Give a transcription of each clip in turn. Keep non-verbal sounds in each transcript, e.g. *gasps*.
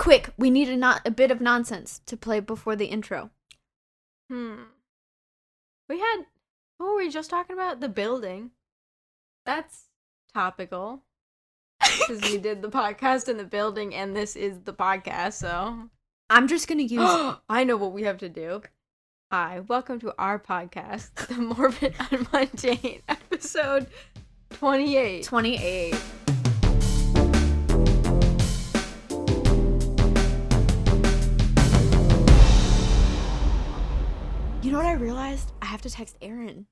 Quick, we need a not a bit of nonsense to play before the intro. Hmm. We had. What were we just talking about? The building. That's topical. *laughs* Because we did the podcast in the building, and this is the podcast, so. I'm just gonna *gasps* use I know what we have to do. Hi, welcome to our podcast, *laughs* The Morbid Unmundane, *laughs* episode 28. 28. You know what I realized? I have to text Erin.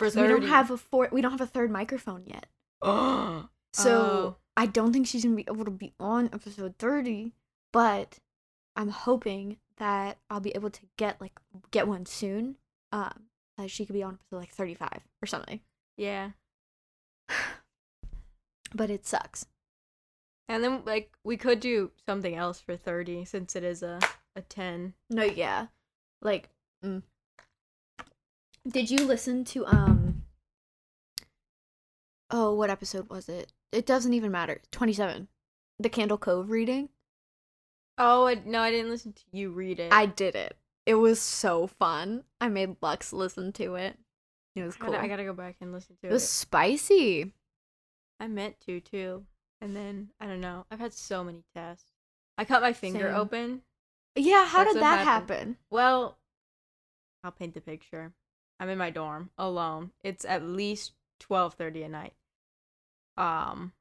For We don't have a four. We don't have a third microphone yet. *gasps* Oh. So I don't think she's gonna be able to be on episode thirty. But I'm hoping that I'll be able to get like get one soon. Um, that she could be on episode like thirty five or something. yeah. *sighs* But it sucks. And then, like, we could do something else for 30 since it is a, a 10. No, yeah. Like, mm. Did you listen to um? Oh, what episode was it? It doesn't even matter. Twenty seven, the Candle Cove reading. Oh, I, no, I didn't listen to you read it. I did it. It was so fun. I made Lux listen to it. It was I cool. gotta, I gotta go back and listen to it it. was spicy. I meant to too. And then I don't know. I've had so many tests. I cut my finger Same. open. Yeah, how That's did that happen? Well, I'll paint the picture. I'm in my dorm alone. It's at least 12:30 at night. Um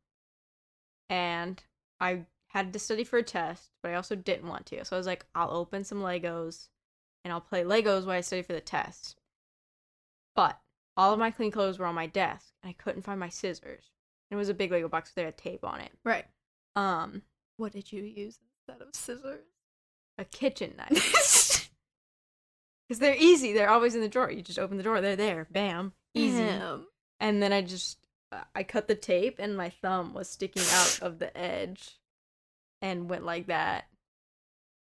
and I had to study for a test, but I also didn't want to. So I was like, I'll open some Legos and I'll play Legos while I study for the test. But all of my clean clothes were on my desk and I couldn't find my scissors. It was a big Lego box with had tape on it. Right. Um, What did you use instead of scissors? a kitchen knife. *laughs* Because they're easy. They're always in the drawer. You just open the drawer. They're there. Bam. Easy. Damn. And then I just uh, I cut the tape and my thumb was sticking out of the edge and went like that.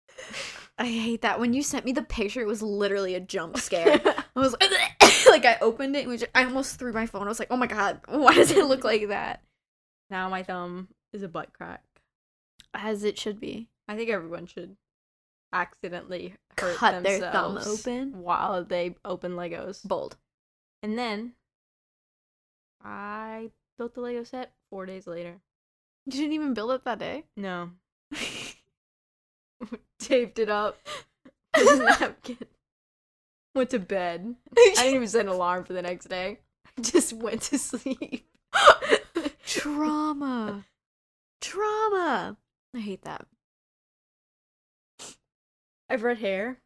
*laughs* I hate that. When you sent me the picture, it was literally a jump scare. *laughs* I was like, *coughs* like I opened it and was- I almost threw my phone. I was like, oh my god, why does it look like that? now my thumb is a butt crack. As it should be. I think everyone should accidentally hurt Cut their thumb open? while they open Legos. Bold. And then I built the Lego set 4 days later. You didn't even build it that day. *laughs* No. Taped it up *laughs* with a napkin. Went to bed. I didn't even set an alarm for the next day. I *laughs* just went to sleep. Trauma. Trauma. I hate that. I've red hair.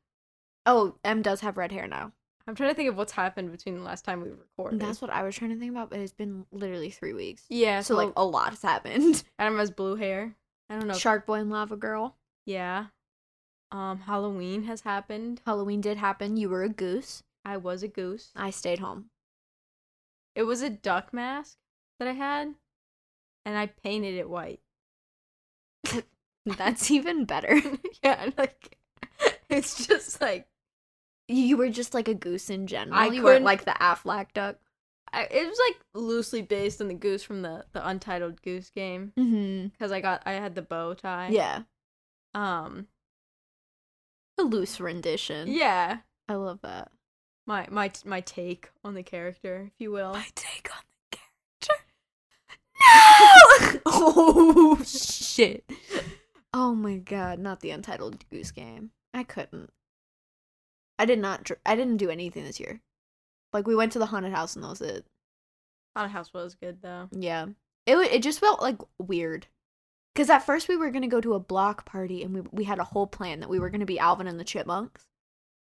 Oh, M does have red hair now. I'm trying to think of what's happened between the last time we recorded. That's what I was trying to think about, but it's been literally three weeks. yeah, So, like, a lot has happened. *laughs* Adam has blue hair. I don't know. Shark Boy and Lava Girl. yeah. Um, Halloween has happened. Halloween did happen. You were a goose. I was a goose. I stayed home. It was a duck mask that I had, and I painted it white. *laughs* That's even better. *laughs* yeah, like *laughs* it's just like you were just like a goose in general. I you weren't like the Aflac duck. I, it was like loosely based on the goose from the the Untitled Goose Game Mm-hmm. because I got I had the bow tie. Yeah. Um. A loose rendition. Yeah. I love that. My my my take on the character, if you will. My *laughs* take on the character. No! *laughs* oh, shit. Oh my god, not the Untitled Goose Game. I couldn't. I did not. Dr- I didn't do anything this year. Like we went to the haunted house and that was it. Haunted House was good though. Yeah. It it just felt like weird. Cuz at first we were going to go to a block party and we we had a whole plan that we were going to be Alvin and the Chipmunks.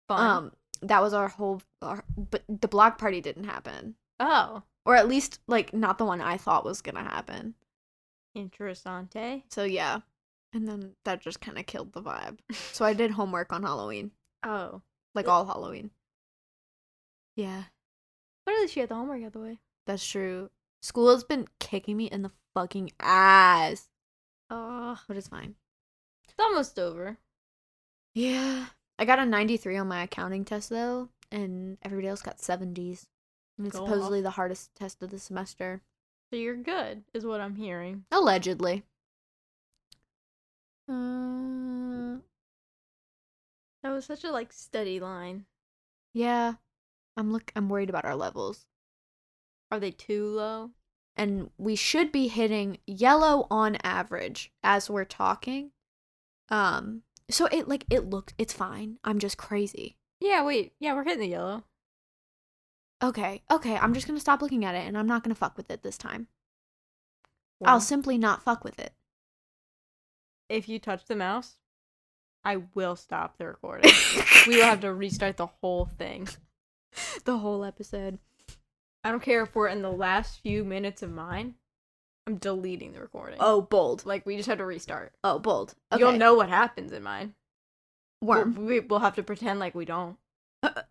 Fun. Um that was our whole our, but the block party didn't happen. oh, Or at least like not the one I thought was going to happen. interessante. So yeah. And then that just kind of killed the vibe. So I did homework on Halloween, Oh, like all Halloween. Yeah, but at least you had the homework out of the way. that's true. School has been kicking me in the fucking ass. Oh, But it's fine. it's almost over. Yeah. I got a 93 on my accounting test though, and everybody else got 70s. And it's Go supposedly off. the hardest test of the semester. So you're good, is what I'm hearing. Allegedly. Uh, That was such a like steady line. yeah. I'm look. I'm worried about our levels, Are they too low? and we should be hitting yellow on average as we're talking. Um. So it like it looks. It's fine. I'm just crazy. Yeah, wait. Yeah, we're hitting the yellow. Okay. Okay. I'm just gonna stop looking at it, and I'm not gonna fuck with it this time. I'll simply not fuck with it. If you touch the mouse, I will stop the *laughs* recording. we will have to restart the whole thing. *laughs* the whole episode. I don't care if we're in the last few minutes of mine. I'm deleting the recording. Oh, bold. like we just have to restart. Oh, bold. Okay. You'll know what happens in mine. Worm. We'll, we, we'll have to pretend like we don't. Uh, uh.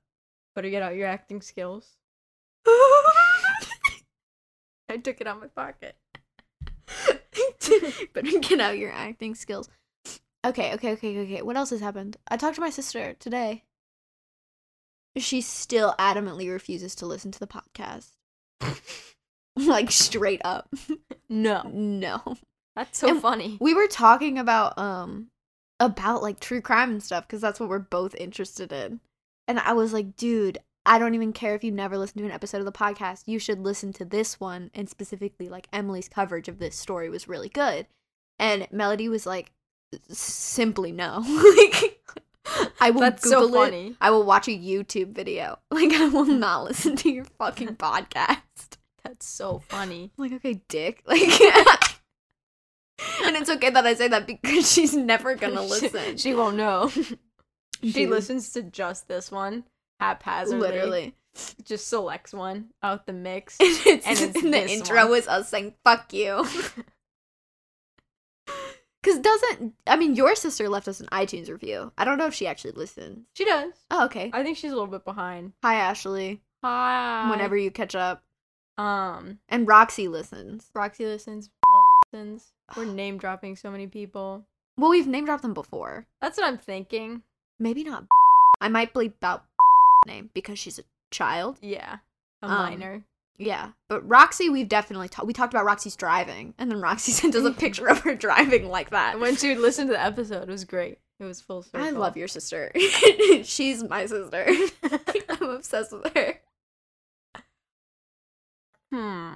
Better get out your acting skills. *laughs* I took it out of my pocket. *laughs* Better get out your acting skills. Okay, okay, okay, okay. What else has happened? I talked to my sister today. She still adamantly refuses to listen to the podcast. *laughs* like straight up. No, *laughs* No. that's so And funny. We were talking about um about like true crime and stuff because that's what we're both interested in. And I was like, dude, I don't even care if you never listened to an episode of the podcast. You should listen to this one and specifically like Emily's coverage of this story was really good. And Melody was like simply no. *laughs* like I will That's so Google it. I will watch a YouTube video. *laughs* Like I will not listen to your fucking *laughs* podcast. That's so funny. I'm like, okay, dick. Like, and it's okay that I say that because she's never gonna listen. She, won't know. she Dude, listens to just this one haphazardly. literally. just selects one out the mix. And, *laughs* it's, And the intro one. was us saying "fuck you." *laughs* *laughs* Cause doesn't I mean your sister left us an iTunes review. I don't know if she actually listens. She does. Oh, okay. I think she's a little bit behind. Hi Ashley. Hi. Whenever you catch up, um and Roxy listens. Roxy listens, listens. We're *sighs* name dropping so many people. Well, we've name dropped them before. That's what I'm thinking. Maybe not. I might bleep out name because she's a child. Yeah. A Um, minor. Yeah, but Roxy, we've definitely talked. We talked about Roxy's driving, and then Roxy *laughs* sent us a picture of her driving like that. When she would listen to the episode, it was great. It was full circle. I love your sister. *laughs* She's my sister. *laughs* I'm obsessed with her. Hmm.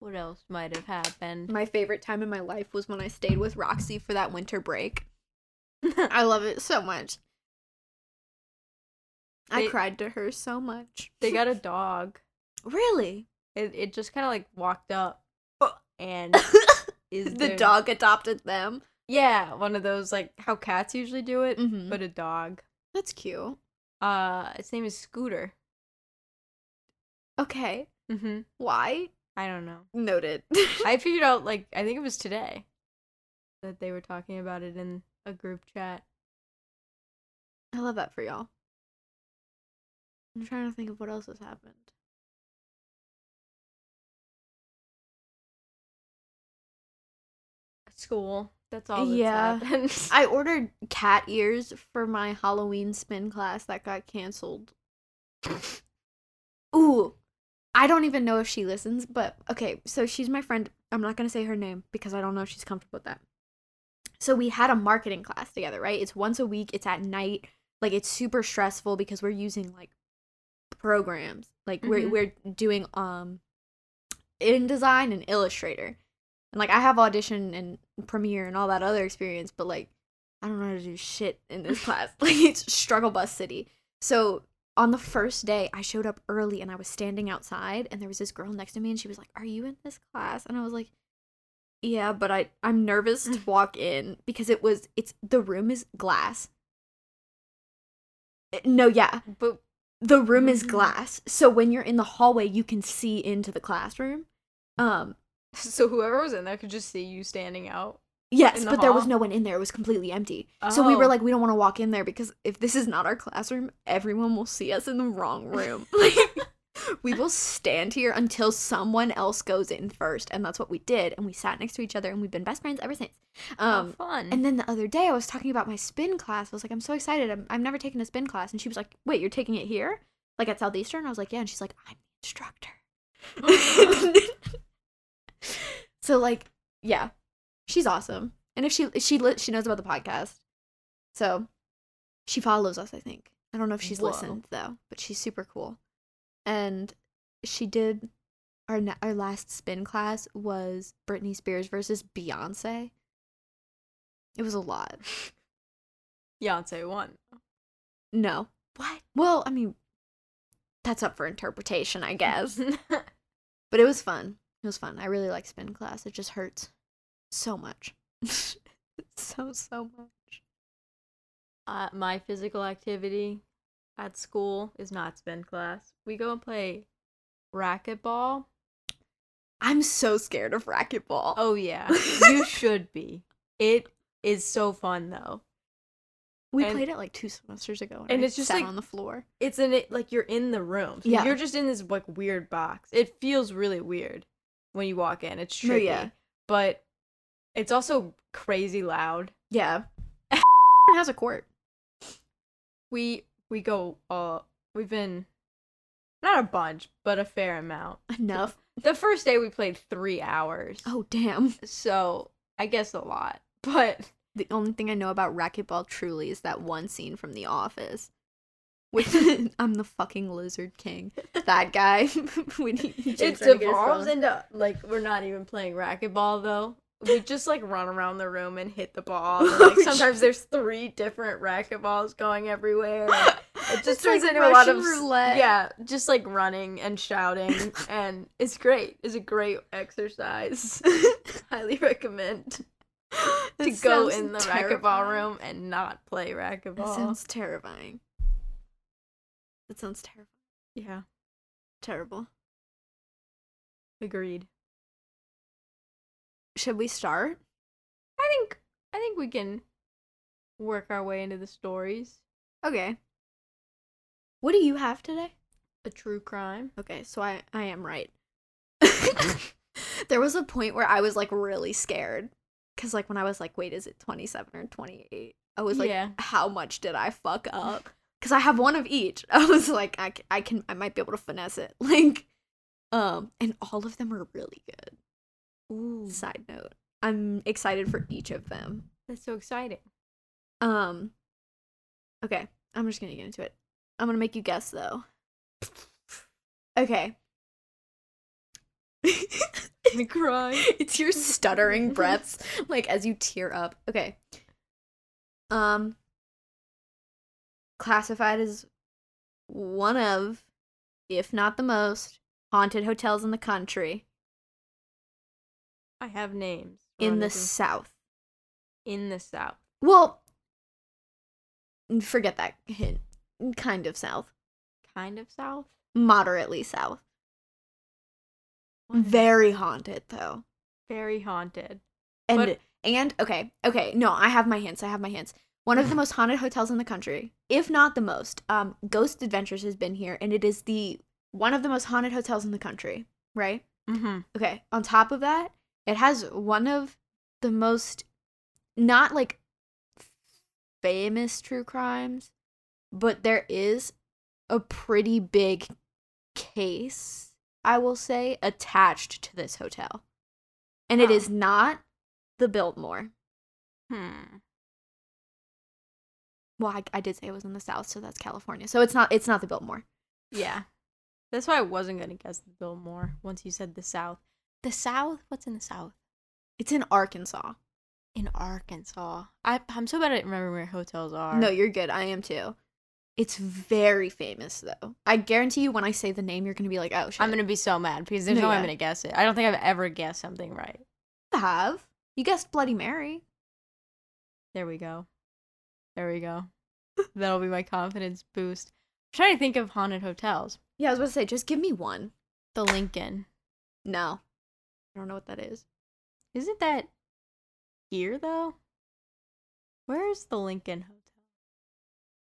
What else might have happened? My favorite time in my life was when I stayed with Roxy for that winter break. I love it so much. I cried to her so much. they got a *laughs* dog. Really? It it just kind of like walked up and *laughs* is the their- dog adopted them. Yeah, one of those like how cats usually do it, Mhm. but a dog. That's cute. Uh, its name is Scooter. Okay. Mm-hmm. Why? I don't know. Noted. I *laughs* figured out like I think it was today that they were talking about it in a group chat. I love that for y'all. I'm trying to think of what else has happened. School. That's all. That's Yeah. happened. *laughs* I ordered cat ears for my Halloween spin class that got canceled. *laughs* Ooh. I don't even know if she listens, but okay, so she's my friend. I'm not going to say her name because I don't know if she's comfortable with that. So we had a marketing class together, right? It's once a week, it's at night. Like it's super stressful because we're using like programs. Like we're Mhm. we're doing um InDesign and Illustrator. And like I have audition and Premiere and all that other experience, but like I don't know how to do shit in this *laughs* class. *laughs* Like it's struggle bus city. So on the first day, I showed up early and I was standing outside and there was this girl next to me and she was like, "Are you in this class?" And I was like, "Yeah, but I I'm nervous to walk in because it was it's the room is glass." Uh, No, yeah. but The room is glass. So when you're in the hallway, you can see into the classroom. Um *laughs* so whoever was in there could just see you standing out. Yes, the but there was no one in there. It was completely empty. So we were Oh. like, we don't want to walk in there because if this is not our classroom, everyone will see us in the wrong room. *laughs* Like, *laughs* we will stand here until someone else goes in first, and that's what we did. And we sat next to each other, and we've been best friends ever since. Um, fun. and then the other day, I was talking about my spin class. I was like, I'm so excited. I'm, I've never taken a spin class, and she was like, Wait, you're taking it here, like at Southeastern? I was like, Yeah, and she's like, I'm the instructor. *laughs* *laughs* so like, yeah, she's awesome. And if she she she knows about the podcast, so she follows us. I think I don't know if she's Whoa. listened though, but she's super cool. And she did our our last spin class was Britney Spears versus Beyonce. It was a lot. Beyonce won. No, What? well, I mean, that's up for interpretation, I guess. *laughs* But it was fun. It was fun. I really like spin class. It just hurts so much. *laughs* so so much. uh, my physical activity at school is not spin class. We go and play racquetball. I'm so scared of racquetball. Oh yeah, you *laughs* should be. It is so fun though. we and- played it like two semesters ago, and, and it's just like- on the floor. It's in it like you're in the room. So Yeah. You're just in this like weird box. It feels really weird when you walk in. It's oh, No, yeah. But it's also crazy loud. Yeah, *laughs* It has a court. We we go uh we've been not a bunch, but a fair amount. *laughs* Enough. The first day we played 3 hours. Oh damn. So, I guess a lot. *laughs* But The only thing I know about racquetball truly is that one scene from The Office. With *laughs* I'm the fucking lizard king. That guy. when he, it James Rodriguez devolves into like we're not even playing racquetball though. We just like run around the room and hit the ball. and, like sometimes there's three different racquetballs going everywhere. It just turns like into a lot of Russian roulette. yeah, just like running and shouting, *laughs* and it's great. It's a great exercise. *laughs* Highly recommend *laughs* to That go in the terrifying. racquetball room and not play That racquetball. sounds terrifying. That sounds terrifying. yeah, Terrible. agreed. Should we start? I think I think we can work our way into the stories. Okay. What do you have today? A true crime. Okay, so I I am right. *laughs* there was a point where I was like really scared cuz like when I was like wait is it 27 or 28? I was like Yeah. how much did I fuck *laughs* up? Cuz I have one of each. *laughs* I was like I I can I might be able to finesse it. Like um and all of them are really good. Ooh, Side note. I'm excited for each of them. that's so exciting. Um Okay, I'm just going to get into it. I'm going to make you guess though. Okay. I cry. *laughs* it's your stuttering *laughs* breaths like as you tear up. Okay. Um classified as one of if not the most haunted hotels in the country I have names. in the south. in the south. Well, forget that hint. Kind of south. Kind of south. Moderately south. Very haunted though. Very haunted. And But- and okay, okay, no, I have my hints. I have my hints. One of the *clears throat* most haunted hotels in the country, if not the most. Um, Ghost Adventures has been here, and it is the one of the most haunted hotels in the country. Right? Mm-hmm. Okay. On top of that, it has one of the most, not like famous true crimes, but there is a pretty big case, I will say, attached to this hotel. And it Huh. is not the Biltmore. Hmm. Well, I, I did say it was in the south, so that's California. So it's not it's not the Biltmore. Yeah. That's why I wasn't gonna guess the Biltmore once you said the south. The south? What's in the south? It's in Arkansas. In Arkansas. I I'm so bad at remembering where hotels are. No, you're good. I am too. It's very famous though. I guarantee you when I say the name you're going to be like, "Oh shit." I'm gonna be so mad because there's No, no, way yeah. I'm gonna guess it. I don't think I've ever guessed something right. have. You guessed Bloody Mary. There we go. There we go. *laughs* That'll be my confidence boost. I'm trying to think of haunted hotels. Yeah, I was about to say just give me one. The Lincoln. No. I don't know what that is. Isn't that here though? Where's the Lincoln Hotel?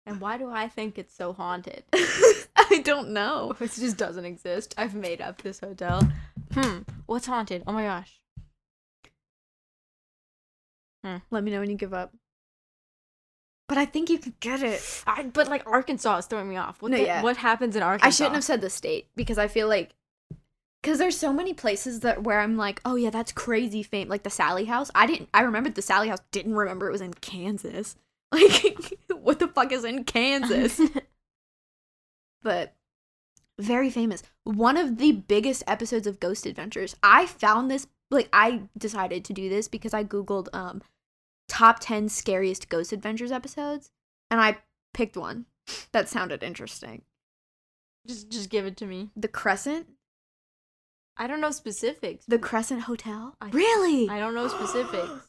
And why do I think it's so haunted? *laughs* *laughs* I don't know. *laughs* It just doesn't exist. I've made up this hotel. Hmm. What's haunted? Oh my gosh. Hmm. Let me know when you give up. But I think you could get it. I, but like Arkansas is throwing me off. What No, the- yeah. What happens in Arkansas? I shouldn't have said the state because I feel like Because there's so many places that where I'm like, oh yeah, that's crazy fame. Like the Sallie House. I didn't. I remembered the Sallie House. Didn't remember it was in Kansas. *laughs* Like, what the fuck is in Kansas? *laughs* but very famous. One of the biggest episodes of Ghost Adventures. I found this like I decided to do this because I googled um top 10 scariest Ghost Adventures episodes and I picked one *laughs* that sounded interesting. just just give it to me. The Crescent, I don't know specifics. the Crescent Hotel. I- really? I don't know specifics.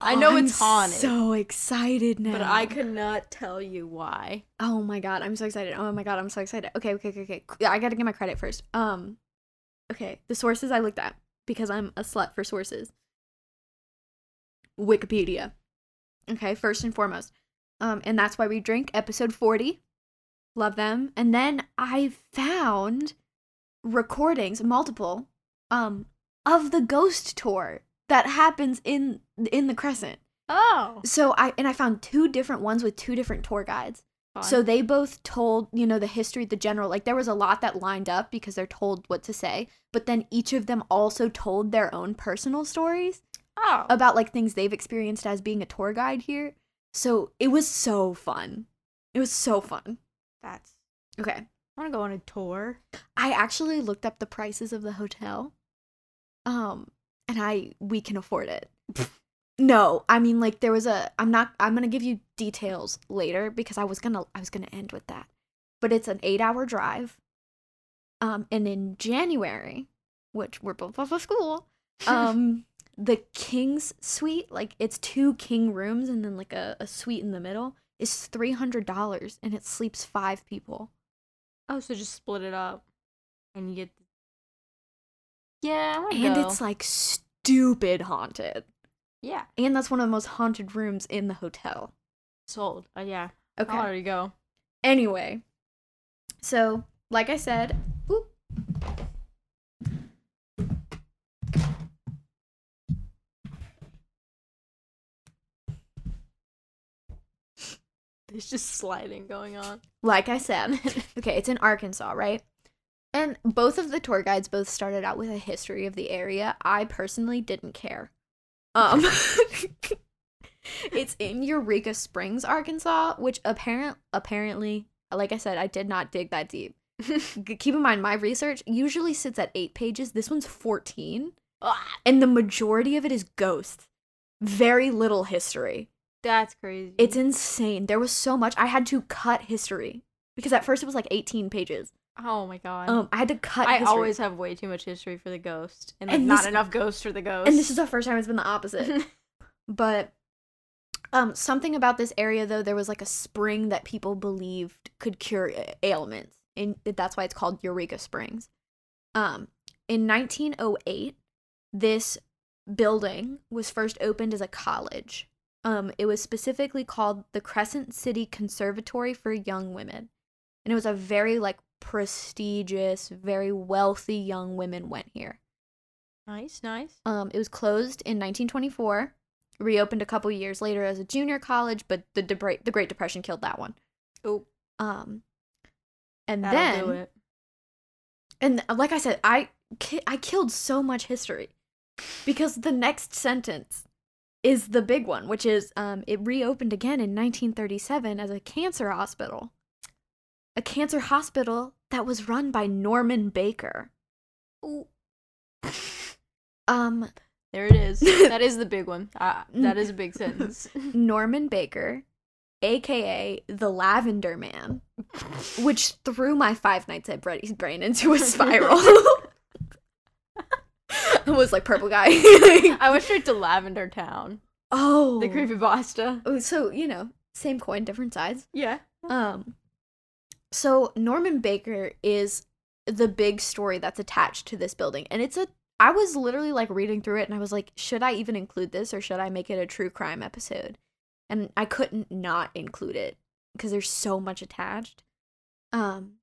I know I'm it's haunted. So excited now. But I could not tell you why. Oh my god, I'm so excited. Oh my god, I'm so excited. Okay, okay, okay, okay. I gotta get my credit first. Um, okay, the sources I looked at because I'm a slut for sources. Wikipedia. Okay, first and foremost. Um, and that's why we drink. Episode forty, love them. And then I found recordings, multiple, um, of the ghost tour that happens in in the Crescent. Oh. So I and I found two different ones with two different tour guides. So they both told, you know, the history, the general, like there was a lot that lined up because they're told what to say, but then each of them also told their own personal stories oh. about like things they've experienced as being a tour guide here. So it was so fun. It was so fun. That's. Okay. I want to go on a tour. I actually looked up the prices of the hotel. Um and I we can afford it. no, I mean like there was a I'm not I'm going to give you details later because I was going to I was going to end with that. But it's an 8-hour drive. Um and in January, which we're both off of school, *laughs* um the king's suite, like it's two king rooms and then like a, a suite in the middle is $300 and it sleeps 5 people. Oh, so just split it up, and you get. Yeah, I wanna And go. it's like stupid haunted. yeah And that's one of the most haunted rooms in the hotel. sold. Uh, yeah, Okay. I'll already go. Anyway, so like I said, oop, There's just sliding going on. like I said, *laughs* okay, it's in Arkansas, right? And both of the tour guides both started out with a history of the area. I personally didn't care. Um *laughs* It's in Eureka Springs, Arkansas, which apparent apparently, like I said, I did not dig that deep. *laughs* Keep in mind my research usually sits at 8 pages. This one's 14. Ah, and the majority of it is ghosts. Very little history. That's crazy. It's insane. There was so much. I had to cut history because at first it was like 18 pages. Oh my god. Um, I had to cut. I history. always have way too much history for the ghost, and, like, And not this- enough ghosts for the ghost. and this is the first time it's been the opposite. *laughs* but um, something about this area though, there was like a spring that people believed could cure ailments, and that's why it's called Eureka Springs. Um, in 1908, this building was first opened as a college. Um, it was specifically called the Crescent City Conservatory for Young Women, and it was a very like prestigious, very wealthy young women went here. nice, nice. Um, it was closed in 1924, reopened a couple years later as a junior college, but the Debra- the Great Depression killed that one. Oh, Um, and that'll then and like I said, I ki- I killed so much history because the next sentence is the big one, which is um, it reopened again in 1937 as a cancer hospital, a cancer hospital that was run by Norman Baker. Ooh. *laughs* Um, There it is. *laughs* that is the big one. Uh, that is a big sentence. *laughs* Norman Baker, aka the Lavender Man, which threw my Five Nights at Freddy's brain into a spiral. it was like purple guy. I went straight to Lavender Town. oh, The creepy creepypasta. Oh, so you know, same coin, different sides. Yeah. Um, so Norman Baker is the big story that's attached to this building, and it's a. I was literally like reading through it, and I was like, should I even include this, or should I make it a true crime episode? And I couldn't not include it because there's so much attached. Um,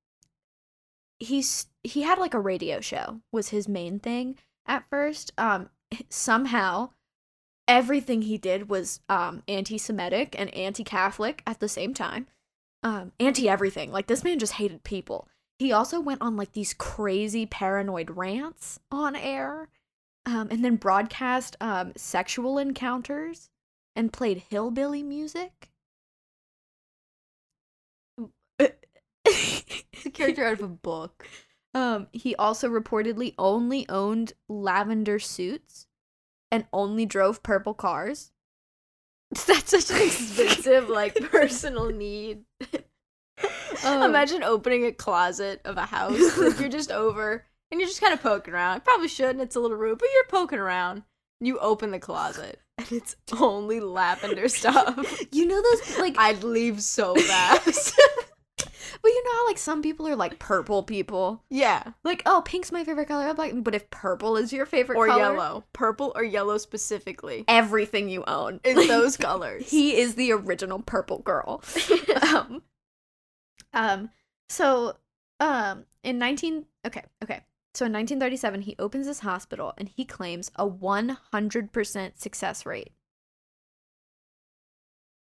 he's he had like a radio show was his main thing at first. Um, somehow everything he did was um anti-Semitic and anti-Catholic at the same time um anti everything like this man just hated people He also went on like these crazy paranoid rants on air, um, and then broadcast um, sexual encounters and played hillbilly music. It's a *laughs* character out of a book. Um, he also reportedly only owned lavender suits and only drove purple cars. *laughs* That's such an expensive, like, *laughs* personal need. Um, *laughs* Imagine opening a closet of a house. Like you're just over and you're just kind of poking around. Probably shouldn't, it's a little rude, but you're poking around. You open the closet and it's only lavender stuff. you know those like I'd leave so fast. But you know how like some people are like purple people. yeah. Like, oh, pink's my favorite color. I'm like, but if purple is your favorite Or color, yellow. Purple or yellow specifically. everything you own Is those *laughs* colors. He is the original purple girl. *laughs* um, um, so, um, in 19, okay, okay. So in 1937, he opens his hospital and he claims a 100% success rate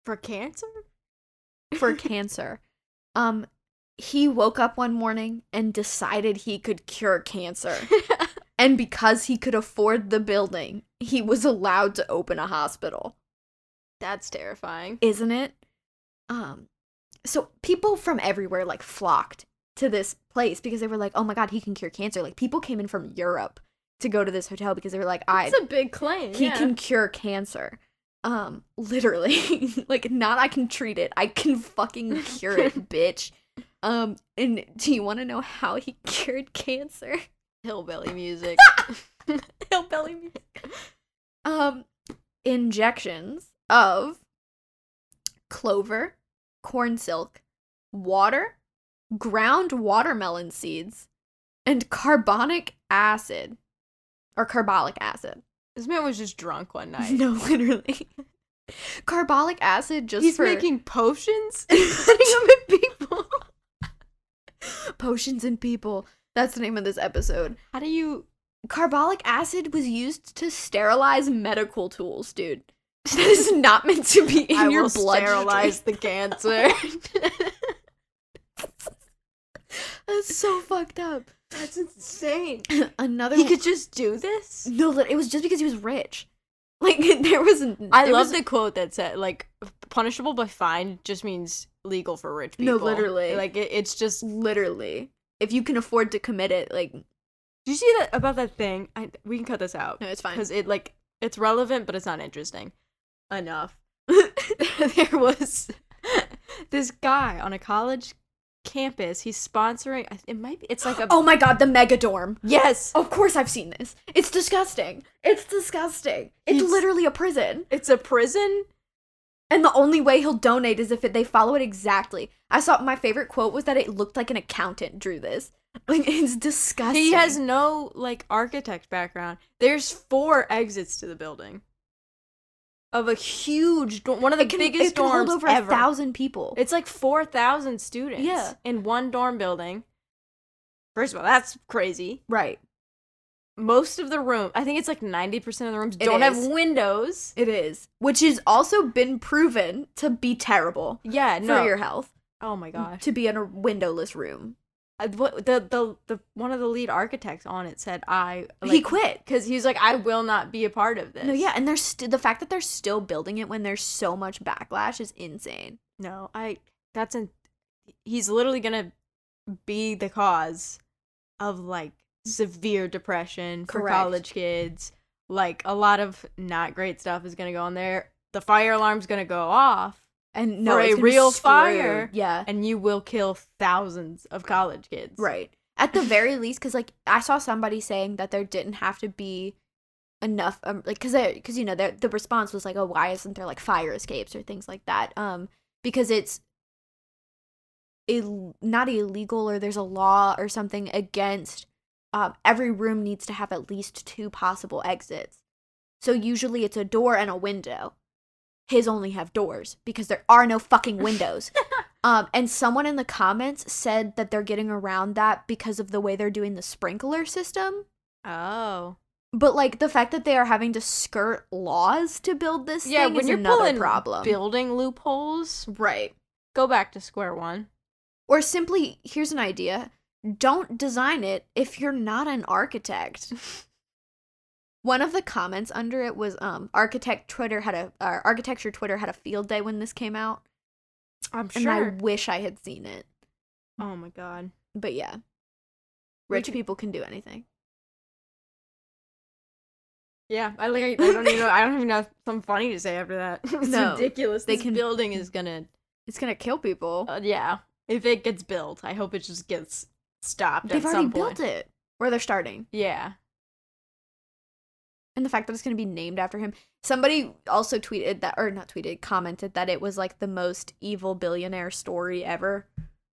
For cancer? for *laughs* cancer. Um, he woke up one morning and decided he could cure cancer. *laughs* and because he could afford the building, he was allowed to open a hospital. That's terrifying. isn't it? Um, so people from everywhere like flocked to this place because they were like, "Oh my god, he can cure cancer!" Like people came in from Europe to go to this hotel because they were like, "I It's a big claim. he yeah. can cure cancer." Um, literally, *laughs* like not I can treat it, I can fucking cure it, *laughs* bitch. Um, and do you want to know how he *laughs* cured cancer? hillbilly music. *laughs* Hillbilly music. Um, injections of clover, corn silk, water, ground watermelon seeds, and carbonic acid. Or carbolic acid. this man was just drunk one *laughs* night. No, literally. carbolic acid just He's for making potions and putting them in. *laughs* potions and people. That's the name of this episode. How do you Carbolic acid was used to sterilize medical tools, dude. *laughs* That is not meant to be in I your will blood. sterilize the cancer? *laughs* That's so fucked up. That's insane. Another. He could just do this. no, it was just because he was rich. Like there was. I love was- the quote that said like punishable by fine just means legal for rich people. No, literally. Like it, it's just. literally. If you can afford to commit it, like Do you see that about that thing? I we can cut this out no, it's fine. because it like it's relevant, but it's not interesting enough. *laughs* there was *laughs* this guy on a college campus. He's sponsoring. It might be. It's like a. *gasps* oh my god, the mega dorm. yes. Of course, I've seen this. It's disgusting. It's disgusting. It's He's- literally a prison. It's a prison. And the only way he'll donate is if it, they follow it exactly. I saw my favorite quote was that it looked like an accountant drew this. *laughs* Like it's disgusting. He has no like architect background. There's four exits to the building. Of a huge dorm, one of the it can, biggest it can dorms hold over ever. a thousand people. It's like four thousand students. Yeah. in one dorm building. First of all, that's crazy. right. Most of the room, I think it's like ninety percent of the rooms It don't have windows. It is, which has also been proven to be terrible Yeah, no. for your health. oh my gosh. To be in a windowless room. Uh, what- the, the the one of the lead architects on it said I he quit. because he's like I will not be a part of this. No, yeah, and there's st- the fact that they're still building it when there's so much backlash is insane. No, I that's an he's literally gonna be the cause of like severe depression for Correct. college kids. Like a lot of not great stuff is gonna go on there. The fire alarm's gonna go off And no, For a real fire. Yeah, and you will kill thousands of college kids. right. At the very least, because like I saw somebody saying that there didn't have to be enough, um, like because because you know the the response was like, oh, why isn't there like fire escapes or things like that? Um, because it's Ill- not illegal or there's a law or something against um, every room needs to have at least two possible exits. So usually it's a door and a window. His only have doors because there are no fucking windows. *laughs* um, and someone in the comments said that they're getting around that because of the way they're doing the sprinkler system. Oh. But like the fact that they are having to skirt laws to build this Yeah, thing when is you're another pulling problem. building loopholes, right. go back to square one. Or simply, here's an idea. Don't design it if you're not an architect. *laughs* One of the comments under it was um architect Twitter had a uh, architecture Twitter had a field day when this came out, I'm sure. and I wish I had seen it. oh my god. But yeah, rich can- people can do anything. Yeah, I like. I don't even know. I don't even have something funny to say after that. *laughs* it's No, ridiculous. they this can- building is gonna. It's gonna kill people. Uh, yeah, if it gets built, I hope it just gets stopped. They've already built it, or they're starting. Yeah. and the fact that it's going to be named after him. Somebody also tweeted that, or not tweeted, commented that it was like the most evil billionaire story ever.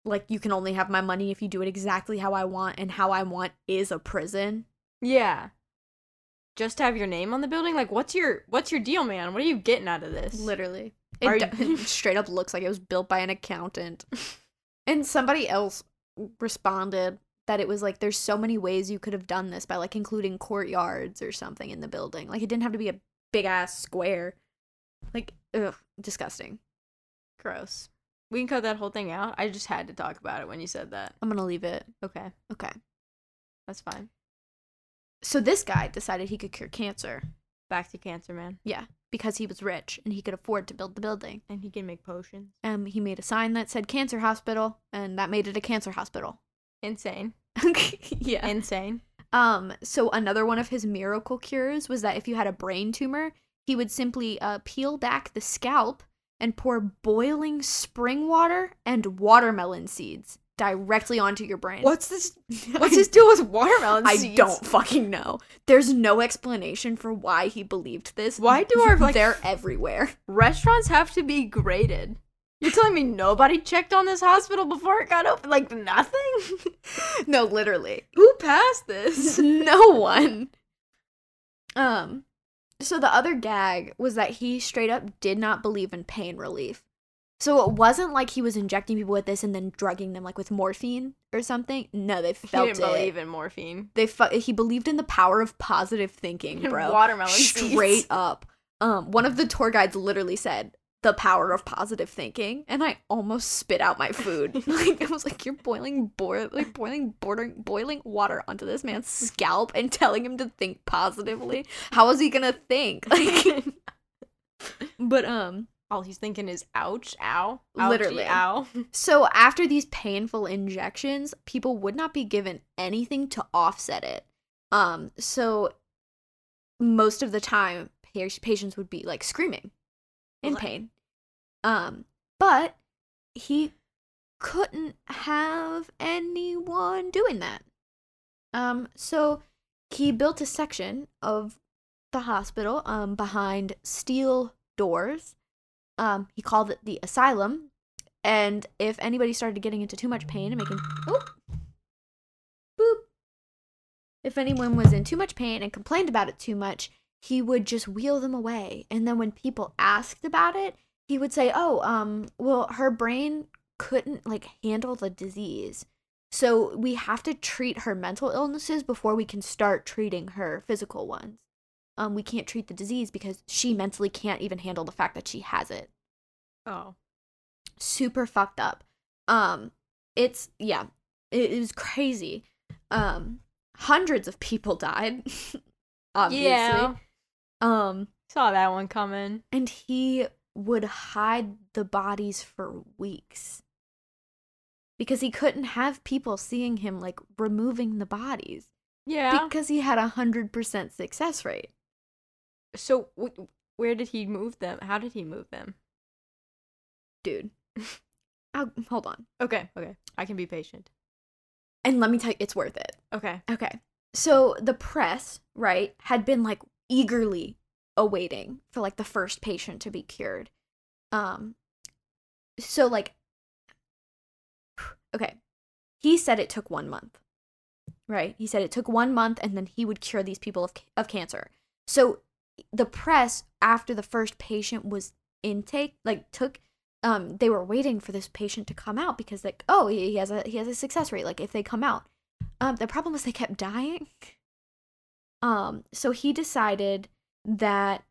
Like, you can only have my money if you do it exactly how I want, and how I want is a prison. Yeah. Just to have your name on the building, like what's your what's your deal, man? What are you getting out of this? Literally. It, you- d- it *laughs* straight up looks like it was built by an accountant. *laughs* and somebody else responded that it was like there's so many ways you could have done this by like including courtyards or something in the building. Like it didn't have to be a big ass square. Like ugh, disgusting. Gross. We can cut that whole thing out. I just had to talk about it when you said that. I'm gonna leave it. Okay, Okay. that's fine. So this guy decided he could cure cancer Back to cancer, man. Because he was rich and he could afford to build the building. And he can make potions. Um, he made a sign that said cancer hospital, and that made it a cancer hospital. *laughs* Insane. yeah. Insane. Um, so another one of his miracle cures was that if you had a brain tumor, he would simply uh, peel back the scalp and pour boiling spring water and watermelon seeds directly onto your brain. What's this? *laughs* What's this deal with watermelon I seeds? don't fucking know. There's no explanation for why he believed this. Why do our, like- they're everywhere? Restaurants have to be graded. You're telling me nobody checked on this hospital before it got open? Like nothing? *laughs* no, literally. Who passed this? *laughs* no one. Um, so the other gag was that he straight up did not believe in pain relief. So it wasn't like he was injecting people with this and then drugging them like with morphine or something. No, they felt He didn't it. believe in morphine. They fu- he believed in the power of positive thinking, *laughs* bro. Watermelon *laughs* seeds. Straight up. Um, one of the tour guides literally said the power of positive thinking, and I almost spit out my food. *laughs* like I was like, "You're boiling, boil, like boiling, bordering, boiling water onto this man's scalp and telling him to think positively. How is he gonna think? Like, but um, All he's thinking is ouch, ow, ouchie, Literally. ow. *laughs* so after these painful injections, people would not be given anything to offset it. Um, so most of the time, patients would be like screaming in Like- pain. Um, but he couldn't have anyone doing that. Um, so he built a section of the hospital um behind steel doors. Um, he called it the asylum. And if anybody started getting into too much pain and making oh boop. If anyone was in too much pain and complained about it too much, he would just wheel them away. And then when people asked about it, he would say, "Oh, um, well, her brain couldn't like handle the disease. So we have to treat her mental illnesses before we can start treating her physical ones. Um, we can't treat the disease because she mentally can't even handle the fact that she has it. Oh. Super fucked up. Um, it's yeah, it, it was crazy. Um, hundreds of people *laughs* died. obviously. Yeah. Um, Saw that one coming. and he would hide the bodies for weeks because he couldn't have people seeing him like removing the bodies Yeah. because he had a hundred percent success rate. So w- where did he move them? How did he move them? Dude, I'll, *laughs* hold on, Okay. Okay. I can be patient. and let me tell you, it's worth it. Okay. Okay, so the press, right, had been like eagerly awaiting for like the first patient to be cured. Um, so like, *sighs* okay, he said it took one month. Right? He said it took one month and then he would cure these people of, of cancer. So the press, after the first patient was intake, like took, um, they were waiting for this patient to come out because like, oh, he has a he has a success rate. Like if they come out, um, the problem was they kept dying. *laughs* Um, so he decided that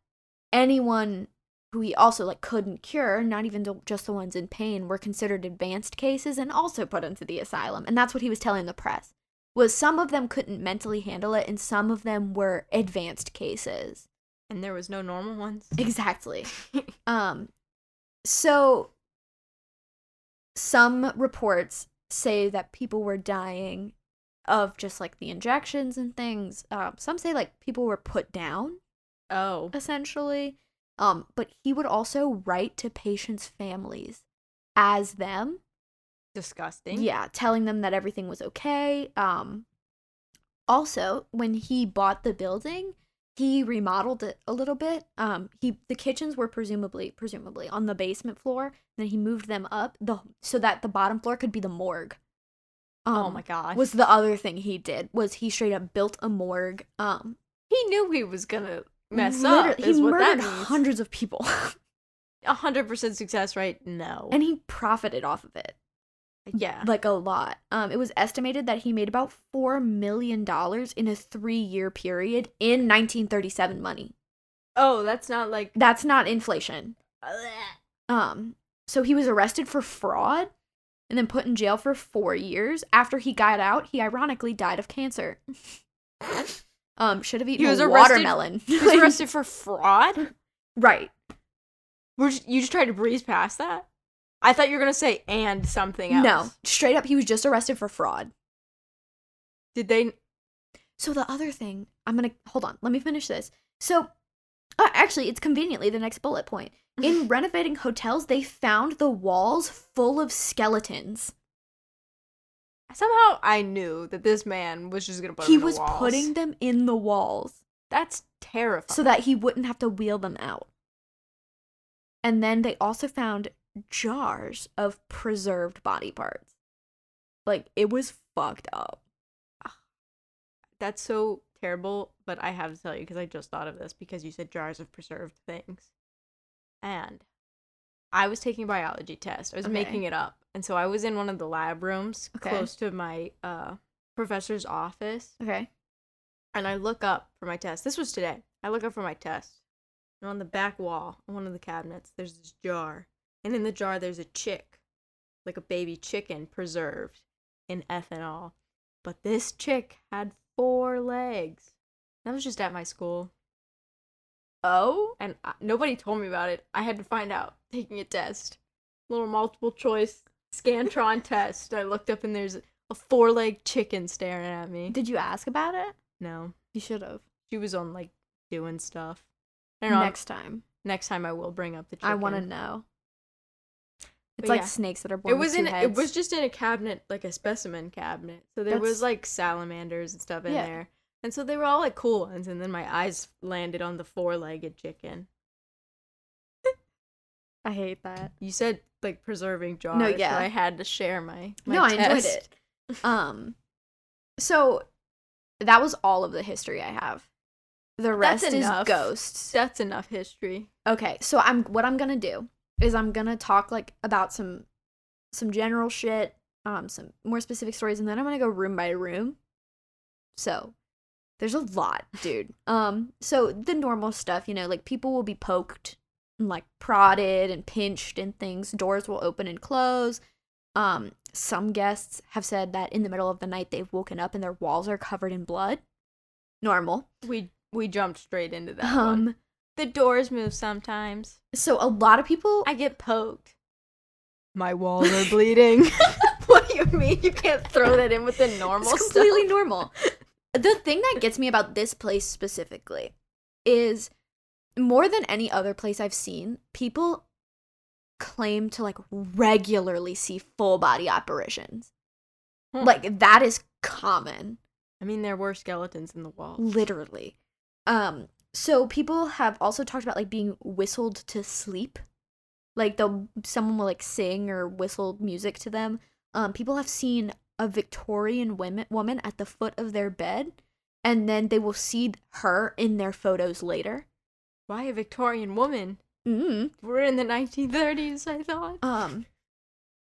anyone who he also like couldn't cure, not even the, just the ones in pain, were considered advanced cases and also put into the asylum. And that's what he was telling the press. Was some of them couldn't mentally handle it and some of them were advanced cases. And there was no normal ones. Exactly. *laughs* um so some reports say that people were dying of just like the injections and things. Um, some say like people were put down oh. essentially. Um, but he would also write to patients' families as them. Disgusting. Yeah, telling them that everything was okay. Um, also, when he bought the building, he remodeled it a little bit. Um, he the kitchens were presumably presumably on the basement floor. Then he moved them up the so that the bottom floor could be the morgue. oh Um, my god. Was the other thing he did was he straight up built a morgue. Um, he knew he was gonna mess literally- up. Is he what that murdered means. hundreds of people, *laughs* A hundred percent success rate? No. and he profited off of it. Yeah. like a lot. Um, it was estimated that he made about four million dollars in a three-year period in 1937 money. oh, that's not like. That's not inflation. Um, so he was arrested for fraud and then put in jail for four years. After he got out, he ironically died of cancer. *laughs* um, should have eaten was a arrested- watermelon. He was arrested *laughs* for fraud. right. We're just, you just tried to breeze past that. I thought you were gonna say and something else. No, straight up, he was just arrested for fraud. Did they? So the other thing, I'm gonna hold on. Let me finish this. So, uh, actually, it's conveniently the next bullet point. In *laughs* renovating hotels, they found the walls full of skeletons. Somehow I knew that this man was just gonna put. he them in the was walls. putting them in the walls That's terrifying. so that he wouldn't have to wheel them out. And then they also found jars of preserved body parts. Like it was fucked up. That's so terrible, but I have to tell you because I just thought of this because you said jars of preserved things. And I was taking a biology test. I was Okay. making it up. And so I was in one of the lab rooms Okay. close to my uh professor's office Okay. and I look up for my test. This was today. I look up for my test. And on the back wall, on one of the cabinets, there's this jar. And in the jar there's a chick, like a baby chicken preserved in ethanol. But this chick had four legs. That was just at my school. Oh, And I, nobody told me about it. I had to find out *laughs* taking a test. Little multiple choice Scantron *laughs* test. I looked up and there's a four leg chicken staring at me. did you ask about it? No. You should have. She was on like doing stuff. I don't know. Next Next, time. next time I will bring up the chicken. I want to know. It's But like yeah. snakes that are born It was in heads. it was just in a cabinet, like a specimen cabinet. So there That's- was like salamanders and stuff in Yeah. there. And so they were all like cool ones and then my eyes landed on the four legged chicken. *laughs* I hate that. You said like preserving jars. yeah. So I had to share my, my no, I enjoyed test. it. Um, so that was all of the history I have. The rest is ghosts. That's enough history. Okay, so I'm what I'm gonna do is I'm gonna talk like about some some general shit, um, some more specific stories, and then I'm gonna go room by room. So there's a lot, dude. Um, so the normal stuff, you know, like people will be poked and like prodded and pinched and things. Doors will open and close. Um, some guests have said that in the middle of the night they've woken up and their walls are covered in blood. Normal. We we jumped straight into that Um, one. The doors move sometimes. so a lot of people I get poked. My walls are bleeding. *laughs* what do you mean? You can't throw that in with the *laughs* normal it's completely stuff. normal. The thing that gets me about this place specifically is more than any other place I've seen, people claim to like regularly see full body apparitions. Hmm. Like that is common, I mean, there were skeletons in the wall. literally. Um so people have also talked about like being whistled to sleep. Like they'll someone will like sing or whistle music to them. Um people have seen a Victorian women, woman at the foot of their bed and then they will see her in their photos later. Why a Victorian woman? Mm. We're in the 1930s, I thought. Um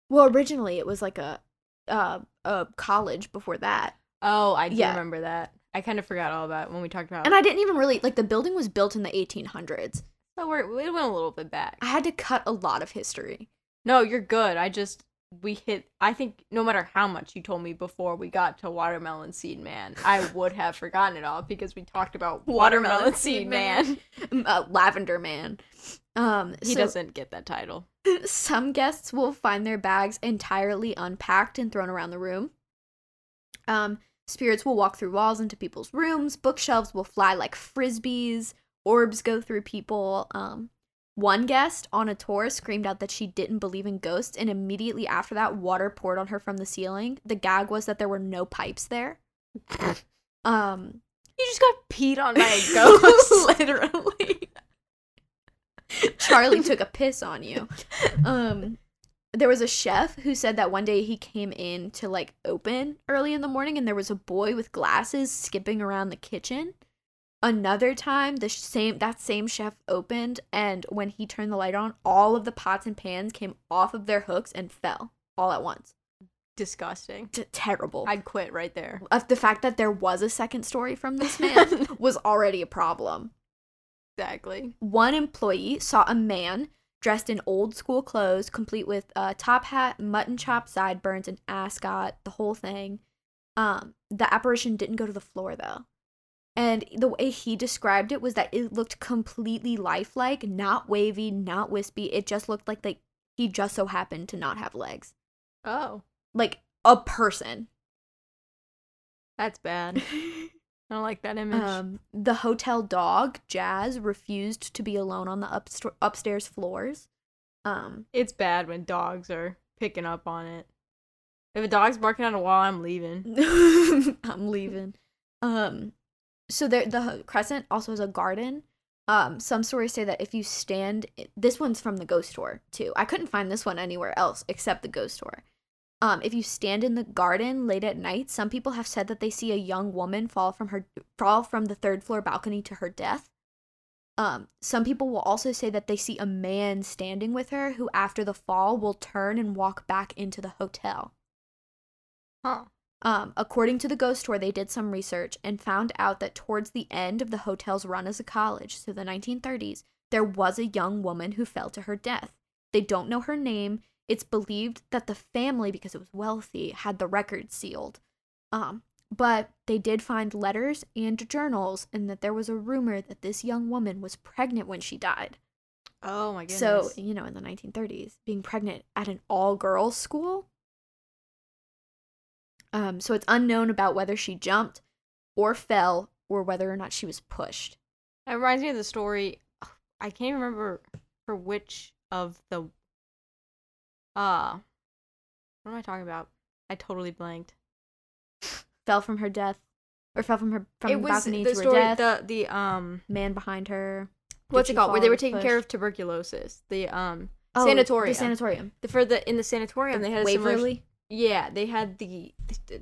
well originally it was like a uh a college before that. Oh, I do Yeah. remember that. I kind of forgot all about when we talked about. And I didn't even really like the building was built in the 1800s. So we're, we went a little bit back. I had to cut a lot of history. No, you're good. I just we hit. I think no matter how much you told me before we got to Watermelon Seed Man, I would have forgotten it all because we talked about Watermelon, Seed Man. uh, Lavender Man. Um, He so doesn't get that title. *laughs* some guests will find their bags entirely unpacked and thrown around the room. Um, spirits will walk through walls into people's rooms. Bookshelves will fly like frisbees. Orbs go through people. Um, one guest on a tour screamed out that she didn't believe in ghosts, and immediately after that, water poured on her from the ceiling. The gag was that there were no pipes there. Um, You just got peed on by a *laughs* ghost. *laughs* literally. *laughs* Charlie took a piss on you. Um, there was a chef who said that one day he came in to like open early in the morning, and there was a boy with glasses skipping around the kitchen. Another time, the same that same chef opened, and when he turned the light on, all of the pots and pans came off of their hooks and fell all at once. Disgusting. Terrible. I'd quit right there. of the fact that there was a second story from this *laughs* man was already a problem. Exactly. One employee saw a man dressed in old school clothes, complete with a top hat, mutton chop sideburns, and ascot, the whole thing. Um, the apparition didn't go to the floor though. And the way he described it was that it looked completely lifelike, not wavy, not wispy. It just looked like like he just so happened to not have legs. Oh, Like a person. that's bad. *laughs* I don't like that image. Um, the hotel dog, Jazz, refused to be alone on the upst- upstairs floors. Um, it's bad when dogs are picking up on it. If a dog's barking on a wall, I'm leaving. *laughs* I'm leaving. Um, so there, the crescent also has a garden. Um, some stories say that if you stand, this one's from the ghost tour too. I couldn't find this one anywhere else except the ghost tour. Um, if you stand in the garden late at night, some people have said that they see a young woman fall from her fall from the third floor balcony to her death. Um, some people will also say that they see a man standing with her who, after the fall, will turn and walk back into the hotel. Huh. Um, according to the ghost tour, they did some research and found out that towards the end of the hotel's run as a college, so the 1930s, there was a young woman who fell to her death. They don't know her name. It's believed that the family, because it was wealthy, had the record sealed. Um, but they did find letters and journals, and that there was a rumor that this young woman was pregnant when she died. Oh my goodness. So, you know, in the 1930s, being pregnant at an all girls school. Um, so it's unknown about whether she jumped or fell or whether or not she was pushed. That reminds me of the story. I can't remember for which of the. Uh, what am I talking about? I totally blanked. *laughs* Fell from her death or fell from her from it the was balcony the to story. her death. The the um, Man behind her. what's it called? Where they were taking care of tuberculosis. The um Oh, sanatorium. The sanatorium. The- for the in the sanatorium they had a similar. Yeah, they had the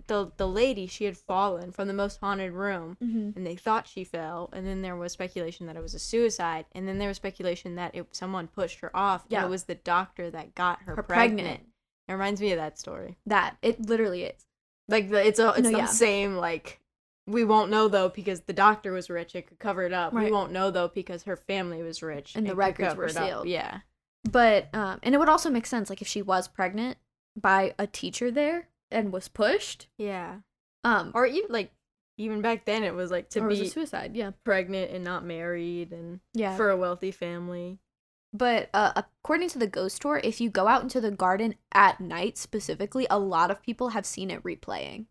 the the lady. She had fallen from the most haunted room. Mm-hmm. and they thought she fell and then there was speculation that it was a suicide and then there was speculation that it someone pushed her off Yeah. and it was the doctor that got her, Her pregnant. pregnant. it reminds me of that story That it literally is. like the, it's a it's No, the yeah. same like we won't know though because the doctor was rich it could cover it up we won't know though because her family was rich And the records were it up. sealed. yeah But um, and it would also make sense like if she was pregnant by a teacher there and was pushed. yeah Um, or even like even back then it was like to be a suicide. Yeah. pregnant and not married and Yeah. for a wealthy family But uh, according to the ghost tour, if you go out into the garden at night specifically, a lot of people have seen it replaying.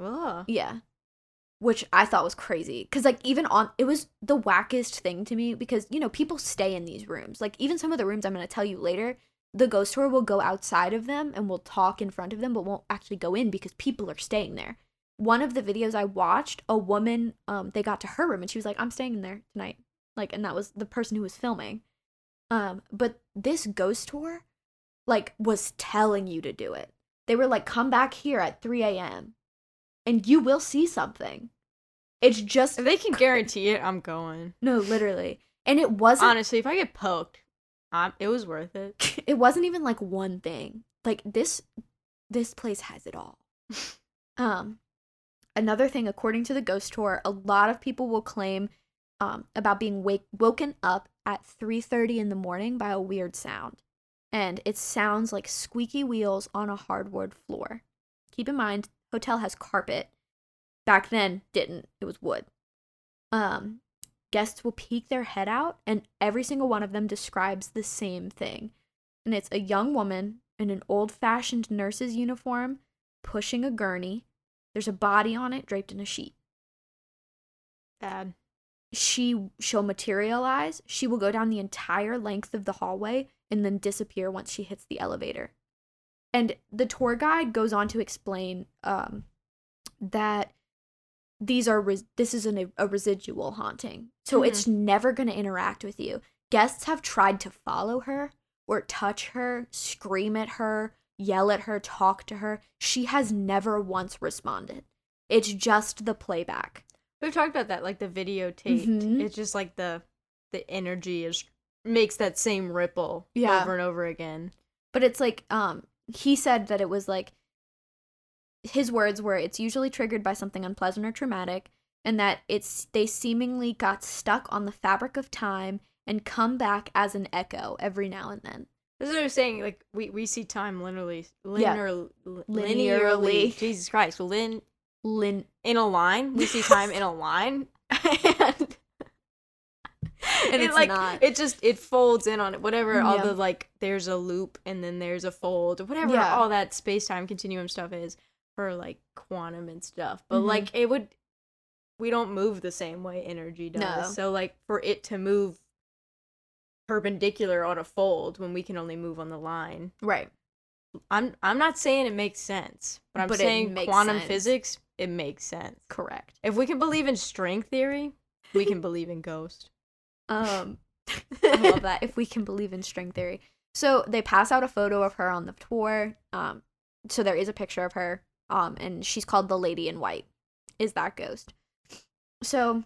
Oh. Yeah. Which I thought was crazy. Because, like, even on, it was the wackest thing to me because, you know, people stay in these rooms. Like, even some of the rooms I'm going to tell you later, the ghost tour will go outside of them and will talk in front of them, but won't actually go in because people are staying there. One of the videos I watched, a woman, um, they got to her room and she was like, I'm staying in there tonight. Like, and that was the person who was filming. Um, but this ghost tour, like, was telling you to do it. They were like, come back here at 3 a.m. and you will see something. It's just if they can guarantee it i'm going no, literally. And it wasn't Honestly, if I get poked, um, it was worth it. *laughs* it wasn't even like one thing. Like this this place has it all. *laughs* um another thing according to the ghost tour, a lot of people will claim um about being wake woken up at 3:30 in the morning by a weird sound. And it sounds like squeaky wheels on a hardwood floor. Keep in mind, hotel has carpet. Back then didn't. It was wood. Um guests will peek their head out and every single one of them describes the same thing. And it's a young woman in an old-fashioned nurse's uniform pushing a gurney. There's a body on it draped in a sheet Bad. she she'll materialize she will go down the entire length of the hallway and then disappear once she hits the elevator and the tour guide goes on to explain um, that these are res- this is an, a residual haunting so it's never going to interact with you guests have tried to follow her or touch her scream at her yell at her talk to her she has never once responded it's just the playback We've talked about that, like the videotaped. Mhm. It's just like the the energy is makes that same ripple Yeah. over and over again. but it's like um he said that it was like his words were it's usually triggered by something unpleasant or traumatic and that it's they seemingly got stuck on the fabric of time and come back as an echo every now and then This is what I was saying. Like we, we see time linearly, Yeah. linear, Linearly. linearly. Jesus Christ, lin Lin- in a line. We see time in a *laughs* line, and and it, it's like not it just it folds in on it. Whatever all the like, there's a loop and then there's a fold. Whatever Yeah. all that space time continuum stuff is for like quantum and stuff. But Mhm. like it would, we don't move the same way energy does. No. So like for it to move perpendicular on a fold when we can only move on the line. right I'm I'm not saying it makes sense, but I'm But saying quantum sense. physics it makes sense. correct If we can believe in string theory, we can believe in ghost. Um, *laughs* I love that. If we can believe in string theory. So they pass out a photo of her on the tour. Um, so there is a picture of her. Um, and she's called the Lady in White. Is that ghost? So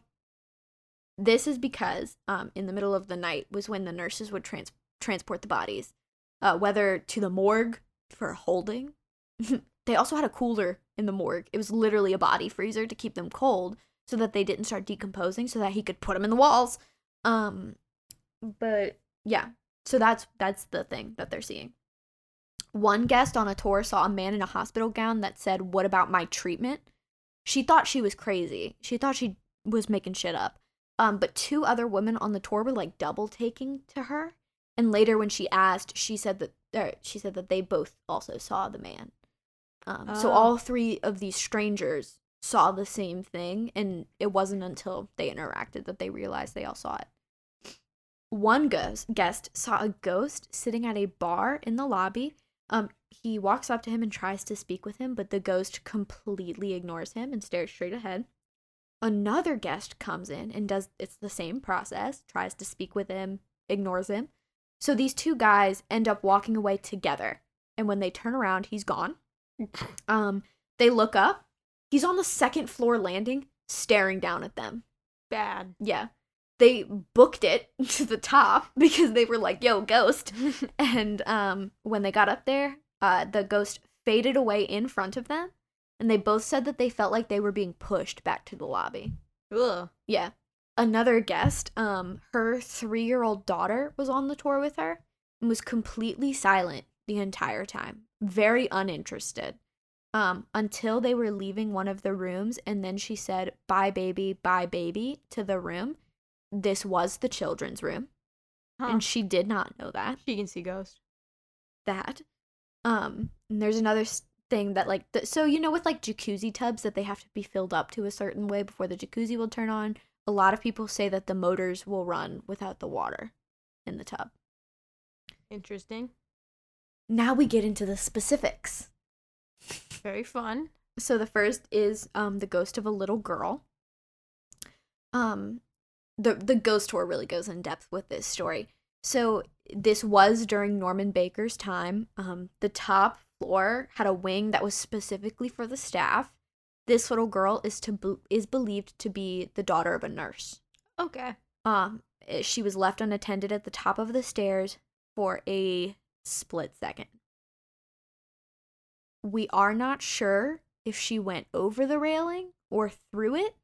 this is because um, in the middle of the night was when the nurses would trans- transport the bodies, uh, whether to the morgue for holding. *laughs* they also had a cooler in the morgue. It was literally a body freezer to keep them cold so that they didn't start decomposing so that he could put them in the walls. Um but yeah. So that's that's the thing that they're seeing. One guest on a tour saw a man in a hospital gown that said, "What about my treatment?" She thought she was crazy. She thought she was making shit up. Um but two other women on the tour were like double taking to her. And later when she asked, she said that er, she said that they both also saw the man. Um, so Oh. all three of these strangers saw the same thing, and it wasn't until they interacted that they realized they all saw it. One ghost, guest saw a ghost sitting at a bar in the lobby. Um, he walks up to him and tries to speak with him, but the ghost completely ignores him and stares straight ahead. Another guest comes in and does it's the same process, tries to speak with him, ignores him. So these two guys end up walking away together. And when they turn around, he's gone. *laughs* Um, they look up. He's on the second floor landing, staring down at them. Bad. Yeah. They booked it *laughs* to the top *laughs* because they were like, yo, ghost. *laughs* And um, when they got up there, uh, the ghost faded away in front of them. And they both said that they felt like they were being pushed back to the lobby. Ugh. Yeah. Another guest, um, her three year old daughter was on the tour with her and was completely silent the entire time. Very uninterested. Um, until they were leaving one of the rooms, and then she said, Bye, baby, bye, baby, to the room. This was the children's room. Huh. And she did not know that. she can see ghosts. That. Um, and there's another thing that, like, th- so you know, with like jacuzzi tubs that they have to be filled up to a certain way before the jacuzzi will turn on, a lot of people say that the motors will run without the water in the tub. Interesting. Now we get into the specifics. Very fun. So the first is um the ghost of a little girl. Um the the ghost tour really goes in depth with this story. So this was during Norman Baker's time. Um the top floor had a wing that was specifically for the staff. This little girl is to be- is believed to be the daughter of a nurse. Okay. Um eh, she was left unattended at the top of the stairs for a split second. We are not sure if she went over the railing or through it,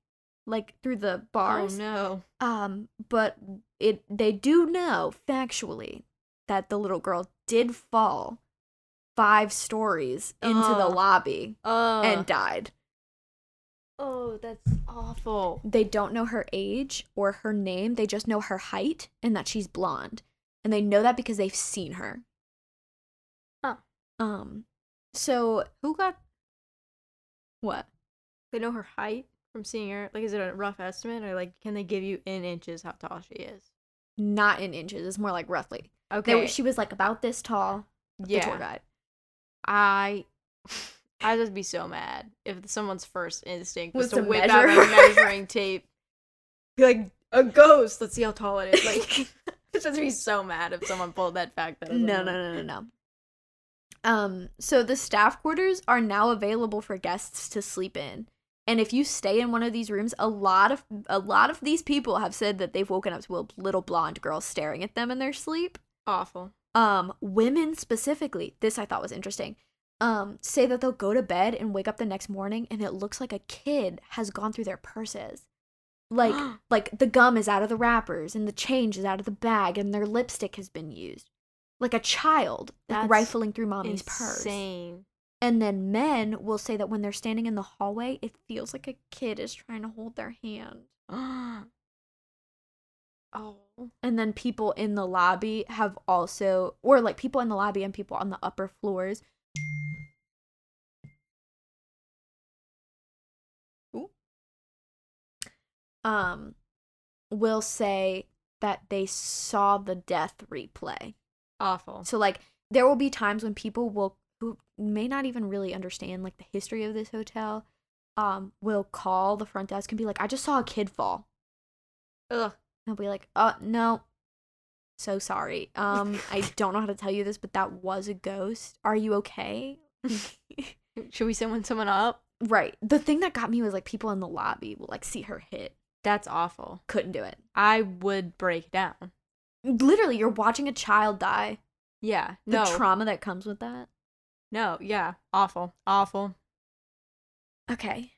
like through the bars. Oh no. Um, but it they do know factually that the little girl did fall five stories into the lobby Oh, and died. oh, that's awful. They don't know her age or her name. They just know her height and that she's blonde. And they know that because they've seen her. Huh. Um so Who got? what? They know her height from seeing her. Like, is it a rough estimate, or like, can they give you in inches how tall she is? Not in inches. It's more like roughly. Okay. were- she was like about this tall. The tour yeah. guide. I. I'd just be so mad if someone's first instinct was, Was to to whip out a measuring *laughs* tape. Be like a ghost. Let's see how tall it is. Like, *laughs* I'd just be so mad if someone pulled that fact. That No, no, no, no, no. Um, so the staff quarters are now available for guests to sleep in. And if you stay in one of these rooms, a lot of a lot of these people have said that they've woken up to a little blonde girl staring at them in their sleep. Awful. Um, women specifically, this I thought was interesting. Um, say that they'll go to bed and wake up the next morning and it looks like a kid has gone through their purses. Like *gasps* like the gum is out of the wrappers and the change is out of the bag and their lipstick has been used. Like a child like rifling through mommy's purse. And then men will say that when they're standing in the hallway, it feels like a kid is trying to hold their hand. *gasps* oh. And then people in the lobby have also, or like people in the lobby and people on the upper floors. Ooh. Um, will say that they saw the death replay. Awful. So like there will be times when people will may not even really understand like the history of this hotel um will call the front desk and be like I just saw a kid fall. Ugh. And I'll be like, "Uh no. So sorry. Um I *laughs* don't know how to tell you this, but that was a ghost. Are you okay?" *laughs* *laughs* Should we send someone up? right. The thing that got me was like people in the lobby will like see her hit. That's awful. Couldn't do it. I would break down. Literally, you're watching a child die. Yeah. The No. trauma that comes with that. No. Yeah. Awful. Awful. Okay.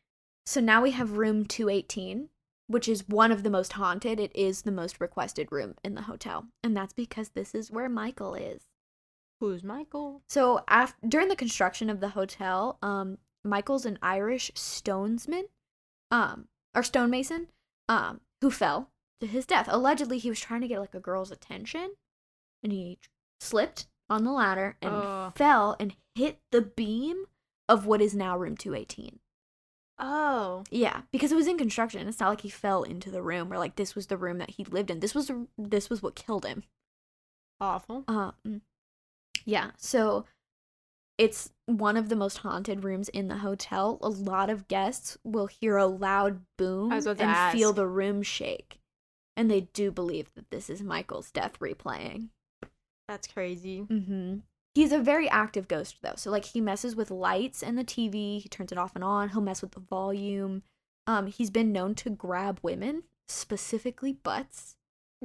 So now we have room 218, which is one of the most haunted. It is the most requested room in the hotel. And that's because this is where Michael is. Who's Michael? So af- during the construction of the hotel, um Michael's an Irish stonesman, um or stonemason, um who fell to his death. Allegedly he was trying to get like a girl's attention and he slipped on the ladder and Ugh. fell and hit the beam of what is now room 218. Oh. Yeah, because it was in construction. It's not like he fell into the room or like this was the room that he lived in. This was the, this was what killed him. Awful. Um, yeah. So it's one of the most haunted rooms in the hotel. A lot of guests will hear a loud boom I was about to and feel the room shake, and they do believe that this is Michael's death replaying. That's crazy. Mm-hmm. He's a very active ghost though. So like he messes with lights and the TV. He turns it off and on. He'll mess with the volume. Um, he's been known to grab women, specifically butts.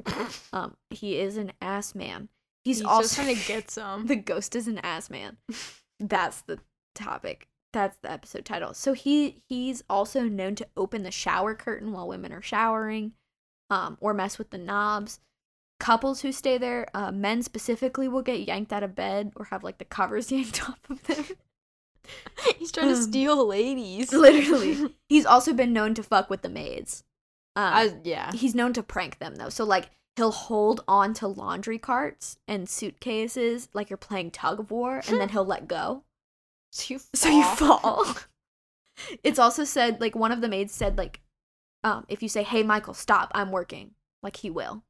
*laughs* Um, he is an ass man. He's, He's also just trying to *laughs* get some. the ghost is an ass man. *laughs* That's the topic. That's the episode title. So he he's also known to open the shower curtain while women are showering, um, or mess with the knobs. Couples who stay there, uh, men specifically, will get yanked out of bed or have like the covers *laughs* yanked off of them. *laughs* He's trying to Um, steal ladies. *laughs* Literally, he's also been known to fuck with the maids. Um, I, yeah. he's known to prank them though. So like he'll hold on to laundry carts and suitcases like you're playing tug of war, and then he'll let go. So you so you fall. it's also said like one of the maids said like, um, if you say, "Hey Michael, stop, I'm working," like he will.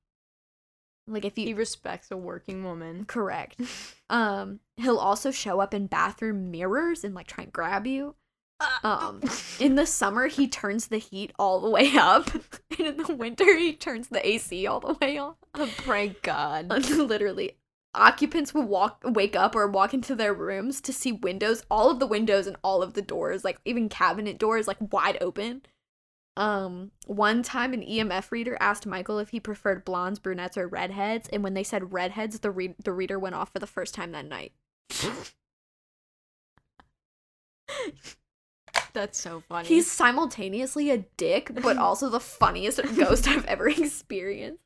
Like if you He respects a working woman. correct. *laughs* Um, he'll also show up in bathroom mirrors and like try and grab you. Um, in the *laughs* summer he turns the heat all the way up, *laughs* and in the winter he turns the AC all the way off. the prank god. Literally, occupants will walk, wake up, or walk into their rooms to see windows, all of the windows and all of the doors, like even cabinet doors, like wide open. Um, one time an EMF reader asked Michael if he preferred blondes, brunettes, or redheads, and when they said redheads, the re- the reader went off for the first time that night. *laughs* That's so funny. He's simultaneously a dick, but *laughs* also the funniest *laughs* ghost I've ever experienced.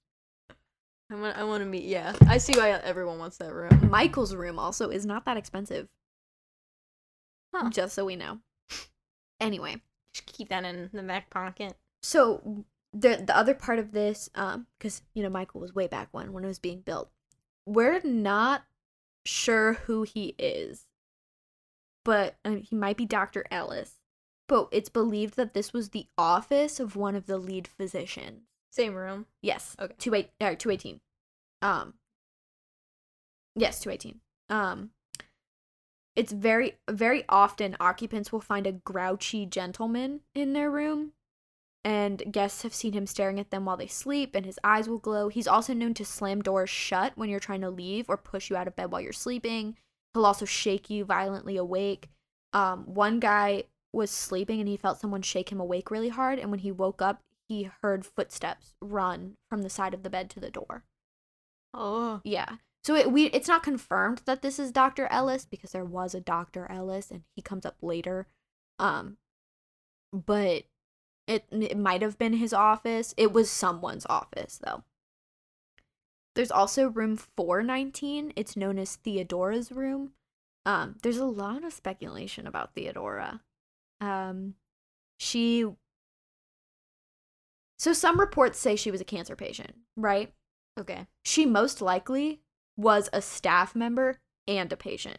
I want. I want to meet. Yeah, I see why everyone wants that room. Michael's room also is not that expensive. Huh. Just so we know. Anyway, Just keep that in the back pocket. so the the other part of this, um, because you know Michael was way back when when it was being built. We're not sure who he is, but um, he might be Doctor Ellis. But it's believed that this was the office of one of the lead physicians. Same room. Yes. Okay. Two eight or two eighteen. Um. Yes, two eighteen. Um. It's very very often occupants will find a grouchy gentleman in their room, and guests have seen him staring at them while they sleep, and his eyes will glow. He's also known to slam doors shut when you're trying to leave or push you out of bed while you're sleeping. He'll also shake you violently awake. Um, one guy was sleeping and he felt someone shake him awake really hard, and when he woke up, he heard footsteps run from the side of the bed to the door. Oh. Yeah. So it we it's not confirmed that this is Dr. Ellis because there was a Dr. Ellis and he comes up later. Um but it it might have been his office. It was someone's office though. There's also room 419. It's known as Theodora's room. Um there's a lot of speculation about Theodora. Um she So some reports say she was a cancer patient, right? Okay. she most likely was a staff member and a patient.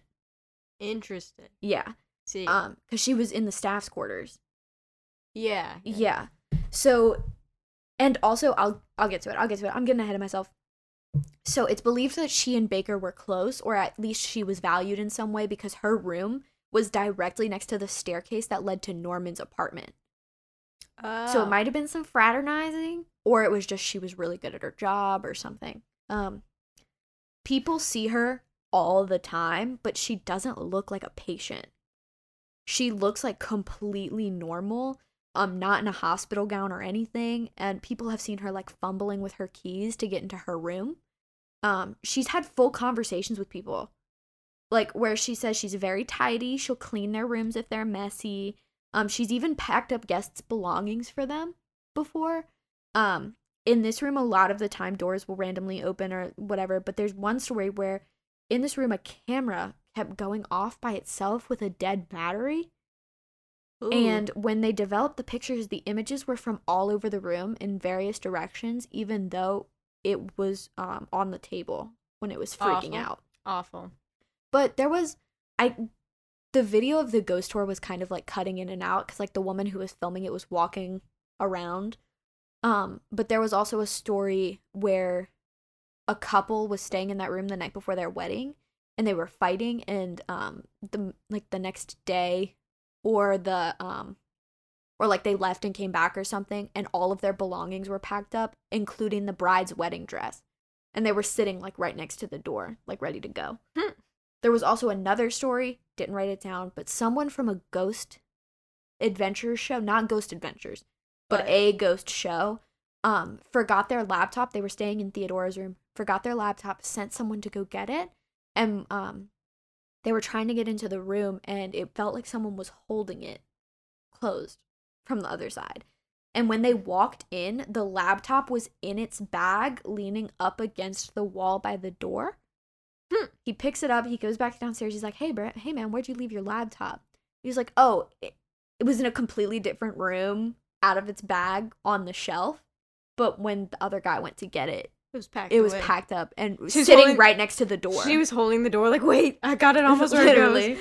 Interesting. Yeah. See. Um cuz she was in the staff's quarters. yeah. Yeah. So and also I'll I'll get to it. I'll get to it. I'm getting ahead of myself. So it's believed that she and Baker were close or at least she was valued in some way because her room was directly next to the staircase that led to Norman's apartment. So Oh. it might have been some fraternizing, or it was just she was really good at her job or something. Um, people see her all the time, but she doesn't look like a patient. She looks like completely normal, um, not in a hospital gown or anything. And people have seen her like fumbling with her keys to get into her room. Um, she's had full conversations with people, like where she says she's very tidy. She'll clean their rooms if they're messy. Um, she's even packed up guests' belongings for them before. Um, in this room, a lot of the time doors will randomly open or whatever. But there's one story where in this room, a camera kept going off by itself with a dead battery. Ooh. And when they developed the pictures, the images were from all over the room in various directions, even though it was um, on the table when it was freaking Awful. out. awful. But there was I the video of the ghost tour was kind of like cutting in and out cuz like the woman who was filming it was walking around. Um but there was also a story where a couple was staying in that room the night before their wedding and they were fighting and um the like the next day or the um or like they left and came back or something and all of their belongings were packed up including the bride's wedding dress and they were sitting like right next to the door like ready to go Hmm. there was also another story didn't write it down but someone from a ghost adventure show not ghost adventures but a ghost show um forgot their laptop. They were staying in theodora's room forgot their laptop sent someone to go get it and um they were trying to get into the room and it felt like someone was holding it closed from the other side. And when they walked in the laptop was in its bag leaning up against the wall by the door. Hmm. he picks it up he goes back downstairs he's like hey Brett, hey man where'd you leave your laptop? He's like oh it, it was in a completely different room out of its bag on the shelf but when the other guy went to get it It was packed. it was away. packed up and She was sitting holding- right next to the door She was holding the door like, wait, I got it *laughs* almost Literally.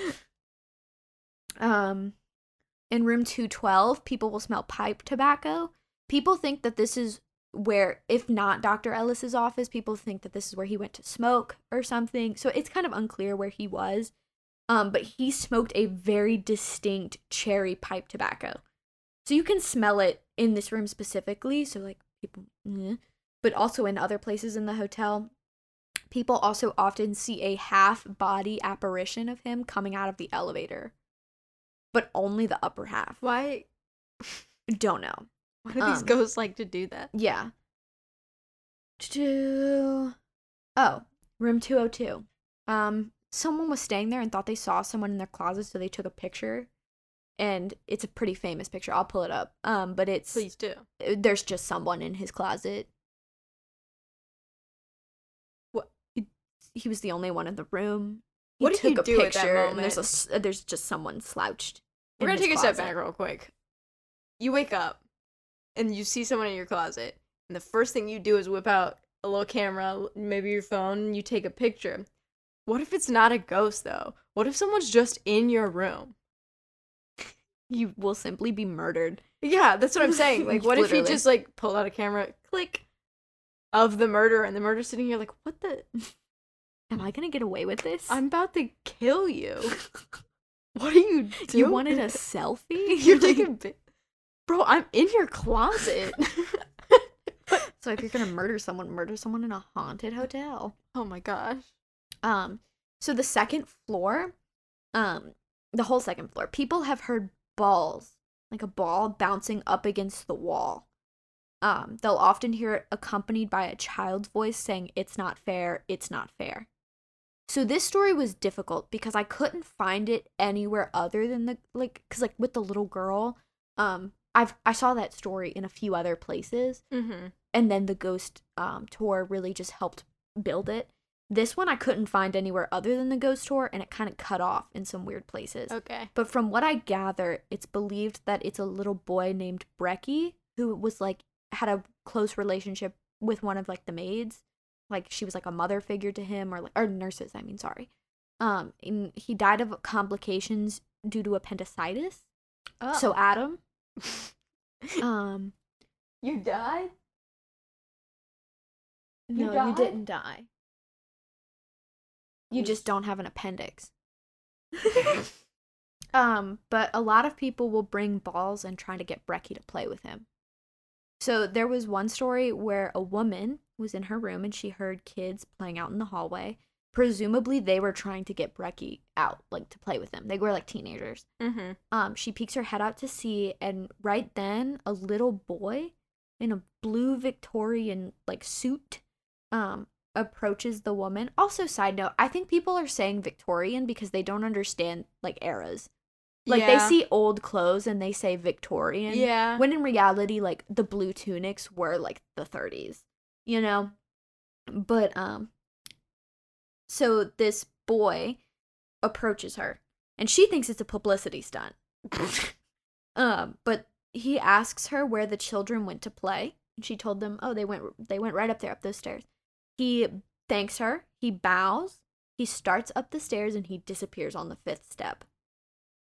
um in room 212 people will smell pipe tobacco people think that this is where if not dr ellis's office people think that this is where he went to smoke or something so it's kind of unclear where he was um but he smoked a very distinct cherry pipe tobacco so you can smell it in this room specifically so like people eh. but also in other places in the hotel people also often see a half body apparition of him coming out of the elevator but only the upper half Why? don't know Why do these Um, ghosts like to do that? yeah Two- oh room 202 um someone was staying there and thought they saw someone in their closet so they took a picture and it's a pretty famous picture i'll pull it up um but it's Please do. there's just someone in his closet What? he was the only one in the room. He What did you do at that and there's a moment? there's just someone slouched. We're gonna take a step back real quick. You wake up and you see someone in your closet, and the first thing you do is whip out a little camera, maybe your phone, and you take a picture. What if it's not a ghost though? What if someone's just in your room? You will simply be murdered. Yeah, that's what I'm saying. *laughs* Like, what if he just like pulled out a camera, click, of the murder, and the murder's sitting here like, what the? *laughs* Am I gonna get away with this? I'm about to kill you. *laughs* What are you doing? you wanted a selfie? You're taking, bi- bro. I'm in your closet. so if you're gonna murder someone, murder someone in a haunted hotel. oh my gosh. Um, so the second floor, um, the whole second floor, people have heard balls, like a ball bouncing up against the wall. Um, they'll often hear it accompanied by a child's voice saying, It's not fair, it's not fair. So this story was difficult because I couldn't find it anywhere other than the like cuz like with the little girl, um I've I saw that story in a few other places Mm-hmm. and then the ghost um, tour really just helped build it. This one I couldn't find anywhere other than the ghost tour, and it kind of cut off in some weird places. Okay. But from what I gather, it's believed that it's a little boy named Breckie who was like had a close relationship with one of like the maids, like she was like a mother figure to him, or like or nurses. I mean, sorry. Um, and he died of complications due to appendicitis. Oh. So Adam, *laughs* um, you died. You no, you died? didn't die. You just don't have an appendix. *laughs* um, but a lot of people will bring balls and try to get Breckie to play with him. So there was one story where a woman was in her room and she heard kids playing out in the hallway. Presumably they were trying to get Breckie out, like to play with them. They were like teenagers. Mm-hmm. Um, she peeks her head out to see, and right then, a little boy in a blue Victorian like suit, um, approaches the woman. Also, side note, I think people are saying Victorian because they don't understand like eras. Like they see old clothes and they say Victorian. Yeah. When in reality, like the blue tunics were like the 30s, you know? But, um, so this boy approaches her and she thinks it's a publicity stunt. um, but he asks her where the children went to play. And she told them, oh, they went, they went right up there, up those stairs. He thanks her, he bows, he starts up the stairs, and he disappears on the fifth step.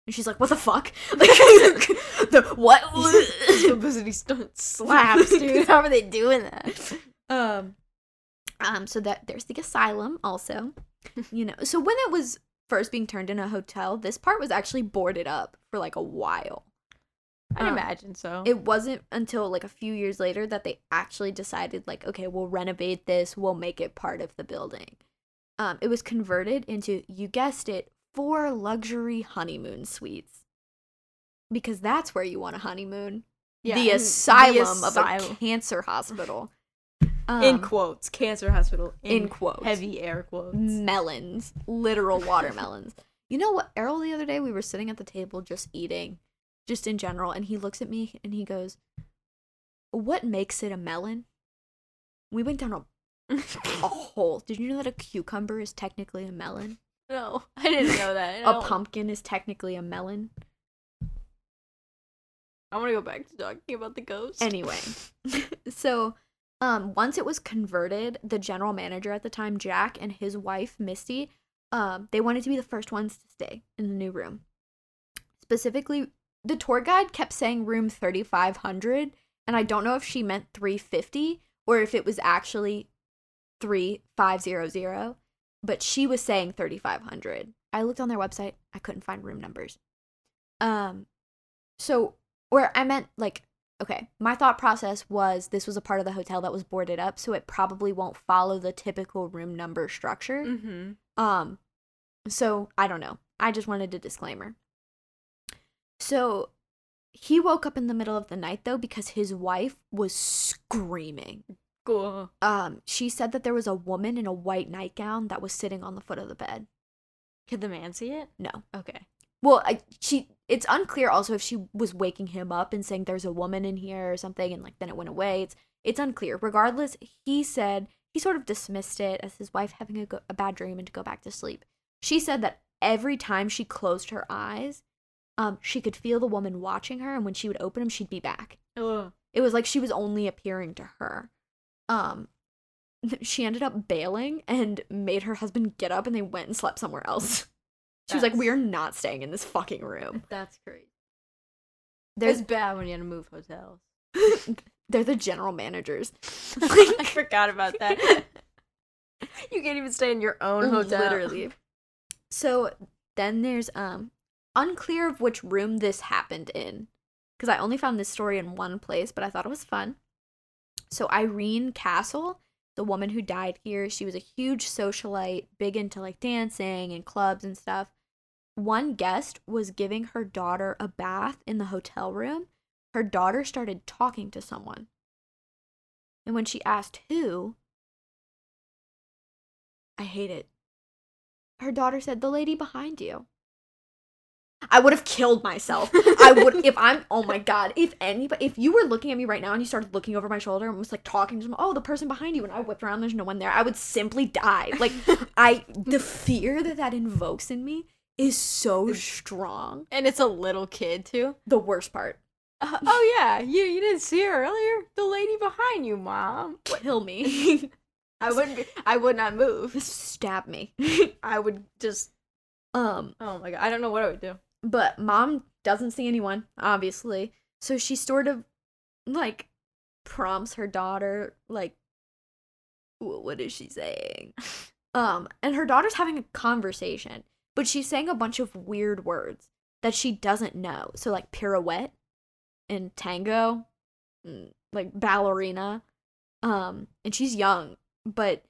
And she's like, "What the fuck? *laughs* Like, *laughs* the what? *laughs* publicity stunt slaps, dude. How are they doing that? um, um. So that there's the asylum also. You know. So when it was first being turned into a hotel, this part was actually boarded up for like a while. I'd Um, imagine so. It wasn't until like a few years later that they actually decided like, okay, we'll renovate this, we'll make it part of the building. Um, it was converted into, you guessed it, four luxury honeymoon suites. Because that's where you want a honeymoon. Yeah, the and asylum of a cancer hospital. in Um, quotes, cancer hospital. in quotes. heavy air quotes. melons, literal watermelons. *laughs* you know what, Errol the other day we were sitting at the table just eating, just in general, and he looks at me and he goes, "What makes it a melon?" We went down a, *laughs* a hole. Did you know that a cucumber is technically a melon? no, I didn't know that. *laughs* A pumpkin is technically a melon. I want to go back to talking about the ghost. Anyway, *laughs* so um, once it was converted, the general manager at the time, Jack, and his wife Misty, um, they wanted to be the first ones to stay in the new room. Specifically, the tour guide kept saying room thirty five hundred, and I don't know if she meant three fifty or if it was actually three five zero zero, but she was saying thirty five hundred. I looked on their website, I couldn't find room numbers. Um, so or I meant like okay, my thought process was this was a part of the hotel that was boarded up, so it probably won't follow the typical room number structure. Mm-hmm. Um, so I don't know. I just wanted a disclaimer. So he woke up in the middle of the night though because his wife was screaming. Cool. Um, she said that there was a woman in a white nightgown that was sitting on the foot of the bed. Could the man see it? No. Okay. Well, I, she it's unclear also if she was waking him up and saying there's a woman in here or something and like then it went away. It's it's unclear. Regardless, he said he sort of dismissed it as his wife having a, go- a bad dream and to go back to sleep. She said that every time she closed her eyes, um, she could feel the woman watching her, and when she would open them, she'd be back. Ugh. It was like she was only appearing to her. Um, *laughs* she ended up bailing and made her husband get up, and they went and slept somewhere else. *laughs* She was like, "We are not staying in this fucking room." That's crazy. There's It's bad when you have to move hotels. *laughs* they're the general managers. I forgot about that. you can't even stay in your own hotel. Literally. So then there's um unclear of which room this happened in because I only found this story in one place, but I thought it was fun. So Irene Castle, the woman who died here, she was a huge socialite, big into like dancing and clubs and stuff. One guest was giving her daughter a bath in the hotel room. Her daughter started talking to someone. And when she asked who, I hate it. Her daughter said, The lady behind you. I would have killed myself. I would if I'm oh my god, if anybody if you were looking at me right now and you started looking over my shoulder and was like talking to them, oh the person behind you and I whipped around, there's no one there, I would simply die. Like *laughs* I the fear that that invokes in me is so strong. and it's a little kid too. The worst part. Uh, oh yeah, you you didn't see her earlier. The lady behind you, mom. Kill me. *laughs* I wouldn't. Be, I would not move. Stab me. I would just. um Oh my god, I don't know what I would do. But mom doesn't see anyone obviously. So she sort of like prompts her daughter like what is she saying? Um and her daughter's having a conversation but she's saying a bunch of weird words that she doesn't know. So like pirouette and tango mm, like ballerina um and she's young but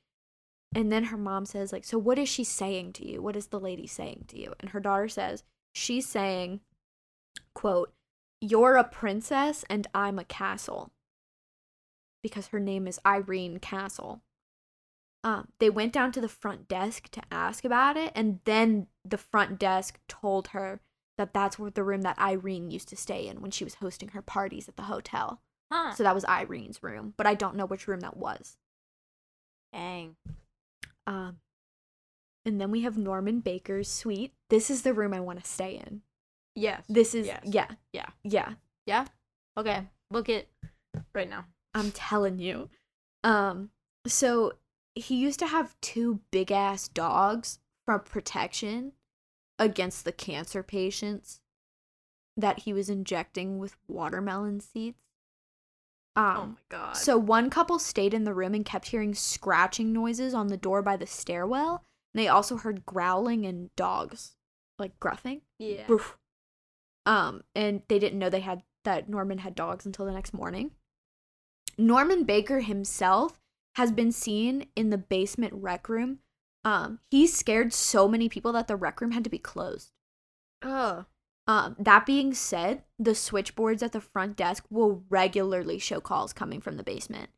and then her mom says like so what is she saying to you? What is the lady saying to you? And her daughter says she's saying quote you're a princess and i'm a castle because her name is irene castle um, they went down to the front desk to ask about it and then the front desk told her that that's where the room that irene used to stay in when she was hosting her parties at the hotel Huh. so that was irene's room but i don't know which room that was Dang. um, and then we have Norman Baker's suite. This is the room I want to stay in. Yes. This is Yes. yeah, Yeah. yeah. Yeah. Okay. Book it right now. I'm telling you. Um, so he used to have two big ass dogs for protection against the cancer patients that he was injecting with watermelon seeds. Um, oh my god. So one couple stayed in the room and kept hearing scratching noises on the door by the stairwell. And they also heard growling and dogs like gruffing. yeah. Roof. Um, and they didn't know they had that Norman had dogs until the next morning. Norman Baker himself has been seen in the basement rec room. Um, he scared so many people that the rec room had to be closed. Oh. Um, that being said, the switchboards at the front desk will regularly show calls coming from the basement.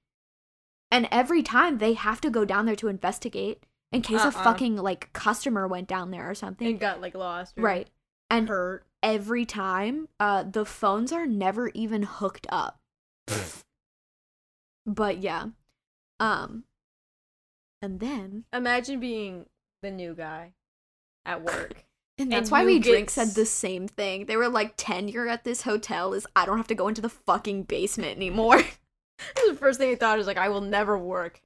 And every time they have to go down there to investigate in case a Uh-uh. fucking like customer went down there or something. And got like lost. right. And Hurt. every time, uh the phones are never even hooked up. *laughs* but yeah. Um and then Imagine being the new guy at *laughs* work. And that's And why we get drink said the same thing. They were like tenure at this hotel is I don't have to go into the fucking basement anymore. *laughs* The first thing I thought. Is like I will never work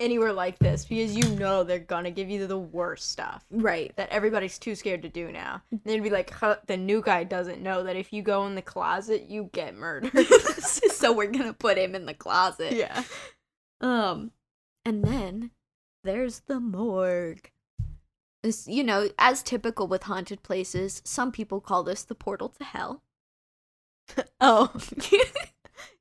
anywhere like this because you know they're gonna give you the worst stuff right. that everybody's too scared to do now. And they'd be like, huh, the new guy doesn't know that if you go in the closet, you get murdered. *laughs* *laughs* so we're gonna put him in the closet. yeah. Um, and then there's the morgue. This, you know, as typical with haunted places, some people call this the portal to hell. *laughs* Oh.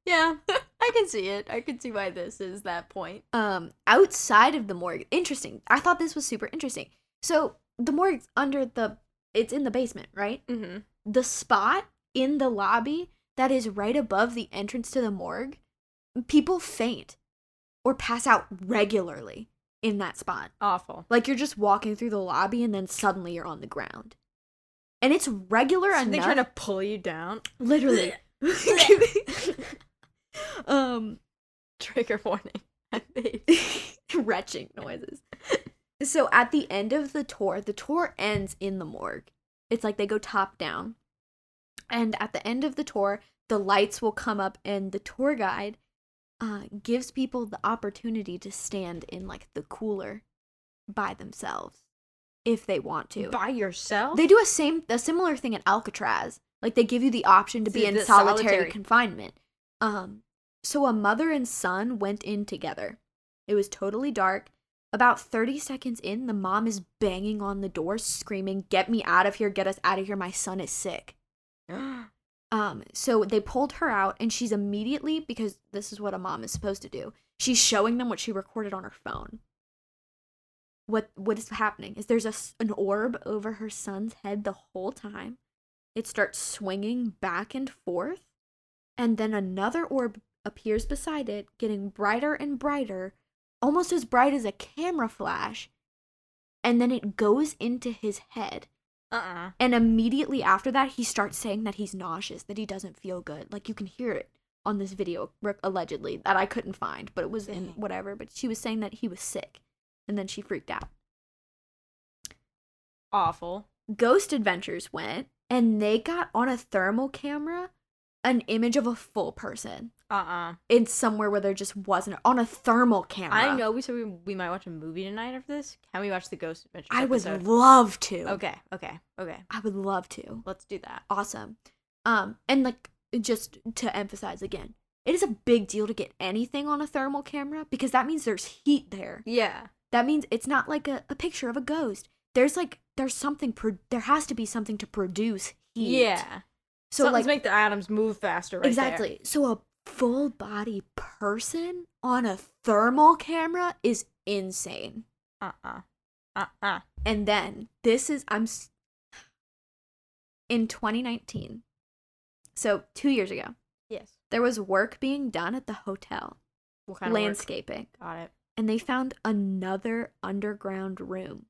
yeah. I can see it. I can see why this is that point. um outside of the morgue interesting i thought this was super interesting so the morgue's under the it's in the basement right Mm-hmm. the spot in the lobby that is right above the entrance to the morgue people faint or pass out regularly in that spot Awful. like you're just walking through the lobby and then suddenly you're on the ground and it's regular Are enough they trying to pull you down? literally *laughs* *laughs* *laughs* um Trigger warning. *laughs* *laughs* retching noises. So at the end of the tour, the tour ends in the morgue. It's like they go top down. And at the end of the tour, the lights will come up and the tour guide uh, gives people the opportunity to stand in like the cooler by themselves if they want to. By yourself? They do a same a similar thing at Alcatraz. Like they give you the option to be in solitary, solitary- confinement. Um so a mother and son went in together. It was totally dark. About 30 seconds in, the mom is banging on the door screaming, "Get me out of here. Get us out of here. My son is sick." *gasps* Um, so they pulled her out, and she's immediately because this is what a mom is supposed to do. She's showing them what she recorded on her phone. What what is happening is there's a an orb over her son's head the whole time. It starts swinging back and forth, and then another orb appears beside it, getting brighter and brighter, almost as bright as a camera flash. And then it goes into his head. uh-uh. And immediately after that, he starts saying that he's nauseous, that he doesn't feel good. Like you can hear it on this video, allegedly, that I couldn't find, but it was in whatever. But she was saying that he was sick. And then she freaked out. Awful. Ghost Adventures went and they got on a thermal camera an image of a full person Uh-uh. in somewhere where there just wasn't on a thermal camera. I know we said we, we might watch a movie tonight after this. Can we watch the Ghost Adventures I would love to. Okay, okay, okay. I would love to. Let's do that. awesome. Um, and like just to emphasize again, it is a big deal to get anything on a thermal camera because that means there's heat there. Yeah. That means it's not like a, a picture of a ghost. There's like there's something pro- there has to be something to produce heat. Yeah. So Something's like make the atoms move faster right there. exactly. So a full body person on a thermal camera is insane. Uh-uh. Uh-uh. And then this is I'm s- in 2019. So 2 years ago. Yes. there was work being done at the hotel, What kind of work? landscaping, Got it. and they found another underground room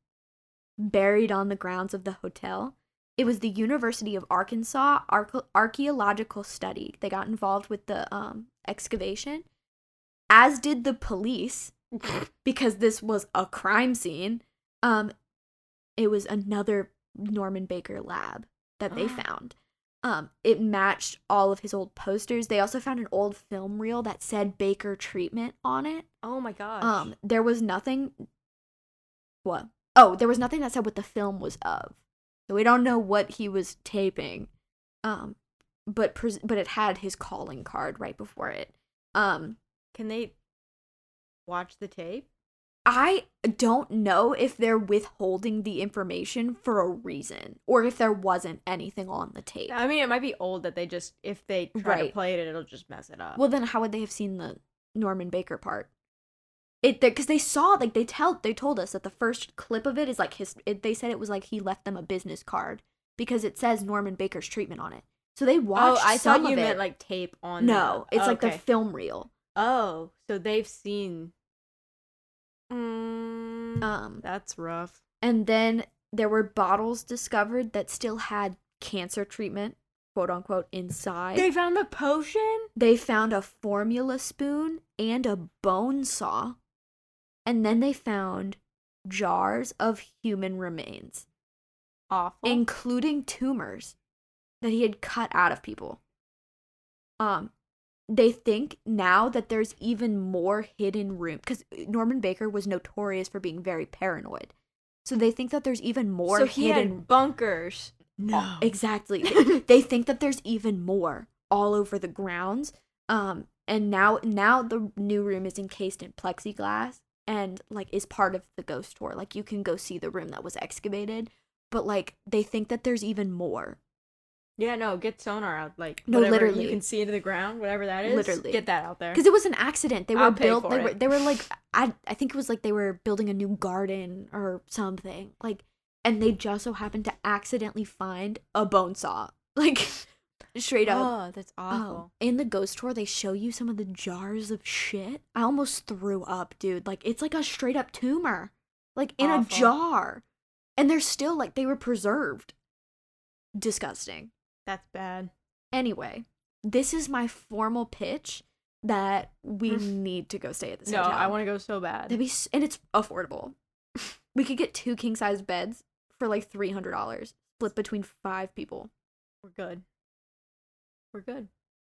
buried on the grounds of the hotel. It was the University of Arkansas Archaeological Study. They got involved with the um, excavation, as did the police, *laughs* because this was a crime scene. Um, it was another Norman Baker lab that they found. Um, it matched all of his old posters. They also found an old film reel that said Baker treatment on it. Oh my gosh. Um, there was nothing. What? Oh, there was nothing that said what the film was of. So we don't know what he was taping. Um, but pres- but it had his calling card right before it. Um, Can they watch the tape? I don't know if they're withholding the information for a reason or if there wasn't anything on the tape. I mean, it might be old that they just if they try to play it, it'll just mess it up. Well, then how would they have seen the Norman Baker part? It because they saw like they tell they told us that the first clip of it is like his. It, they said it was like he left them a business card because it says Norman Baker's treatment on it. So they oh, watched. I some thought you meant it. like tape on. no, the... it's like the film reel. Oh, so they've seen. Mm, Um, that's rough. and then there were bottles discovered that still had cancer treatment, quote unquote, inside. They found the potion. They found a formula spoon and a bone saw. And then they found jars of human remains, Awful. including tumors that he had cut out of people. Um they think now that there's even more hidden room cuz Norman Baker was notorious for being very paranoid. So they think that there's even more so he hidden had bunkers. No, exactly. They- *laughs* they think that there's even more all over the grounds. Um, and now now the new room is encased in plexiglass and like is part of the ghost tour. Like you can go see the room that was excavated, but like they think that there's even more. Yeah, no, get sonar out. Like No, literally. you can see into the ground, whatever that is. Literally. get that out there. Because it was an accident. They were I'll built. They were. They were like. I. I think it was like they were building a new garden or something. Like, and they just so happened to accidentally find a bone saw. *laughs* Like, straight up. Oh, that's Oh, in the ghost tour, they show you some of the jars of shit. I almost threw up, dude. Like it's like a straight up tumor, like in Awful. a jar, and they're still like they were preserved. Disgusting. That's bad. Anyway, this is my formal pitch that we mm. need to go stay at this no, hotel. I want to go so bad. That'd be s- and it's affordable. *laughs* we could get two king size beds for like three hundred dollars, split between five people. We're good. We're good.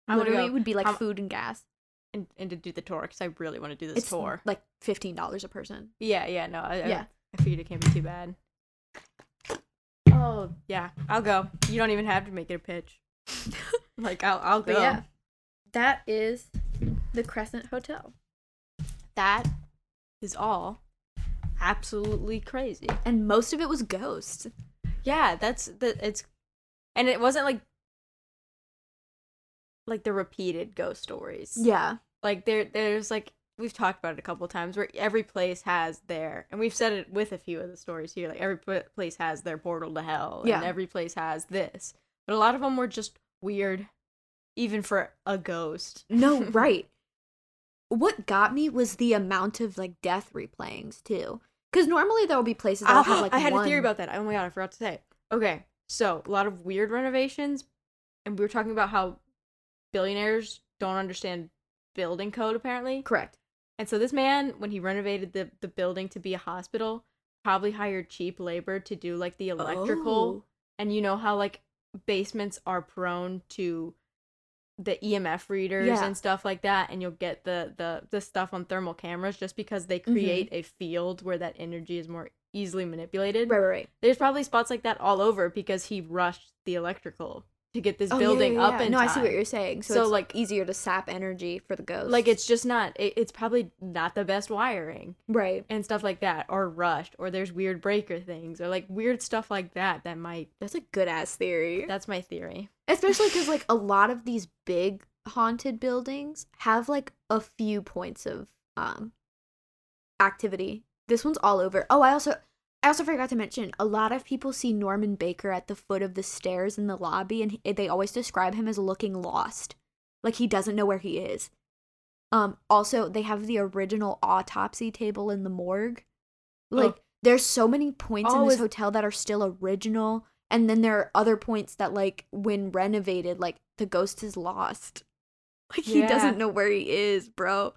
I Literally, it would be like food and gas. and, and to do the tour because I really want to do this It's tour. like fifteen dollars a person. Yeah, yeah, no, I, Yeah. I, I figured it can't be too bad. Oh yeah, I'll go. You don't even have to make it a pitch. *laughs* Like I'll I'll go. But yeah, that is the Crescent Hotel, That is all absolutely crazy. and most of it was ghosts. Yeah, that's the it's, and it wasn't like like the repeated ghost stories. Yeah, like there there's like we've talked about it a couple times where every place has their and we've said it with a few of the stories here like every pl- place has their portal to hell Yeah. and every place has this but a lot of them were just weird even for a ghost no, *laughs* right. What got me was the amount of like death replayings too, because normally there will be places that have ah, like i had one. a theory about that oh my god i forgot to say okay so a lot of weird renovations and we were talking about how billionaires don't understand building code apparently Correct. And so this man, when he renovated the, the building to be a hospital, probably hired cheap labor to do like the electrical. Oh. And you know how like basements are prone to the EMF readers Yeah. and stuff like that, and you'll get the the the stuff on thermal cameras just because they Mm-hmm. create a field where that energy is more easily manipulated. Right, right, right. There's probably spots like that all over because he rushed the electrical to get this Oh, yeah, building yeah, up and No, I see what you're saying. So, So, like easier to sap energy for the ghost. Like it's just not. It, it's probably not the best wiring. right. and stuff like that or rushed or there's weird breaker things or like weird stuff like that that might That's a good ass theory. that's my theory Especially because like a *laughs* lot of these big haunted buildings have like a few points of um activity. This one's all over. Oh, I also I also forgot to mention a lot of people see Norman Baker at the foot of the stairs in the lobby and he, they always describe him as looking lost. Like he doesn't know where he is. Um also they have the original autopsy table in the morgue. Like Oh. there's so many points in Oh, this is- hotel that are still original and then there are other points that like when renovated like the ghost is lost. Like he Yeah. doesn't know where he is, bro.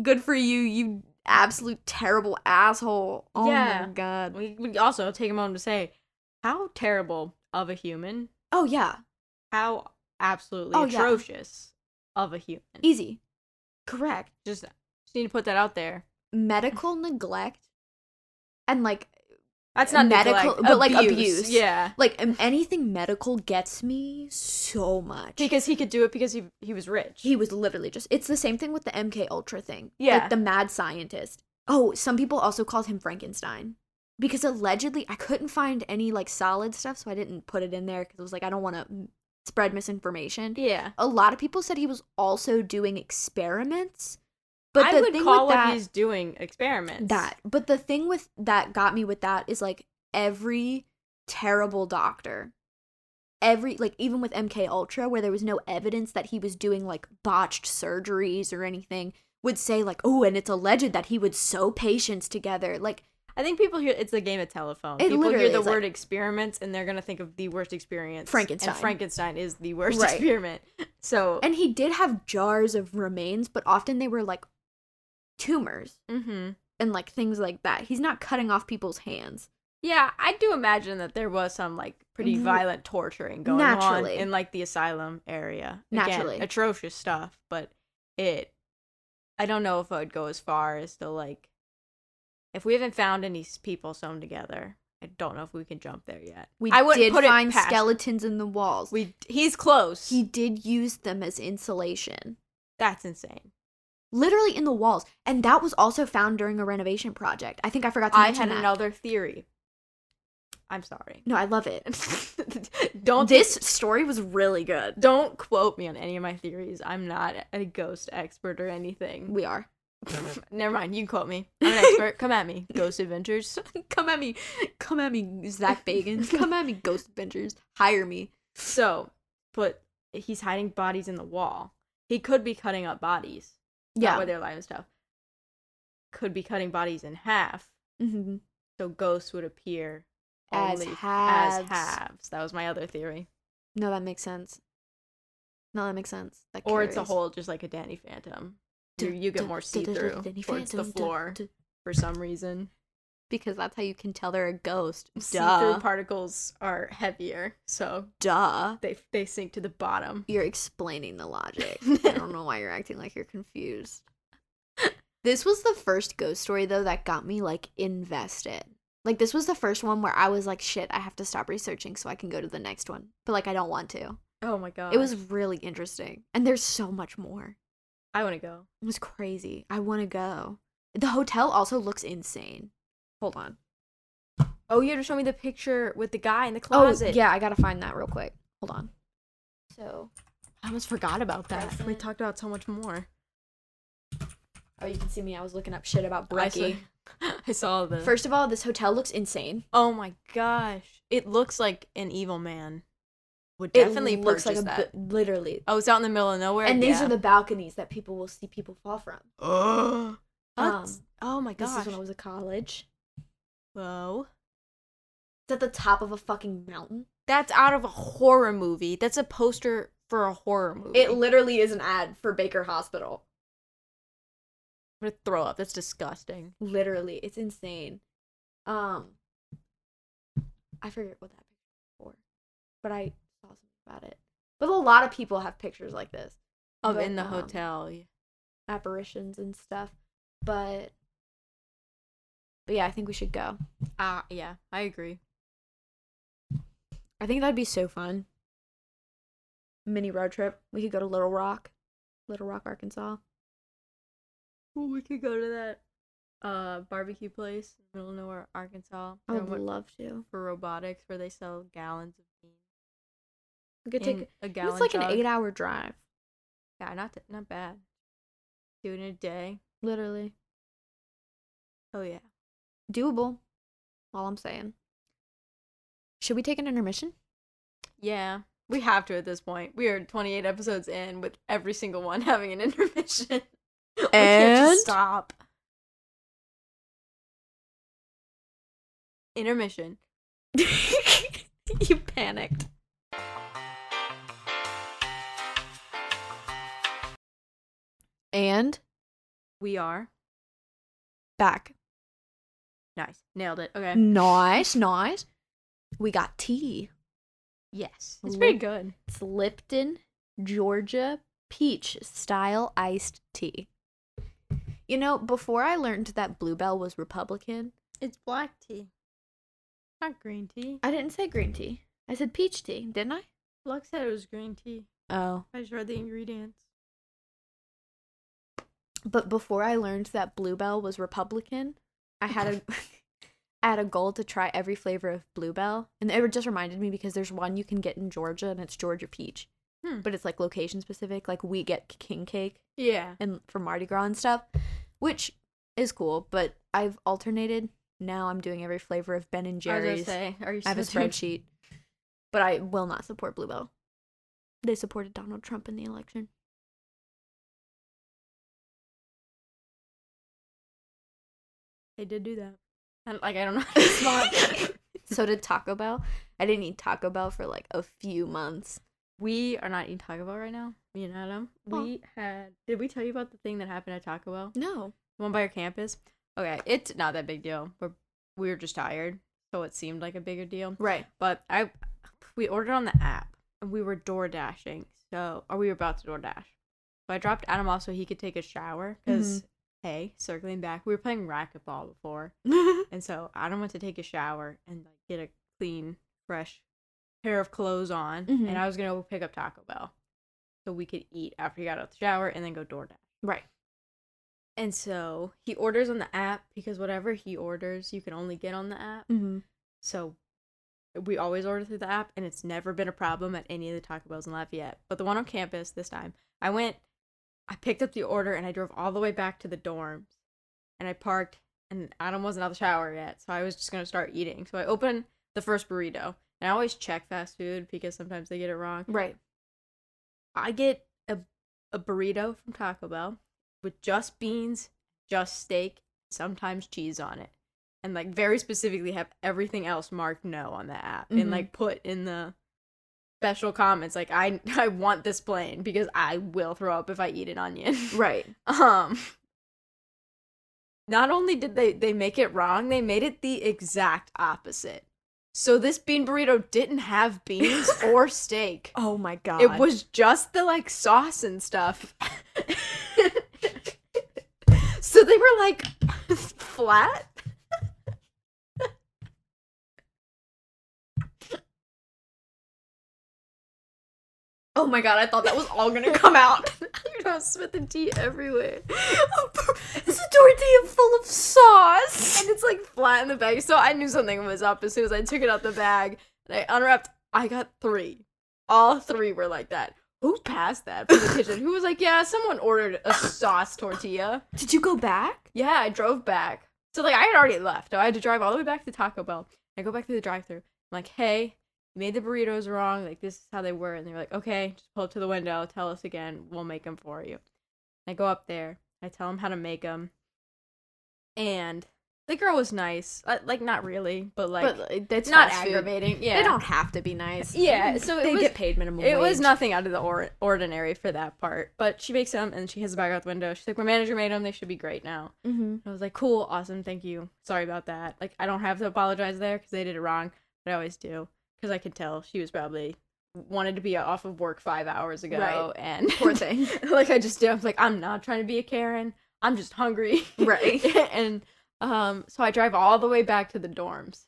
Good for you, you absolute terrible asshole. Oh Yeah. my god. we would also take a moment to say how terrible of a human Oh yeah. how absolutely Oh, yeah. atrocious of a human Easy. Correct. just just need to put that out there Medical neglect and like that's not Medical- neglect, but, like, abuse. yeah like um, anything medical gets me so much. because he could do it because he he was rich he was literally just it's the same thing with the MK Ultra thing. Yeah. Like the mad scientist. Oh, some people also called him Frankenstein. Because allegedly I couldn't find any like solid stuff, so I didn't put it in there because it was like I don't want to spread misinformation. yeah A lot of people said he was also doing experiments. But i the would thing call with what that, he's doing experiments that but the thing with that got me with that is like every terrible doctor every like even with mk ultra where there was no evidence that he was doing like botched surgeries or anything would say like oh and it's alleged that he would sew patients together like I think people hear it's a game of telephone. It people hear the is, like- word experiments and they're gonna think of the worst experience. Frankenstein. And Frankenstein is the worst Right. *laughs* experiment. So and he did have jars of remains but often they were like tumors hmm and like things like that he's not cutting off people's hands Yeah, I do imagine that there was some like pretty violent torturing going Naturally. on in like the asylum area. Again, Naturally. atrocious stuff, but it. I don't know if I would go as far as to like. If we haven't found any people sewn together, I don't know if we can jump there yet. we I did put find skeletons in the walls We he's close. he did use them as insulation That's insane. Literally in the walls and that was also found during a renovation project i think i forgot to I mention had that. another theory. I'm sorry. no i love it *laughs* don't this story was really good don't quote me on any of my theories. I'm not a ghost expert or anything. we are *laughs* Never mind. You can quote me. I'm an *laughs* expert. Come at me. Ghost Adventures. come at me come at me Zak Bagans come at me ghost adventures hire me So, but he's hiding bodies in the wall. He could be cutting up bodies. Yeah where they're alive and stuff. Could be cutting bodies in half. Mhm. So ghosts would appear As halves. as halves. That was my other theory. no that makes sense No, that makes sense. That or it's a carries. hole just like a Danny Phantom. You, you get more see through Danny towards the floor for some reason. Because that's how you can tell they're a ghost. See through Duh. particles are heavier, so Duh. they they sink to the bottom. You're explaining the logic. *laughs* I don't know why you're acting like you're confused. This was the first ghost story though that got me like invested. Like this was the first one where I was like, shit, I have to stop researching so I can go to the next one. But like I don't want to. Oh my god. It was really interesting. And there's so much more. I want to go. It was crazy. I want to go. The hotel also looks insane. Hold on. Oh, you had to show me the picture with the guy in the closet. Oh, closet. yeah, I got to find that real quick. Hold on. So, I almost forgot about that. We talked about so much more. oh, you can see me. I was looking up shit about I saw, Breckie. *laughs* I saw the. First of all, this hotel looks insane. oh my gosh, it looks like an evil man would It definitely looks like purchase a that. bu- literally. oh, it's out in the middle of nowhere. and these yeah. are the balconies that people will see people fall from. *gasps* Oh, Um, oh my gosh! This is when I was at college. Whoa. It's at the top of a fucking mountain. That's out of a horror movie. That's a poster for a horror movie. It literally is an ad for Baker Hospital. I'm gonna throw up. That's disgusting. Literally, it's insane. Um, I forget what that picture was for, but I saw something about it. But a lot of people have pictures like this, Of But, in the um, hotel. apparitions and stuff. But, but yeah, I think we should go. Ah, yeah, I agree. I think that'd be so fun. Mini road trip. We could go to Little Rock, Little Rock, Arkansas. Ooh, we could go to that uh barbecue place in the middle of nowhere, Arkansas. I would went love to. for robotics where they sell gallons of beans. We could take. a gallon. It's like an eight-hour drive, Yeah, not not bad. Do it in a day. literally Oh yeah. Doable. All I'm saying. Should we take an intermission? Yeah, we have to at this point. We are 28 episodes in with every single one *laughs* having an intermission. *laughs* And? stop. Intermission. *laughs* you panicked. And We are back. Nice. Nailed it. Okay. Nice, nice. We got tea. Yes. It's pretty good. It's Lipton, Georgia peach style iced tea. You know, before I learned that Bluebell was Republican, It's black tea. Not green tea. I didn't say green tea. I said peach tea, didn't I? Lux said it was green tea. Oh. I just read the ingredients. But before I learned that Bluebell was Republican, I had a *laughs* I had a goal to try every flavor of Bluebell. And it just reminded me because there's one you can get in Georgia and it's Georgia peach. Hmm. But it's like location specific. Like we get king cake Yeah. and for Mardi Gras and stuff, which is cool. But I've alternated. Now I'm doing every flavor of Ben and Jerry's. say, are you I have a spreadsheet, but I will not support Bluebell. They supported Donald Trump in the election. They did do that. And, like I don't know. how to respond. *laughs* so did Taco Bell. I didn't eat Taco Bell for like a few months. we are not eating Taco Bell right now. Me and Adam. Oh. We had. Did we tell you about the thing that happened at Taco Bell? No. The one by your campus. Okay, it's not that big deal. We're we were just tired, so it seemed like a bigger deal. Right. But I, we ordered on the app, and we were door dashing. So, or we were about to door dash. So I dropped Adam off so he could take a shower. Because mm-hmm. Hey, circling back, we were playing racquetball before, *laughs* and so Adam went to take a shower and like get a clean, fresh pair of clothes on, Mhm. and I was gonna go pick up Taco Bell, so we could eat after he got out of the shower and then go door dash. right. And so he orders on the app because whatever he orders, you can only get on the app. Mm-hmm. So we always order through the app, and it's never been a problem at any of the Taco Bells in Lafayette. But the one on campus this time, I went, I picked up the order, and I drove all the way back to the dorms, and I parked, and Adam wasn't out of the shower yet, so I was just gonna start eating. So I opened the first burrito, and I always check fast food because sometimes they get it wrong. Right. I get a a burrito from Taco Bell with just beans, just steak, sometimes cheese on it. And like very specifically have everything else marked no on the app Mhm. and like put in the special comments like I *laughs* I want this plain because I will throw up if I eat an onion. *laughs* Right. um not only did they they make it wrong, they made it the exact opposite. So this bean burrito didn't have beans *laughs* or steak. Oh my god. It was just the like sauce and stuff. so they were like flat. Oh my god, I thought that was all gonna come out. you know, spit the tea everywhere. *laughs* it's a tortilla full of sauce. and it's like flat in the bag. So I knew something was up as soon as I took it out the bag and I unwrapped. I got three. All three were like that. Who passed that from the kitchen? Who was like, yeah, someone ordered a sauce tortilla. Did you go back? Yeah, I drove back. So like I had already left. So I had to drive all the way back to Taco Bell. I go back to the drive-through. I'm like, hey, you made the burritos wrong. Like this is how they were. And they're like, okay, just pull up to the window. Tell us again. We'll make them for you. I go up there. I tell them how to make them. And the girl was nice. Uh, Like not really, but like but that's not fast food. aggravating. Yeah, They don't have to be nice. *laughs* Yeah, so it they was- get paid minimum It was nothing out of the or- ordinary for that part. But she makes them and she has the bag out the window. She's like, my manager made them. They should be great now. Mm-hmm. I was like, cool, awesome, thank you. Sorry about that. Like, I don't have to apologize there because they did it wrong, but I always do because I could tell she was probably wanted to be off of work five hours ago, Right. and Poor *laughs* thing. like I just did. I was like, I'm not trying to be a Karen. I'm just hungry, Right. *laughs* and um, so I drive all the way back to the dorms.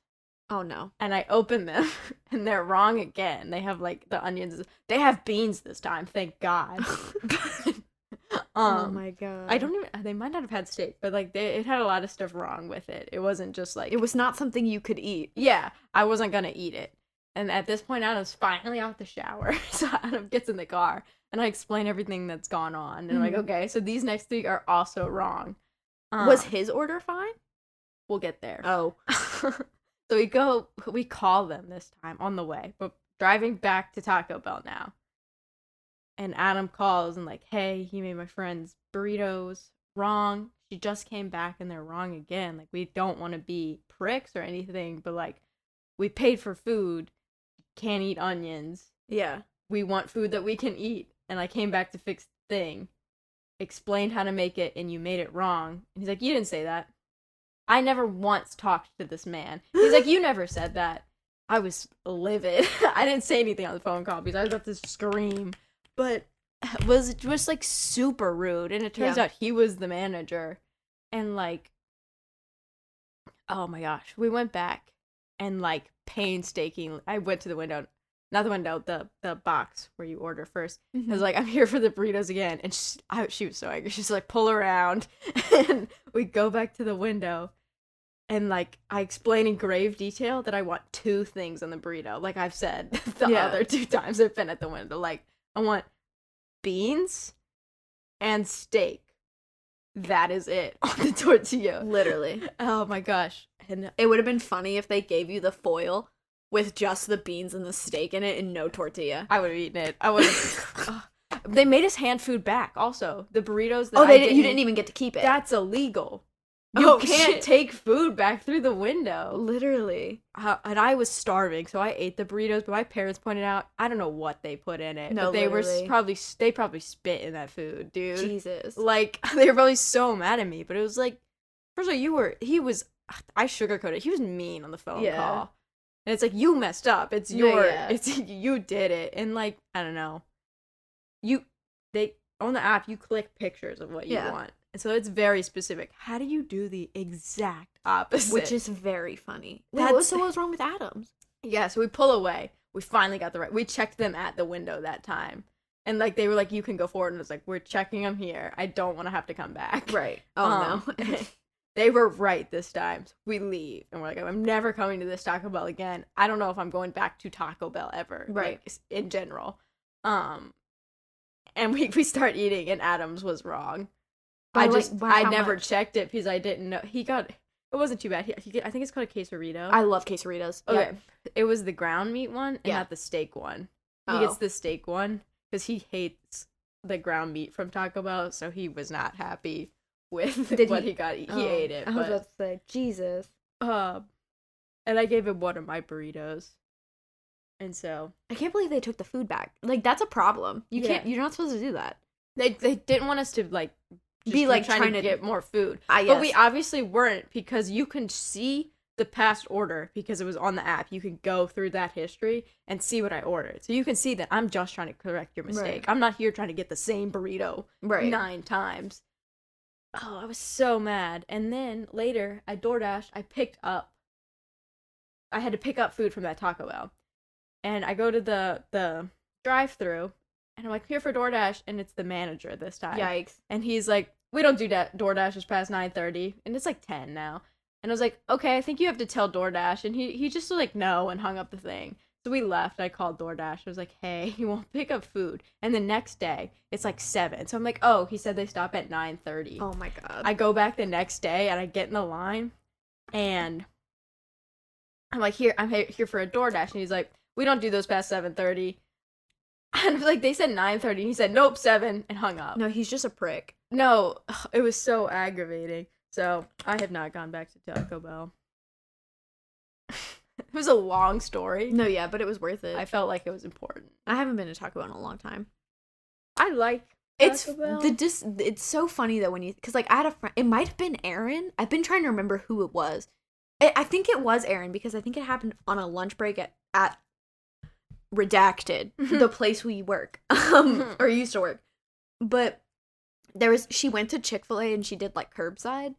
Oh no. And I open them, *laughs* and they're wrong again. They have like the onions. They have beans this time, thank God. um, oh my god. I don't even. They might not have had steak, but like they, it had a lot of stuff wrong with it. It wasn't just like It was not something you could eat. Yeah, I wasn't gonna eat it. And at this point, Adam's finally out the shower, *laughs* so Adam gets in the car, and I explain everything that's gone on. And I'm like, Mhm. okay, so these next three are also wrong. was Um, his order fine? we'll get there. Oh. *laughs* so we go, we call them this time on the way, but driving back to Taco Bell now. And Adam calls and like, hey, he made my friend's burritos wrong. She just came back and they're wrong again. Like we don't want to be pricks or anything, but like we paid for food, can't eat onions. Yeah. We want food that we can eat. And I came back to fix the thing, explained how to make it, and you made it wrong. And he's like, You didn't say that. I never once talked to this man. He's like, *laughs* You never said that. I was livid. *laughs* I didn't say anything on the phone call because I was about to scream. But *laughs* was just like super rude. And it turns Yeah. out he was the manager. And like, oh my gosh, we went back and like painstaking. I went to the window, not the window, the the box where you order first. I was mm-hmm. like, I'm here for the burritos again, and she, I, she was so angry. She's like, pull around, *laughs* and we go back to the window, and like I explain in grave detail that I want two things on the burrito, like I've said *laughs* the Yeah. other two times I've been at the window. Like I want beans and steak. That is it *laughs* on the tortilla. Literally. Oh my gosh. And It would have been funny if they gave you the foil with just the beans and the steak in it and no tortilla. I would have eaten it. I would have. *laughs* they made us hand food back. Also, the burritos. That oh, they didn't, you didn't even get to keep it. That's illegal. You Oh, can't shit. take food back through the window. literally. Uh, and I was starving, so I ate the burritos. But my parents pointed out, I don't know what they put in it. No, but they were literally. probably they probably spit in that food, dude. Jesus. Like *laughs* they were probably so mad at me. But it was like, first of all, you were he was. I sugarcoated. He was mean on the phone Yeah. call. And it's like you messed up. It's your. yeah. It's *laughs* you did it. And like I don't know. You they on the app you click pictures of what you Yeah. want. And so it's very specific. How do you do the exact opposite? Which is very funny. Wait, That's- what, so what was wrong with Adams? yeah. So we pull away. We finally got the right. We checked them at the window that time. And like they were like, you can go forward, and it's like, we're checking them here. I don't want to have to come back. Right. *laughs* Oh Um, *laughs* no. They were right this time. So we leave, and we're like, I'm never coming to this Taco Bell again. I don't know if I'm going back to Taco Bell ever, Right. like, in general. Um, and *laughs* we we start eating, and Adams was wrong. I like, just I never much? checked it because I didn't know he got. It wasn't too bad. He, he I think it's called a quesarito. I love quesaritos. okay, Yeah. it was the ground meat one and Yeah. not the steak one. He Oh. gets the steak one because he hates the ground meat from Taco Bell, so he was not happy with Did what he- he, got. He Oh, ate it, I was but about to say, Jesus. uh, and I gave him one of my burritos. And so I can't believe they took the food back. Like that's a problem. You Yeah. can't. You're not supposed to do that. they they didn't want us to like Be, like, trying, trying to to- get more food. I But we obviously weren't because you can see the past order because it was on the app. You can go through that history and see what I ordered. So you can see that I'm just trying to correct your mistake. Right. I'm not here trying to get the same burrito right. nine times. Oh, I was so mad. And then later, I DoorDash, I picked up I had to pick up food from that Taco Bell. And I go to the the drive-through and I'm like, here for DoorDash, and it's the manager this time. Yikes. And he's like, we don't do da- DoorDash past 9:30, and it's like 10 now. And I was like, okay, I think you have to tell DoorDash, and he he just was like no and hung up the thing. So we left. I called DoorDash. I was like, hey, *laughs* you won't pick up food. And the next day, it's like seven. So I'm like, oh, he said they stop at 9:30. Oh my god. I go back the next day and I get in the line, and I'm like, here, I'm here for a DoorDash, and he's like, we don't do those past 7:30. *laughs* And I was like, they said 9:30, and he said, nope, seven, and hung up. no, he's just a prick. No, *sighs* it was so aggravating. So I have not gone back to Taco Bell. *laughs* it was a long story. No, yeah, but it was worth it. I felt like it was important. I haven't been to Taco Bell in a long time. I like It's Taco Bell. the dis. It's so funny that when you, because like I had a friend. It might have been Aaron. I've been trying to remember who it was. I, I think it was Aaron because I think it happened on a lunch break at at redacted the place we work *laughs* um or used to work but there was she went to chick-fil-a and she did like curbside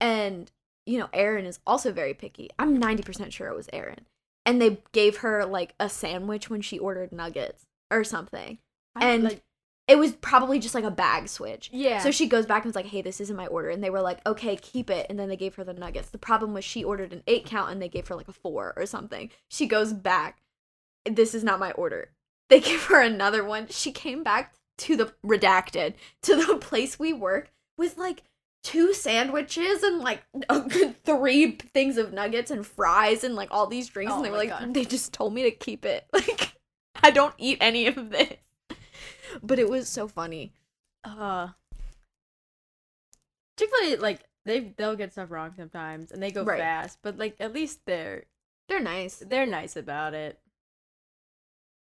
and you know aaron is also very picky i'm 90% sure it was aaron and they gave her like a sandwich when she ordered nuggets or something I, and like, it was probably just like a bag switch yeah. so she goes back and was like, "Hey, this isn't my order," and they were like, "Okay, keep it." And then they gave her the nuggets. The problem was she ordered an eight count and they gave her like a four or something. She goes back. This is not my order. They *laughs* give her another one. She came back to the redacted to the *laughs* place we work with like two sandwiches and like *laughs* three things of nuggets and fries and like all these drinks. Oh and they were like, God. they just told me to keep it. *laughs* Like, I don't eat any of this. But it was so funny. uh Chick-fil-A like they they'll get stuff wrong sometimes and they go Right. fast, but like at least they're They're nice. they're nice about it.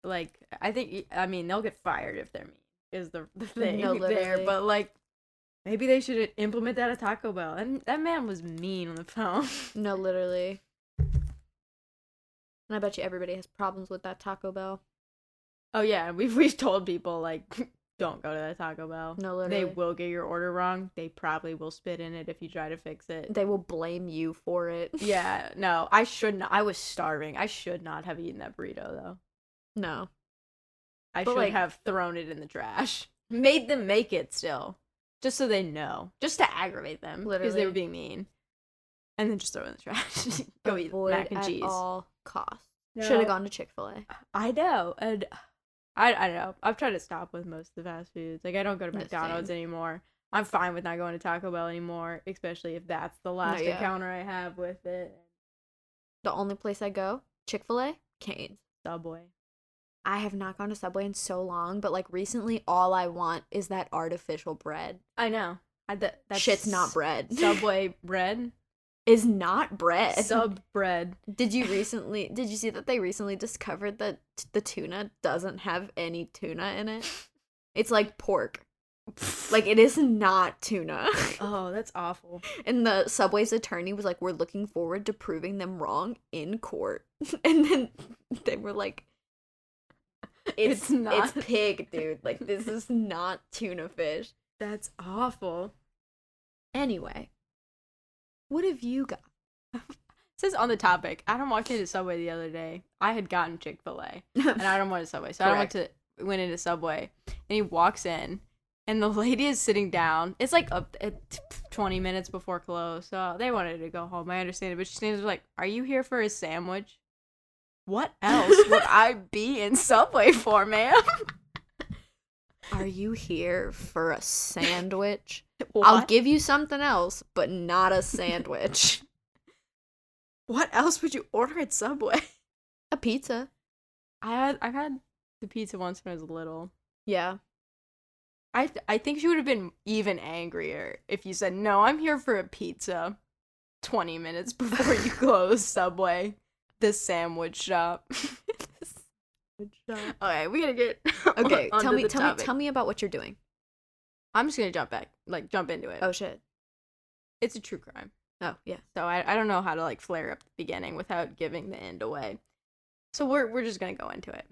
Like I think I mean they'll get fired if they're mean is the, the thing No, *laughs* there, but like maybe they should implement that at Taco Bell. And that man was mean on the phone. *laughs* No, literally. And I bet you everybody has problems with that Taco Bell. oh yeah, we've we've told people like *laughs* don't go to that Taco Bell. No, literally. They will get your order wrong. They probably will spit in it if you try to fix it. They will blame you for it. *laughs* yeah, no, I should not. I was starving. I should not have eaten that burrito though. No. I But, should like- have thrown it in the trash. Made them make it still, just so they know, just to aggravate them because they were being mean, and then just throw it in the trash. *laughs* Go eat Avoid mac and at cheese. all costs. No. Should have gone to Chick Fil A. I know, and I I don't know. I've tried to stop with most of the fast foods. Like I don't go to McDonald's anymore. I'm fine with not going to Taco Bell anymore, especially if that's the last encounter I have with it. The only place I go, Chick Fil A, Canes. Subway. I have not gone to Subway in so long, but like recently, all I want is that artificial bread. I know. I, that Shit's not bread. *laughs* Subway bread. is not bread. Sub bread. Did you *laughs* recently? Did you see that they recently discovered that t- the tuna doesn't have any tuna in it? It's like pork. Like it is not tuna. *laughs* Oh, that's awful. And the Subway's attorney was like, "We're looking forward to proving them wrong in court." And then they were like, "It's, It's not. It's pig, dude. Like this is not tuna fish." That's awful. Anyway, what have you got? says on the topic, Adam walked into Subway the other day. I had gotten Chick Fil A, and Adam wanted Subway, so Adam went *laughs* to went into Subway, and he walks in, and the *laughs* lady is sitting down. It's like up twenty minutes before close, so they wanted to go home. I understand it, but she stands there like, "Are you here for a sandwich? What else would *laughs* I be in Subway for, ma'am? Are you here for a sandwich? *laughs* I'll give you something else, but not a sandwich. *laughs* What else would you order at Subway? a pizza. I had I've had the pizza once when I was little. Yeah. I th- I think she would have been even angrier if you said, "No, I'm here for a pizza." 20 minutes before you close Subway, the *laughs* sandwich shop. Okay, we gotta get *laughs* Okay, tell me, tell me, tell me about what you're doing. I'm just gonna jump back, like jump into it. Oh shit. It's a true crime, Oh yeah. so I, I don't know how to like flare up the beginning without giving the end away. So we're we're just gonna go into it.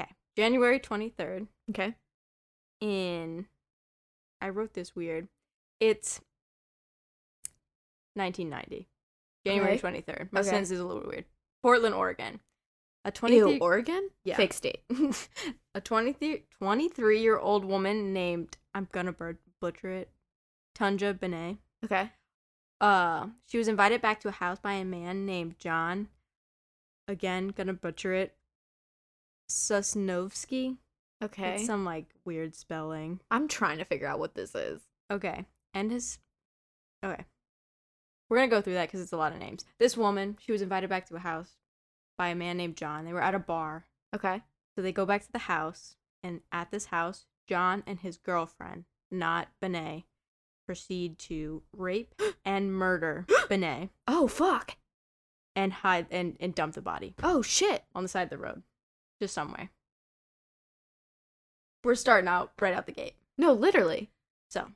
Okay, January twenty third Okay. in. I wrote this weird. It's 1990, January twenty third. My Okay. sentence is a little weird. Portland, Oregon. A Ew, Oregon? Yeah. Fake state. *laughs* a 23 23 year old woman named I'm gonna butcher it, Taunja Bennett. Okay. Uh, she was invited back to a house by a man named John. Again, gonna butcher it. Sosnovske. Okay. It's some like weird spelling. I'm trying to figure out what this is. Okay, and his. Okay, we're gonna go through that because it's a lot of names. This woman, she was invited back to a house by a man named John. They were at a bar. Okay. So they go back to the house, and at this house, John and his girlfriend, not Bennett, proceed to rape *gasps* and murder *gasps* Bennett Oh fuck. and hide and, and dump the body Oh shit. on the side of the road, just somewhere. We're starting out right out the gate. No, literally. So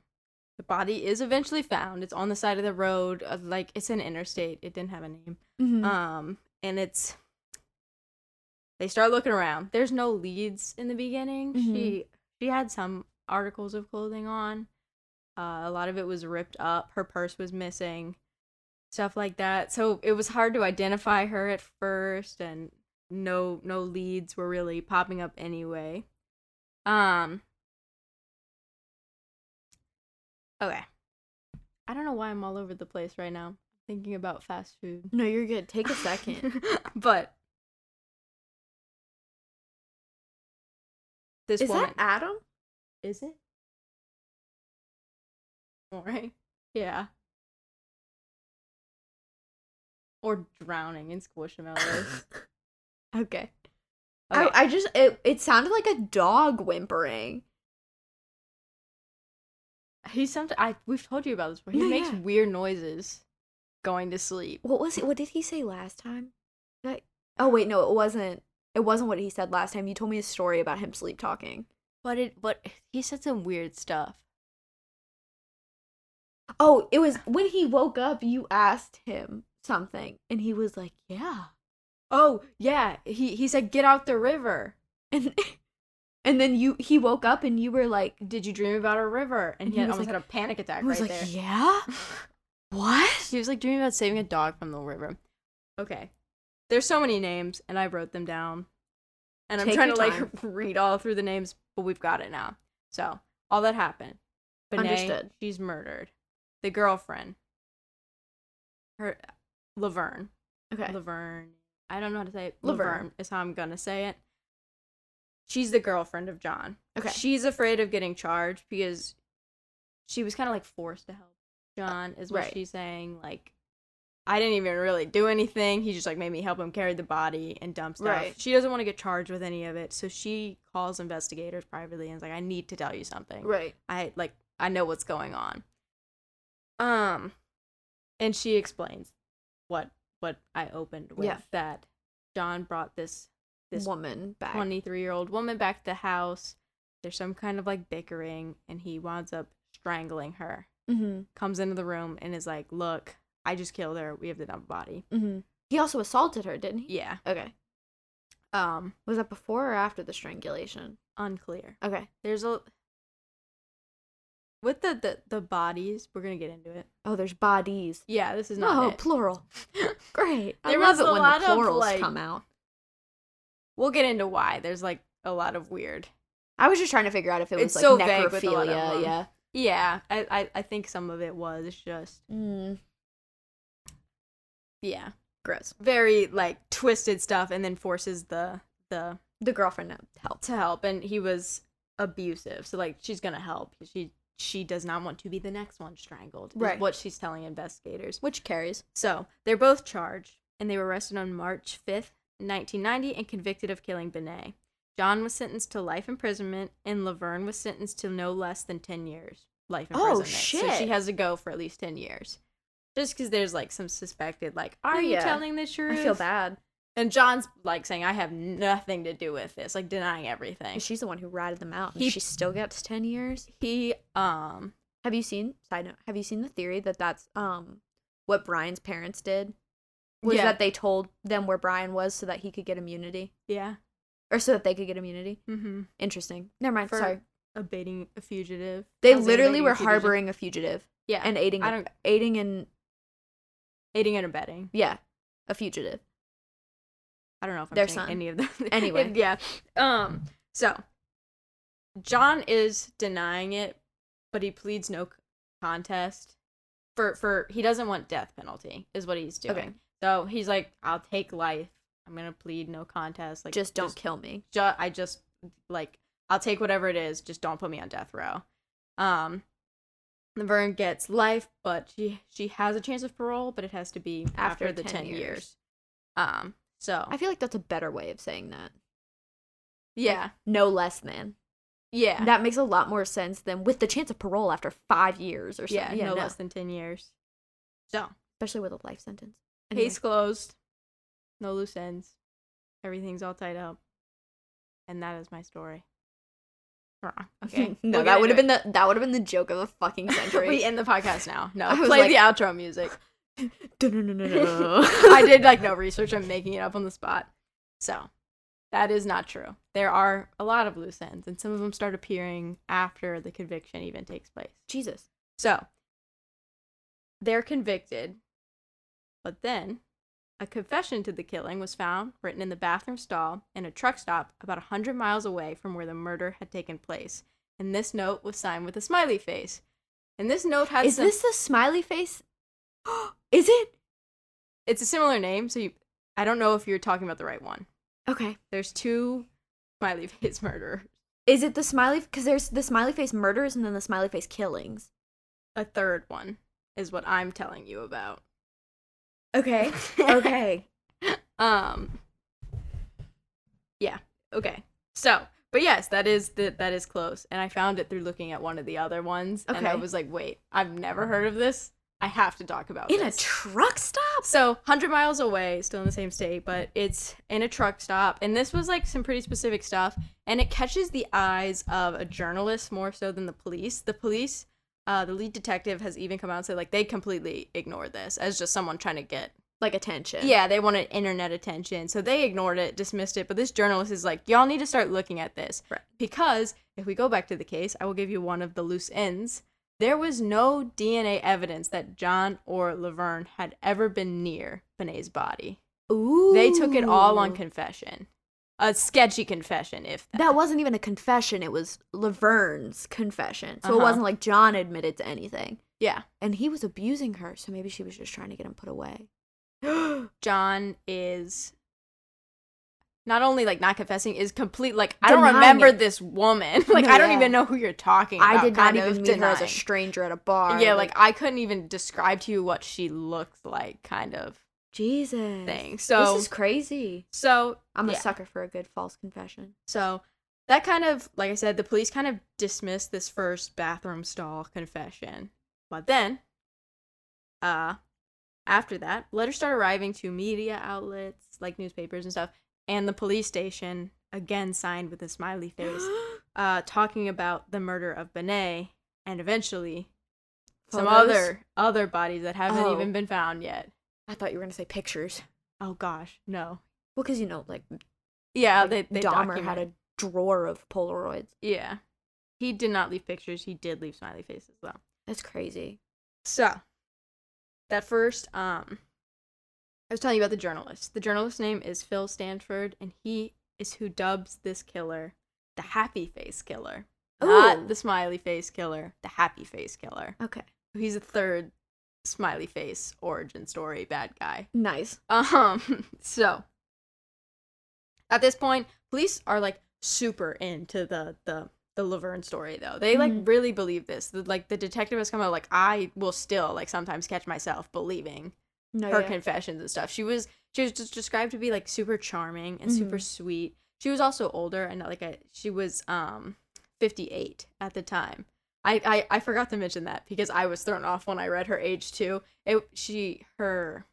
the body is eventually found. It's on the side of the road, uh, like it's an interstate. It didn't have a name. Mhm. Um, and it's they start looking around. There's no leads in the beginning. Mhm. She she had some articles of clothing on. Uh, a lot of it was ripped up. Her purse was missing, stuff like that. So it was hard to identify her at first, and no no leads were really popping up anyway. Um. Okay. I don't know why I'm all over the place right now. Thinking about fast food. no, you're good. Take a second. *laughs* but this is woman that Adam? is it? All right. *laughs* Yeah. Or drowning in squishmallows. okay. *laughs* Okay. I, I just it, it sounded like a dog whimpering. He sometimes I we've told you about this before. He No, makes yeah. weird noises going to sleep. What was it? What did he say last time? I- oh wait, no, it wasn't. It wasn't what he said last time. You told me a story about him sleep talking. But it but he said some weird stuff. Oh, it was when he woke up. You asked him something, and he was like, "Yeah," Oh, yeah. He he said get out the river. *laughs* and and then you he woke up, and you were like, Did you dream about a river? And, And he, he almost like- had a panic attack I was right like, there. "Yeah, *laughs* what?" He was like dreaming about saving a dog from the river. Okay. There's so many names, and I wrote them down. And I'm trying to like *laughs* read all through the names, but we've got it now. So all that happened. Bennett, Understood. She's murdered. The girlfriend. Her Laverne. Okay, Laverne. I don't know how to say it. Laverne. Laverne is how I'm gonna say it. She's the girlfriend of John. okay, She's afraid of getting charged because she was kind of like forced to help John, is what Right. she's saying. Like, I didn't even really do anything. He just like made me help him carry the body and dump stuff. Right. She doesn't want to get charged with any of it, so she calls investigators privately and is like, "I need to tell you something. right, I like I know what's going on." Um, and she explains what what I opened with Yeah. that John brought this this woman back. 23 year old woman back to the house. There's some kind of like bickering, and he winds up strangling her. Mm-hmm. Comes into the room and is like, Look, I just killed her. We have the dump body. Mm-hmm. He also assaulted her, didn't he? Yeah. Okay. Um, Was that before or after the strangulation? unclear. Okay. There's a. With the, the, the bodies, we're gonna get into it. Oh, there's bodies. Yeah, this is No, not it. plural. *laughs* Great. I There love was it a when lot the of, plurals like- come out. We'll get into why. There's like a lot of weird. I was just trying to figure out if it was It's like so a lot of necrophilia. Yeah. Yeah, I, I, I think some of it was just. Mm, Yeah. gross. very like twisted stuff and then forces the the The girlfriend to help. to help and he was abusive so like she's gonna help she she does not want to be the next one strangled is Right. what she's telling investigators Which carries. so they're both charged and they were arrested on march 5th 1990 and convicted of killing bennett john was sentenced to life imprisonment and laverne was sentenced to no less than 10 years life imprisonment. Oh, imprisonment so she has to go for at least 10 years just because there's like some suspected like are you yeah. telling the truth I feel bad. And John's like saying, I have nothing to do with this, like denying everything. She's the one who ratted them out. And He- she still gets 10 years. He, um, Have you seen, side note, have you seen the theory that that's um what Brian's parents did? Was Yeah. that they told them where Brian was so that he could get immunity? yeah. Or so that they could get immunity? Mm-hmm. Interesting. Never mind. For- Sorry. Abating a fugitive. They literally abating a were harboring a fugitive Yeah. and aiding, I don't- aiding and, aiding and abetting. yeah, a fugitive. I don't know if I'm Their saying son. any of them. *laughs* Anyway. yeah. Um. So, John is denying it, but he pleads no contest. For for he doesn't want death penalty is what he's doing. Okay. So he's like, I'll take life. I'm gonna plead no contest. Like just don't kill me. ju- I just like I'll take whatever it is. Just don't put me on death row. Um, Laverne gets life, but she she has a chance of parole, but it has to be after, After the 10 ten years. years. Um, so I feel like that's a better way of saying that. yeah, No less than. yeah, That makes a lot more sense than with the chance of parole after five years or yeah, something. no, less than ten years. So Especially with a life sentence. Anyway. case closed, no loose ends, everything's all tied up, and that is my story. Wrong. *laughs* Okay, no, We'll that would have been the that would have been the joke of the fucking *laughs* century. we end the podcast now. *laughs* No, I play like- the outro music. I did like no research. I'm making it up on the spot. So that is not true. There are a lot of loose ends, and some of them start appearing after the conviction even takes place. Jesus. So they're convicted, but then a confession to the killing was found written in the bathroom stall in a truck stop about a 100 miles away from where the murder had taken place. And this note was signed with a smiley face. And this note has Is some- this the smiley face? *gasps* Is it? it's a similar name, so you, I don't know if you're talking about the right one. Okay. There's two smiley *laughs* face murderers. Is it the smiley? Because there's the smiley face murders and then the smiley face killings. A third one is what I'm telling you about. Okay. Okay. *laughs* um. Yeah. Okay. So, but yes, that is the that is close, and I found it through looking at one of the other ones, and I Okay. was like, wait, I've never heard of this. I have to talk about In a this. truck stop? So, 100 miles away, still in the same state, but it's in a truck stop. And this was like some pretty specific stuff. And it catches the eyes of a journalist more so than the police. The police, uh, the lead detective has even come out and said, like, they completely ignored this as just someone trying to get. Like attention. Yeah, they wanted internet attention. So they ignored it, dismissed it. But this journalist is like, y'all need to start looking at this. Right. Because if we go back to the case, I will give you one of the loose ends. There was no DNA evidence that John or Laverne had ever been near Bennett's body. Ooh. They took it all on confession. A sketchy confession, if that. That wasn't even a confession. It was Laverne's confession. So it Uh-huh. wasn't like John admitted to anything. Yeah. And he was abusing her, so maybe she was just trying to get him put away. *gasps* John is not only like not confessing, is complete like I don't remember it. this woman. *laughs* Like No, I don't yeah. even know who you're talking about. I did not even meet her as a stranger at a bar. Yeah, like I couldn't even describe to you what she looked like, kind of Jesus. thing. So this is crazy. so I'm a yeah. sucker for a good false confession. So that kind of, like I said, the police kind of dismissed this first bathroom stall confession. But then, uh, after that, letters start arriving to media outlets like newspapers and stuff, and the police station again signed with a smiley *gasps* face, uh, talking about the murder of Bennett and eventually some other other bodies that haven't Oh. even been found yet. I thought you were gonna say pictures. Oh gosh, no. Well, because you know, like, Yeah, like they, they Dahmer had a drawer of Polaroids. Yeah. He did not leave pictures. He did leave smiley faces though. That's crazy. So, that first, um, I was telling you about the journalist. The journalist's name is Phil Stanford, and he is who dubs this killer the happy face killer. Ooh. Not the smiley face killer, the happy face killer. Okay. He's a third smiley face origin story bad guy. Nice. Um, *laughs* so at this point, police are like super into the the the Laverne story though. They like Mhm. really believe this. The, like the detective has come out like I will still like sometimes catch myself believing No, her yeah. confessions and stuff. She was she was just described to be like super charming and super Mhm. sweet. She was also older and like a, she was um 58 at the time. I, I I forgot to mention that because I was thrown off when I read her age too. It she her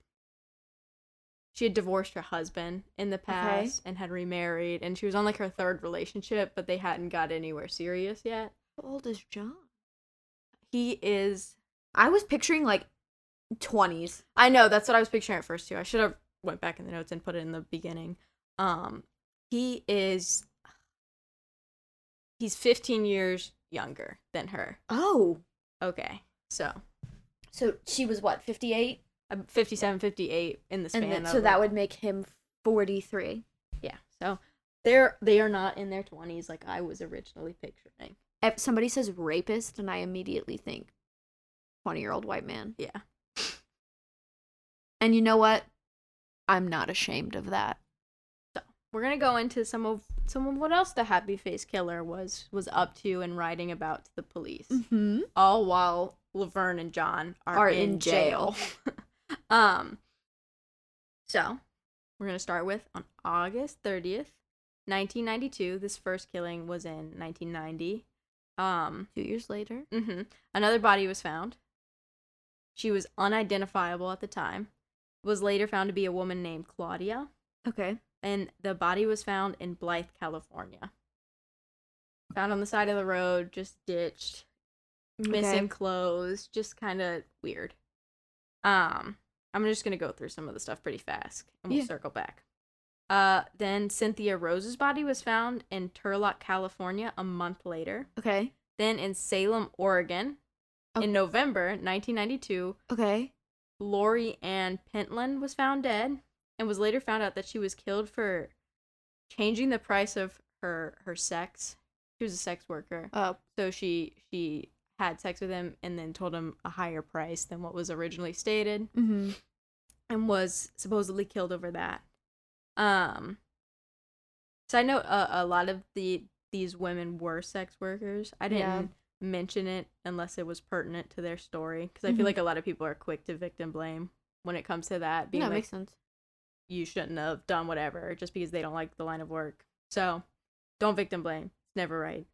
she had divorced her husband in the past and had remarried, and she was on like her third relationship, but they hadn't got anywhere serious yet. How old is John? He is. I was picturing like 20s. I know that's what I was picturing at first too. I should have went back in the notes and put it in the beginning. Um, he is. He's 15 years younger than her. Oh. Okay, so So she was what, 58? uh, 57, 58 in the span. And then, so that like- would make him 43. yeah. So they're they are not in their 20s like I was originally picturing. If somebody says rapist, and I immediately think 20 year old white man. Yeah. And you know what? I'm not ashamed of that. So, we're gonna go into some of of what else the happy face killer was was up to and writing about to the police? Mm-hmm. all while laverne and john are, Are in, in jail, *laughs* um so we're gonna start with on august 30th 1992 this first killing was in 1990 um Two years later. hmm another body was found. She was unidentifiable at the time. Was later found to be a woman named claudia. Okay. And the body was found in Blythe, California. Found on the side of the road, just ditched, missing Okay. clothes, just kind of weird. Um, I'm just gonna go through some of the stuff pretty fast, and we'll Yeah. circle back. Uh, then Cynthia Rose's body was found in Turlock, California, a month later. Okay. Then in Salem, Oregon, Oh. in November 1992, Okay. Laurie Ann Pentland was found dead and was later found out that she was killed for changing the price of her her sex. She was a sex worker. Uh, So she she had sex with him and then told him a higher price than what was originally stated mm-hmm. and was supposedly killed over that. Um so I know a, a lot of the these women were sex workers. I didn't Yeah. mention it unless it was pertinent to their story because I Mhm. feel like a lot of people are quick to victim blame when it comes to that being Yeah, like makes sense. You shouldn't have done whatever just because they don't like the line of work. So, don't victim blame. It's never right.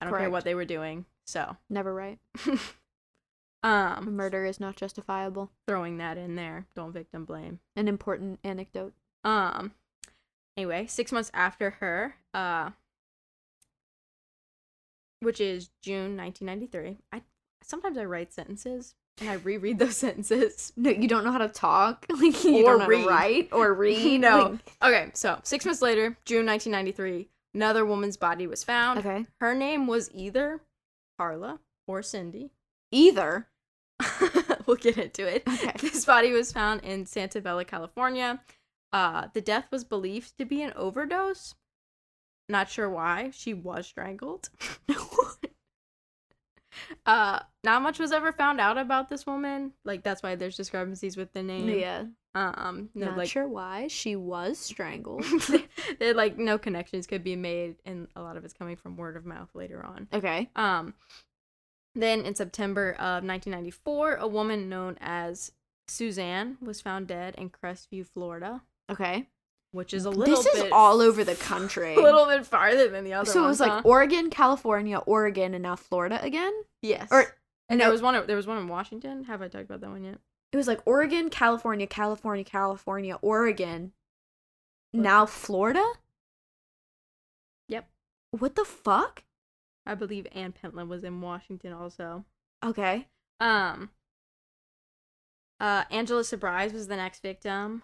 I don't care what they were doing. So, Never right. *laughs* um Murder is not justifiable. throwing that in there. Don't victim blame. An important anecdote. Um anyway, 6 months after her, uh which is June 1993. I sometimes I write sentences and I reread those *laughs* sentences. No, you don't know how to talk. *laughs* Like you Or don't read. write or *laughs* read. No. Okay, so 6 months later, June 1993, another woman's body was found. Okay. Her name was either Carla or Cindy. Either. we'll get into it. Okay. This body was found in Santa Nella, California. Uh, the death was believed to be an overdose. Not sure why. She was strangled. *laughs* uh, not much was ever found out about this woman. Like that's why there's discrepancies with the name. Yeah. Um, no, Not like sure why she was strangled. *laughs* there like no connections could be made, and a lot of it's coming from word of mouth later on. okay. Um, then in September of 1994, a woman known as Suzanne was found dead in Crestview, Florida, Okay. Which is a little This is all over the country. *laughs* a little bit farther than the other so it ones, was like huh? Oregon, California, Oregon, and now Florida again. yes, or- and there was one. There was one in Washington. Have I talked about that one yet? It was like Oregon, California, California, California, Oregon. Now Florida. Yep. What the fuck? I believe Ann Pentland was in Washington also. Okay. Um. Uh, Angela Subrize was the next victim.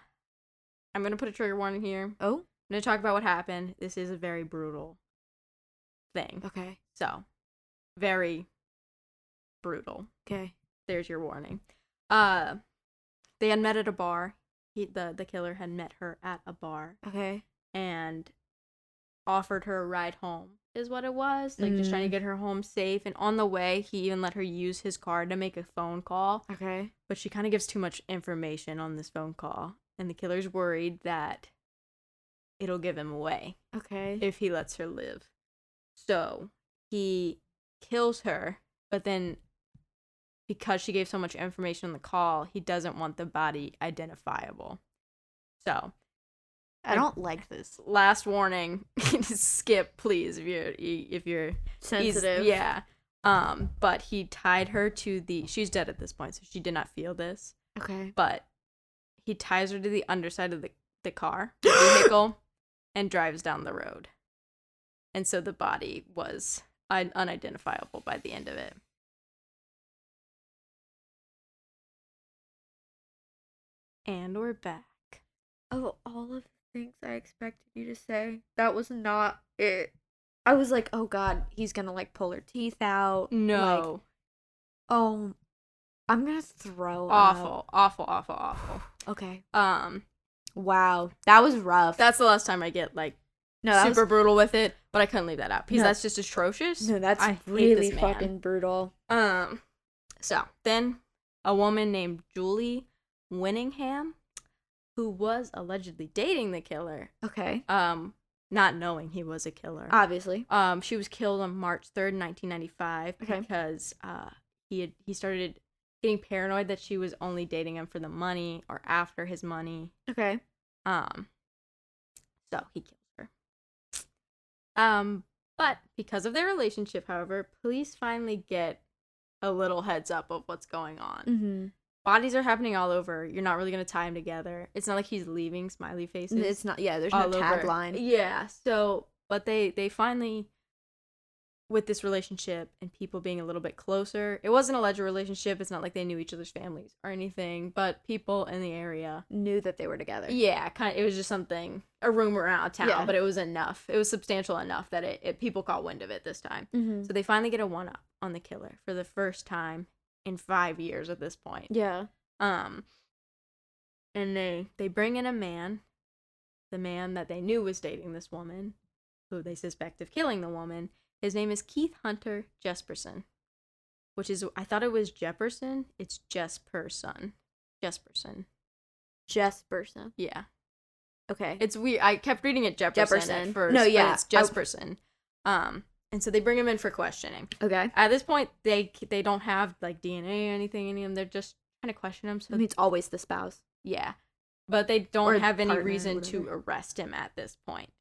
I'm gonna put a trigger warning here. Oh, I'm gonna talk about what happened. This is a very brutal thing. Okay. So, very brutal. Okay. There's your warning. Uh, they had met at a bar. He, the the killer had met her at a bar Okay. and offered her a ride home. Is what it was like, just trying to Mm. get her home safe. And on the way, he even let her use his card to make a phone call. Okay. But she kind of gives too much information on this phone call, and the killer's worried that it'll give him away Okay. if he lets her live. So he kills her, but then because she gave so much information on the call, he doesn't want the body identifiable. So I don't like this. last warning: *laughs* skip, please, if you're if you're he's- Sensitive. Yeah. Um, but he tied her to the. She's dead at this point, so she did not feel this. Okay. But he ties her to the underside of the the car, the vehicle, *gasps* and drives down the road. And so the body was un- unidentifiable by the end of it. And we're back. Oh, all of the things I expected you to say. That was not it. I was like, oh god, he's gonna like pull her teeth out. Like, No. oh, I'm gonna throw. awful, up. awful, awful, awful. Okay. Um, Wow, that was rough. that's the last time I get like no, super was, brutal with it, but I couldn't leave that out because No. that's just atrocious. no, that's I really fucking brutal. Um, so then a woman named Julie Winningham, who was allegedly dating the killer, Okay, um, not knowing he was a killer. obviously. Um, she was killed on March third, nineteen ninety five, Okay. because uh he had he started getting paranoid that she was only dating him for the money or after his money. Okay. Um, so he killed her. Um, but because of their relationship, however, police finally get a little heads up of what's going on. Mm-hmm. Bodies are happening all over. You're not really gonna tie them together. It's not like he's leaving smiley faces. It's not. Yeah, there's no tagline. Yeah. So, but they they finally with this relationship and people being a little bit closer. It wasn't a alleged relationship. It's not like they knew each other's families or anything, but people in the area Knew that they were together. yeah, kind of. It was just something, a rumor around town, Yeah. but it was enough. It was substantial enough that it, it people caught wind of it this time. Mm-hmm. So they finally get a one up on the killer for the first time in five years at this point. Yeah. Um, and they they bring in a man, the man that they knew was dating this woman, who they suspect of killing the woman. His name is Keith Hunter Jesperson, which is I thought it was Jefferson. It's Jesperson. Jesperson. Jesperson. Yeah. Okay. It's weird. I kept reading it Jefferson, Jefferson. at first. No, yeah, it's I- Jesperson. Um, and so they bring him in for questioning. okay. At this point, they they don't have like DNA or anything in him. They're just trying to question him. So I mean, it's always the spouse. yeah, but they don't Or have any reason to arrest him at this point.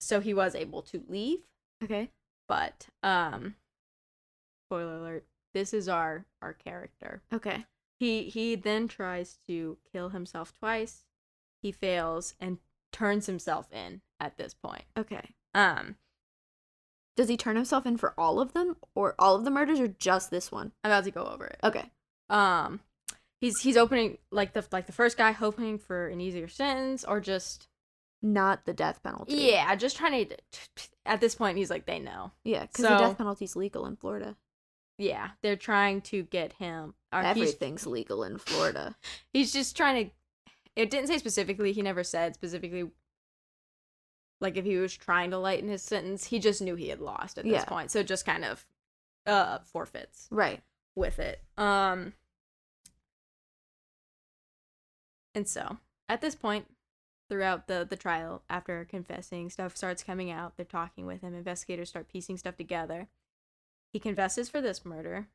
So he was able to leave, Okay. but um, spoiler alert: this is our our character. Okay. He he then tries to kill himself twice. He fails and turns himself in at this point. Okay. Um, Does he turn himself in for all of them, or all of the murders, or just this one? I'm about to go over it. Okay. Um, he's he's opening like the like the first guy hoping for an easier sentence or just Not the death penalty. yeah, just trying to. At this point, he's like they know. Yeah, because So- the death penalty's legal in Florida. Yeah, they're trying to get him. Or Everything's legal in Florida. *laughs* he's just trying to. It didn't say specifically. He never said specifically. Like if he was trying to lighten his sentence, he just knew he had lost at this Yeah. point, so just kind of uh forfeits. Right. with it. Um and so at this point throughout the the trial after confessing stuff starts coming out they're talking with him investigators start piecing stuff together he confesses for this murder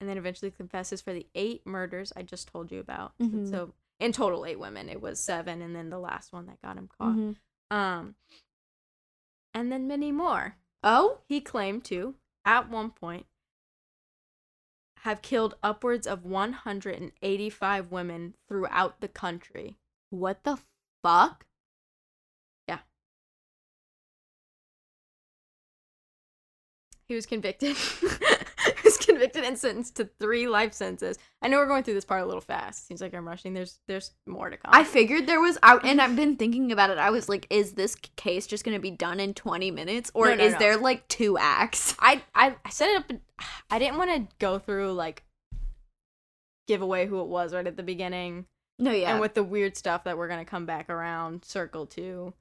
and then eventually confesses for the eight murders i just told you about Mhm. so in total eight women it was seven and then the last one that got him caught Mhm. um and then many more Oh. he claimed to, at one point, have killed upwards of 185 women throughout the country. What the fuck? Yeah. He was convicted. *laughs* he was convicted and sentenced to three life sentences. I know we're going through this part a little fast. Seems like I'm rushing. There's there's more to come. I figured there was, I, and I've *laughs* been thinking about it. I was like, is this case just gonna be done in twenty minutes, or No, no, is no. there like two acts? *laughs* I I, I set it up. I didn't want to go through like give away who it was right at the beginning. No, yeah. and with the weird stuff that we're gonna come back around circle to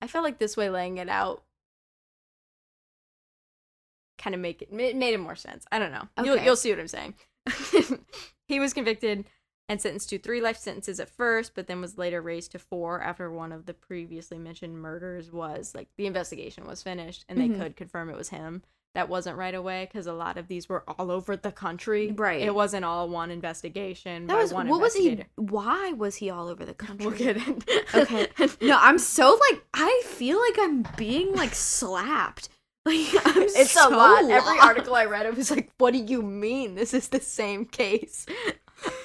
i felt like this way laying it out kind of make it ma- made it more sense i don't know you'll, Okay. you'll see what i'm saying *laughs* he was convicted and sentenced to three life sentences at first but then was later raised to four after one of the previously mentioned murders was like the investigation was finished and they Mhm. could confirm it was him that wasn't right away because a lot of these were all over the country Right. it wasn't all one investigation that by was one what was he? Why was he all over the *laughs* country? We'll get it. Okay. *laughs* No, I'm so like I feel like I'm being like slapped. *laughs* Like I'm it's so a lot. Every article I read, I was like, "What do you mean? This is the same case?"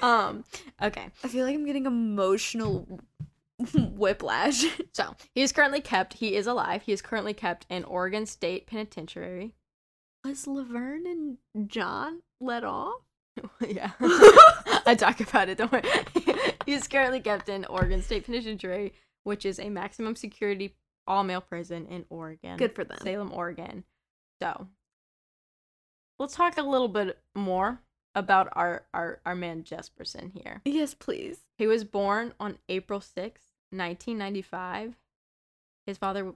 um. Okay. I feel like I'm getting emotional whiplash. So he is currently kept. He is alive. He is currently kept in Oregon State Penitentiary. Was Laverne and John let off? *laughs* yeah, *laughs* I talk about it. Don't worry. *laughs* He's currently kept in Oregon State Penitentiary, which is a maximum security all male prison in Oregon. Good for them. Salem, Oregon. So let's talk a little bit more about our our, our man Jesperson here. Yes, please. He was born on April sixth, 1995. His father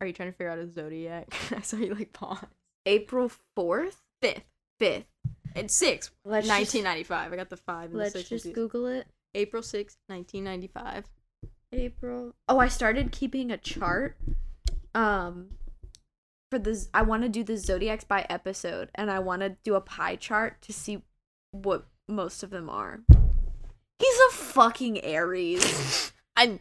are you trying to figure out his zodiac? I saw you like pause. April 4th? Fifth. 5th. And six. Let's just- 1995. I got the five and the 6. Let's just. Google it. April sixth, 1995. April. Oh, I started keeping a chart. Um, for this, I want to do the zodiacs by episode, and I want to do a pie chart to see what most of them are. He's a fucking Aries. *laughs* I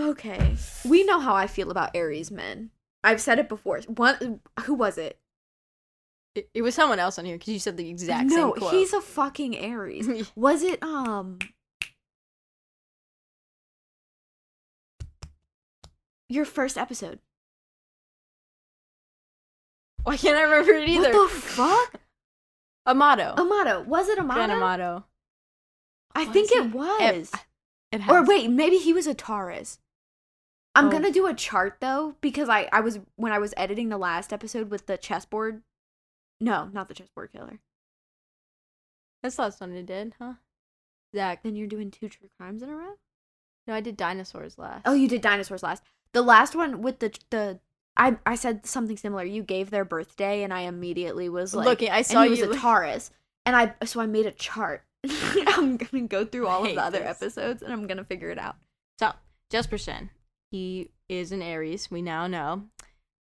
Okay, we know how I feel about Aries men. I've said it before. One, who was it? it, it was someone else on here because you said the exact no, same. No, he's a fucking Aries. *laughs* Was it um your first episode? Why can't I remember it either? What the fuck? *laughs* Amato. Amato. Was it Amato? Amato. I Was think it? it was. It or has- wait, maybe he was a Taurus. I'm Oh. gonna do a chart though because I I was when I was editing the last episode with the chessboard. No, not the chessboard killer. That's the last one I did, huh? Zach. Then you're doing two true crimes in a row. No, I did dinosaurs last. Oh, you did dinosaurs last. The last one with the the I I said something similar. You gave their birthday, and I immediately was like, Looking, I and saw he was you. a Taurus, and I so I made a chart. *laughs* I'm gonna go through all of the other this. episodes, and I'm gonna figure it out. So, Jesperson, he is an Aries, we now know.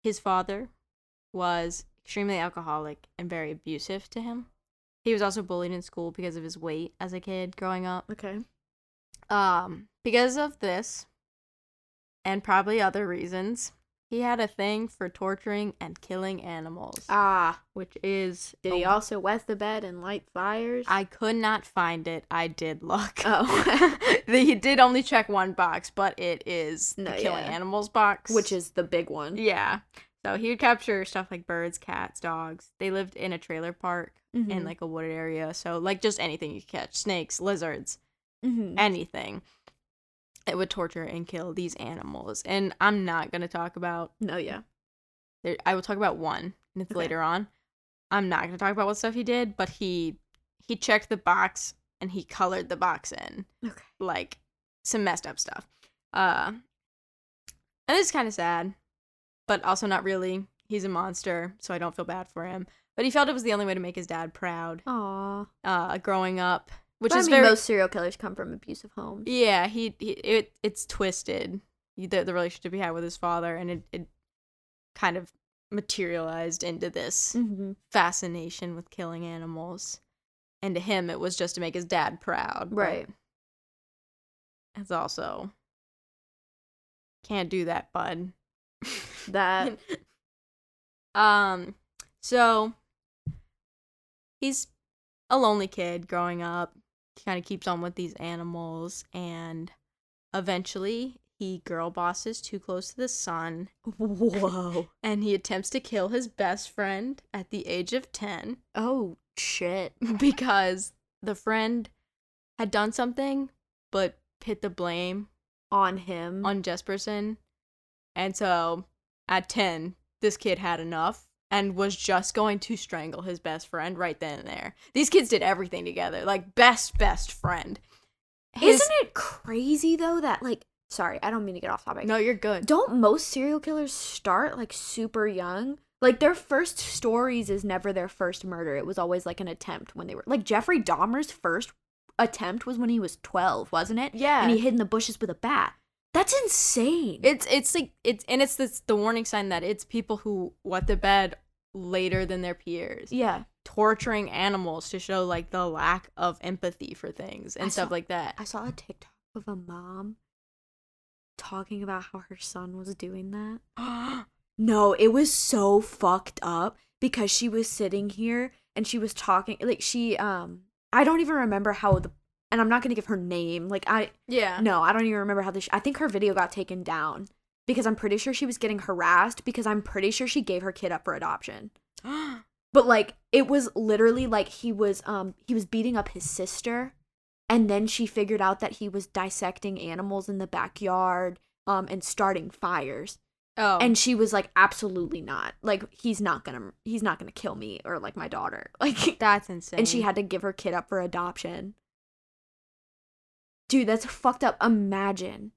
His father was extremely alcoholic and very abusive to him. He was also bullied in school because of his weight as a kid growing up. Okay. Um, because of this, and probably other reasons, he had a thing for torturing and killing animals, Ah, which is did he also wet the bed and light fires? I could not find it. I did look. Oh. *laughs* he did only check one box, but it is the killing yeah. animals box, which is the big one. yeah. So he would capture stuff like birds, cats, dogs. They lived in a trailer park in Mhm. like a wooded area, so like just anything you could catch, snakes, lizards, Mhm. anything. It would torture and kill these animals, and I'm not gonna talk about. No, yeah. There, I will talk about one, and it's Okay. later on. I'm not gonna talk about what stuff he did, but he he checked the box and he colored the box in Okay. like some messed up stuff. Uh and it's kind of sad, but also not really. He's a monster, so I don't feel bad for him. But he felt it was the only way to make his dad proud. Aw. Uh growing up, which But is I mean, very most serial killers come from abusive homes. Yeah, he, he it it's twisted. The the relationship he had with his father and it, it kind of materialized into this Mm-hmm. fascination with killing animals. And to him, it was just to make his dad proud. Right. It's also can't do that, bud. *laughs* That um, so he's a lonely kid growing up. He kind of keeps on with these animals, and eventually he girl bosses too close to the sun, whoa. *laughs* and he attempts to kill his best friend at the age of ten. Oh shit. *laughs* because the friend had done something but put the blame On him. on Jesperson. And so at 10, this kid had enough and was just going to strangle his best friend right then and there. These kids did everything together, like best best friend. His- Isn't it crazy though that like sorry, I don't mean to get off topic. No, you're good. Don't most serial killers start like super young? Like their first stories is never their first murder. It was always like an attempt when they were like Jeffrey Dahmer's first attempt was when he was 12, wasn't it? Yeah. And he hid in the bushes with a bat. That's insane. It's it's like it's and it's this the warning sign that it's people who wet the bed later than their peers. yeah. torturing animals to show like the lack of empathy for things and I stuff saw- like that. I saw a TikTok of a mom talking about how her son was doing that. *gasps* No, it was so fucked up because she was sitting here and she was talking like she um I don't even remember how the and I'm not gonna give her name. Like I Yeah. no, I don't even remember how this. I think her video got taken down because I'm pretty sure she was getting harassed because I'm pretty sure she gave her kid up for adoption. *gasps* But like it was literally like he was um he was beating up his sister and then she figured out that he was dissecting animals in the backyard um and starting fires. oh. And she was like absolutely not. Like he's not going to he's not going to kill me or like my daughter. *laughs* Like that's insane. and she had to give her kid up for adoption. Dude, that's fucked up. Imagine.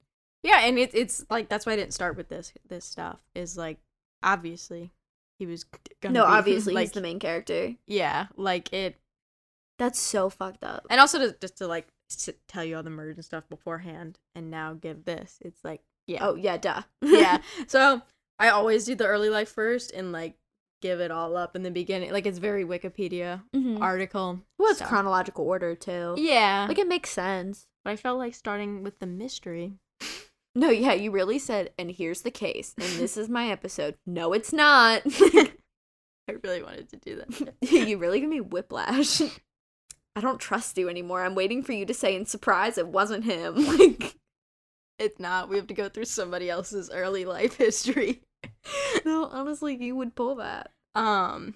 Yeah, and it's it's like that's why I didn't start with this this stuff. Is like obviously he was gonna No, be, *laughs* obviously like he's the main character. yeah, like it, That's so fucked up. and also to, just to like s- tell you all the murders and stuff beforehand, and now give this. It's like yeah, Oh, yeah, duh. yeah. *laughs* So I always do the early life first and like give it all up in the beginning. Like it's very Wikipedia Mhm. article. Well, it's so- chronological order too. Yeah, Like it makes sense. but I felt like starting with the mystery. No, yeah, you really said, and here's the case, and this is my episode. No, it's not. *laughs* I really wanted to do that. *laughs* you really give me whiplash. I don't trust you anymore. I'm waiting for you to say in surprise it wasn't him. *laughs* Like, It's not. We have to go through somebody else's early life history. no, honestly, you would pull that. Um.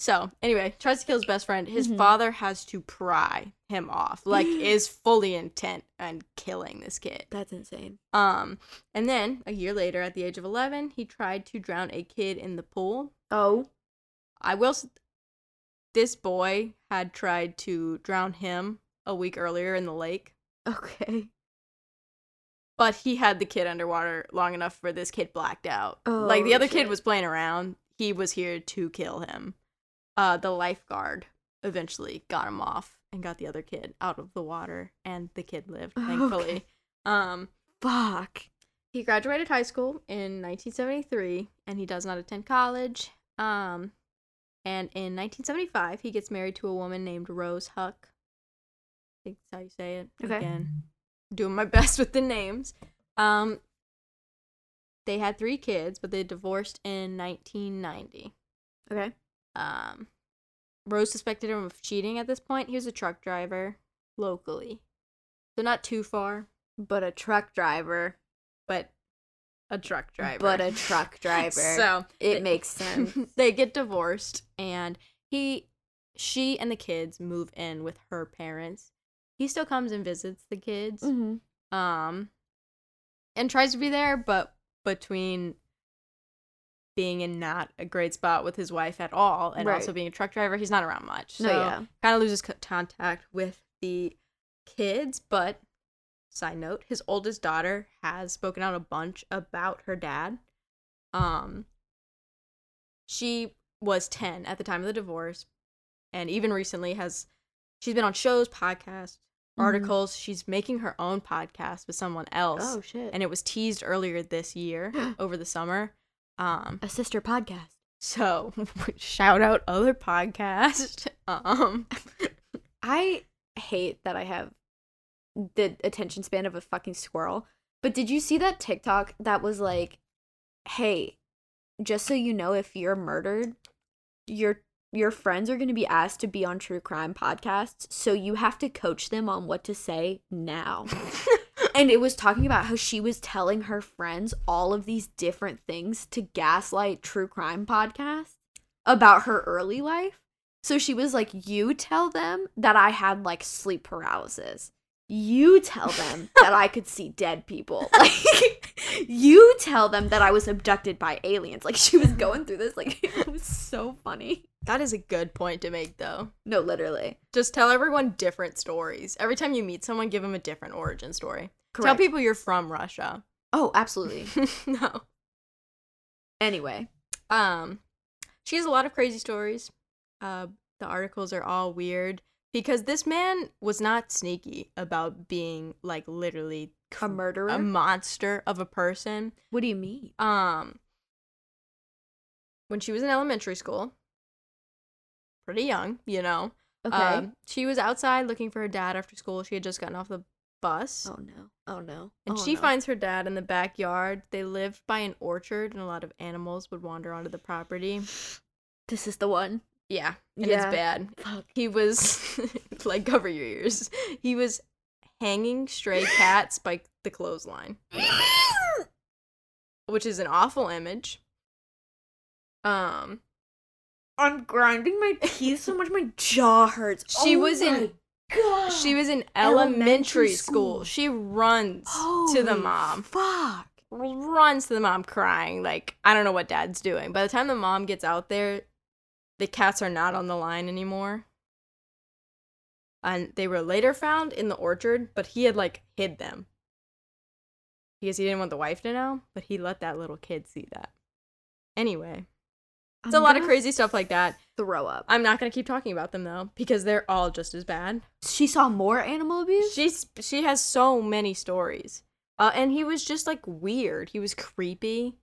So anyway, tries to kill his best friend. His Mhm. father has to pry him off. Like *gasps* is fully intent on killing this kid. That's insane. Um. And then a year later, at the age of eleven, he tried to drown a kid in the pool. Oh, I will. s- This boy had tried to drown him a week earlier in the lake, okay. but he had the kid underwater long enough for this kid blacked out. like the Oh, other kid was playing around. He was here to kill him. Uh, the lifeguard eventually got him off and got the other kid out of the water, and the kid lived, *laughs* thankfully. Okay. Um, Fuck. he graduated high school in 1973, and he does not attend college. Um, and in 1975, he gets married to a woman named Rose Hucke. I think that's how you say it. Okay. Again, doing my *laughs* best with the names. Um, they had three kids, but they divorced in 1990. Okay. Um, Rose suspected him of cheating at this point. He was a truck driver locally, so not too far, But a truck driver. but a truck driver. But a *laughs* truck driver. so it they- makes sense. *laughs* they get divorced, and he, she, and the kids move in with her parents. He still comes and visits the kids, mm-hmm. um, and tries to be there, but between being in not a great spot with his wife at all, and Right. also being a truck driver, he's not around much. So No, yeah. kind of loses contact with the kids. But side note, his oldest daughter has spoken out a bunch about her dad. Um, she was ten at the time of the divorce, and even recently has she's been on shows, podcasts, Mhm. articles. She's making her own podcast with someone else, Oh shit. and it was teased earlier this year *gasps* over the summer. Um, a sister podcast. so *laughs* shout out other podcast. *laughs* Um, *laughs* I hate that I have the attention span of a fucking squirrel. But did you see that TikTok that was like, "Hey, just so you know, if you're murdered, your your friends are going to be asked to be on true crime podcasts, so you have to coach them on what to say now." *laughs* and it was talking about how she was telling her friends all of these different things to gaslight true crime podcasts about her early life. So she was like, You tell them that I had like sleep paralysis. You tell them that I could see dead people. *laughs* Like, you tell them that I was abducted by aliens. Like, she was going through this. Like, *laughs* it was so funny. that is a good point to make, though. No, literally. Just tell everyone different stories. Every time you meet someone, give them a different origin story. Tell people you're from Russia. Oh, absolutely. *laughs* no. Anyway. Um, she has a lot of crazy stories. Uh, the articles are all weird because this man was not sneaky about being like literally A murderer? a monster of a person. what do you mean? Um, when she was in elementary school, pretty young, you know. Okay. Um, she was outside looking for her dad after school. She had just gotten off the bus. oh, no. Oh, no. And Oh, she no. finds her dad in the backyard. They lived by an orchard, and a lot of animals would wander onto the property. This is the one. Yeah, and Yeah. it's bad. Fuck. He was *laughs* like cover your ears. He was hanging stray cats by the clothesline, *laughs* which is an awful image. Um, I'm grinding my teeth so much my jaw hurts. *laughs* She Oh was in- God. she was in Elementary elementary school. school. She runs to the mom. Fuck. runs to the mom crying like i don't know what dad's doing by the time the mom gets out there the cats are not on the line anymore and they were later found in the orchard but he had like hid them because he didn't want the wife to know but he let that little kid see that anyway it's a I'm lot of crazy stuff like that Throw up. i'm not to keep talking about them though because they're all just as bad She saw more animal abuse. She's she has so many stories. Uh, and he was just like weird. He was creepy,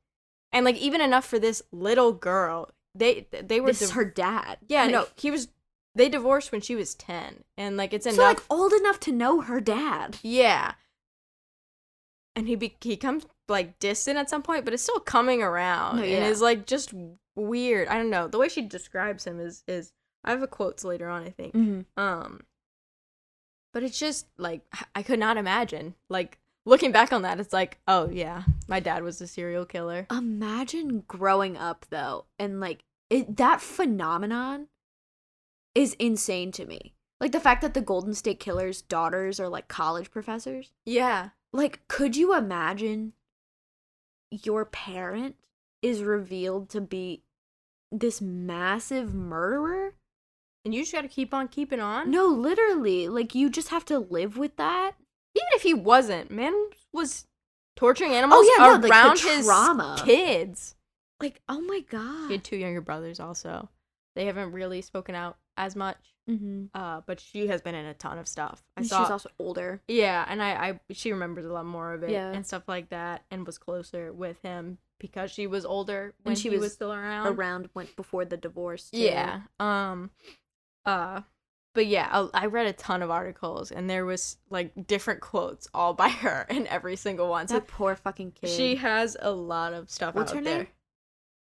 and like even enough for this little girl. They they were this div- her dad. yeah Like, no he was they divorced when she was ten and like it's So enough like old enough to know her dad. yeah. And he be- he comes like distant at some point, but it's still coming around No, and yeah. is like just weird. I don't know the way she describes him is is I have a quotes later on I think. Mm-hmm. Um, but it's just like I could not imagine. Like looking back on that, it's like, oh yeah, my dad was a serial killer. Imagine growing up though, and like it, that phenomenon is insane to me. Like the fact that the Golden State Killers' daughters are like college professors. Yeah, Like, could you imagine your parent is revealed to be this massive murderer? and you just got to keep on keeping on. No, literally. Like, you just have to live with that. He wasn't, man was torturing animals Oh, yeah, no, like, around his trauma. kids. Like, oh my god. He had two younger brothers also. They haven't really spoken out as much. mm-hmm. Uh, but she has been in a ton of stuff. I She's saw. also older. Yeah, and I, I she remembers a lot more of it Yeah. and stuff like that, and was closer with him because she was older when she he was was still around. Around went before the divorce. too. Yeah. Um. Uh. But yeah, I, I read a ton of articles, and there was like different quotes all *laughs* by her in every single one. So That poor fucking kid. she has a lot of stuff What's out her there. name?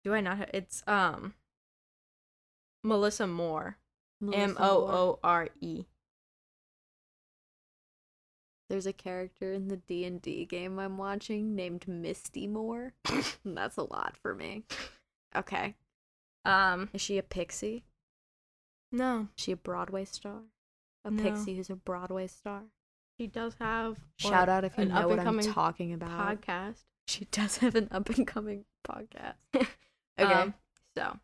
Do I not? Have, it's um. Melissa Moore. Melissa Moore. O R E. There's a character in the D and D game I'm watching named Misty Moore. *laughs* That's a lot for me. Okay. Um. Is she a pixie? No, she a Broadway star? A No. pixie who's a Broadway star. she does have Shout out if you know what I'm talking about. podcast. She does have an up and coming podcast. *laughs* okay. Um, so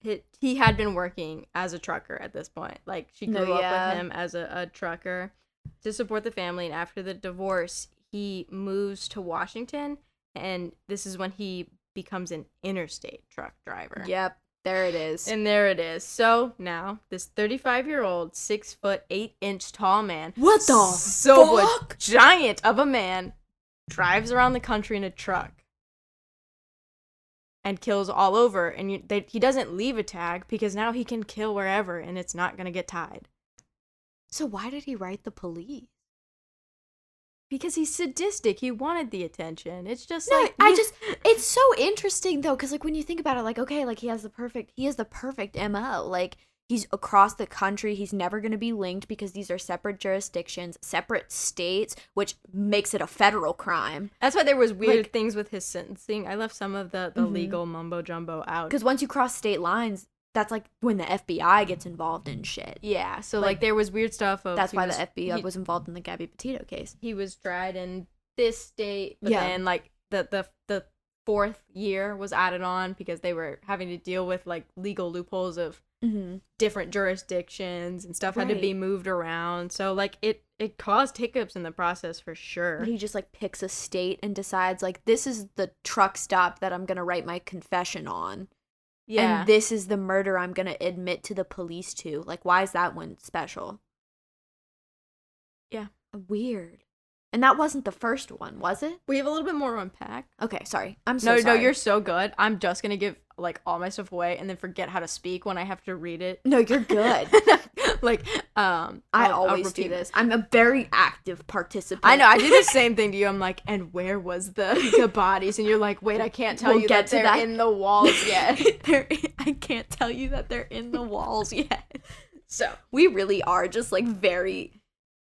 he, he had been working as a trucker at this point. Like she No, grew up yeah. with him as a, a trucker to support the family. And after the divorce, he moves to Washington. And this is when he becomes an interstate truck driver. yep. There it is. And there it is. So now this 35 year old, six foot eight inch tall man, what the so fuck? giant of a man, drives around the country in a truck and kills all over. And you, they, he doesn't leave a tag because now he can kill wherever and it's not gonna get tied So why did he write the police? Because he's sadistic. He wanted the attention. It's just No, like I just it's so interesting though, because like when you think about it, like okay, like he has the perfect he has the perfect MO. Like he's across the country, he's never gonna be linked because these are separate jurisdictions, separate states, which makes it a federal crime. that's why there was weird like- things with his sentencing. I left some of the the Mhm. legal mumbo jumbo out. Because once you cross state lines, that's like when the FBI gets involved in shit. Yeah, so like, Like, there was weird stuff. Of That's why was- the FBI he- was involved in the Gabby Petito case. he was tried in this state, but Yeah. then like the the the fourth year was added on because they were having to deal with like legal loopholes of Mm-hmm. different jurisdictions and stuff had to be moved around. So like it it caused hiccups in the process for sure. He just like picks a state and decides like this is the truck stop that I'm gonna write my confession on. Yeah. And this is the murder I'm going to admit to the police to. Like, why is that one special? Yeah. Weird. And that wasn't the first one, was it? we have a little bit more to unpack. Okay, sorry. I'm so no, sorry. no, you're so good. I'm just gonna give like all my stuff away and then forget how to speak when I have to read it. No, you're good. *laughs* like, um, I I'll- I'll always do this. I'm a very active participant. I know. I do the *laughs* same thing to you. I'm like, and where was the the bodies? And you're like, wait, I can't tell We'll you get that they're that. in the walls *laughs* yet. They're- I can't tell you that they're in the walls yet. so We really are just like very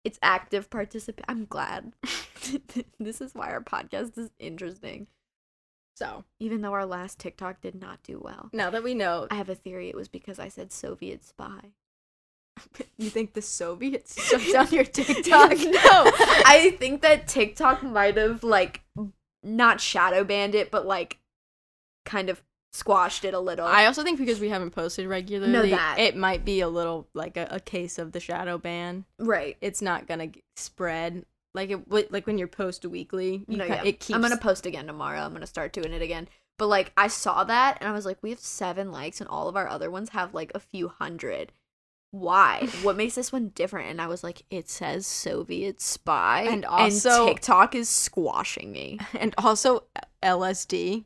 It's active participate. I'm glad. *laughs* this is why our podcast is interesting. So Even though our last TikTok did not do well. now that we know, I have a theory it was because I said Soviet spy. *laughs* you think the Soviets *laughs* shut down your TikTok? no, I think that TikTok might have like not shadow banned it, but like kind of squashed it a little. I also think because we haven't posted regularly, that. it might be a little like a, a case of the shadow ban. right. It's not gonna spread like it would like when you post weekly. You No, ki- yeah. It keeps. I'm gonna post again tomorrow. I'm gonna start doing it again. But like I saw that and I was like, we have seven likes and all of our other ones have like a few hundred. Why? *laughs* what makes this one different? And I was like, it says Soviet spy, And also- TikTok is squashing me. *laughs* and also LSD.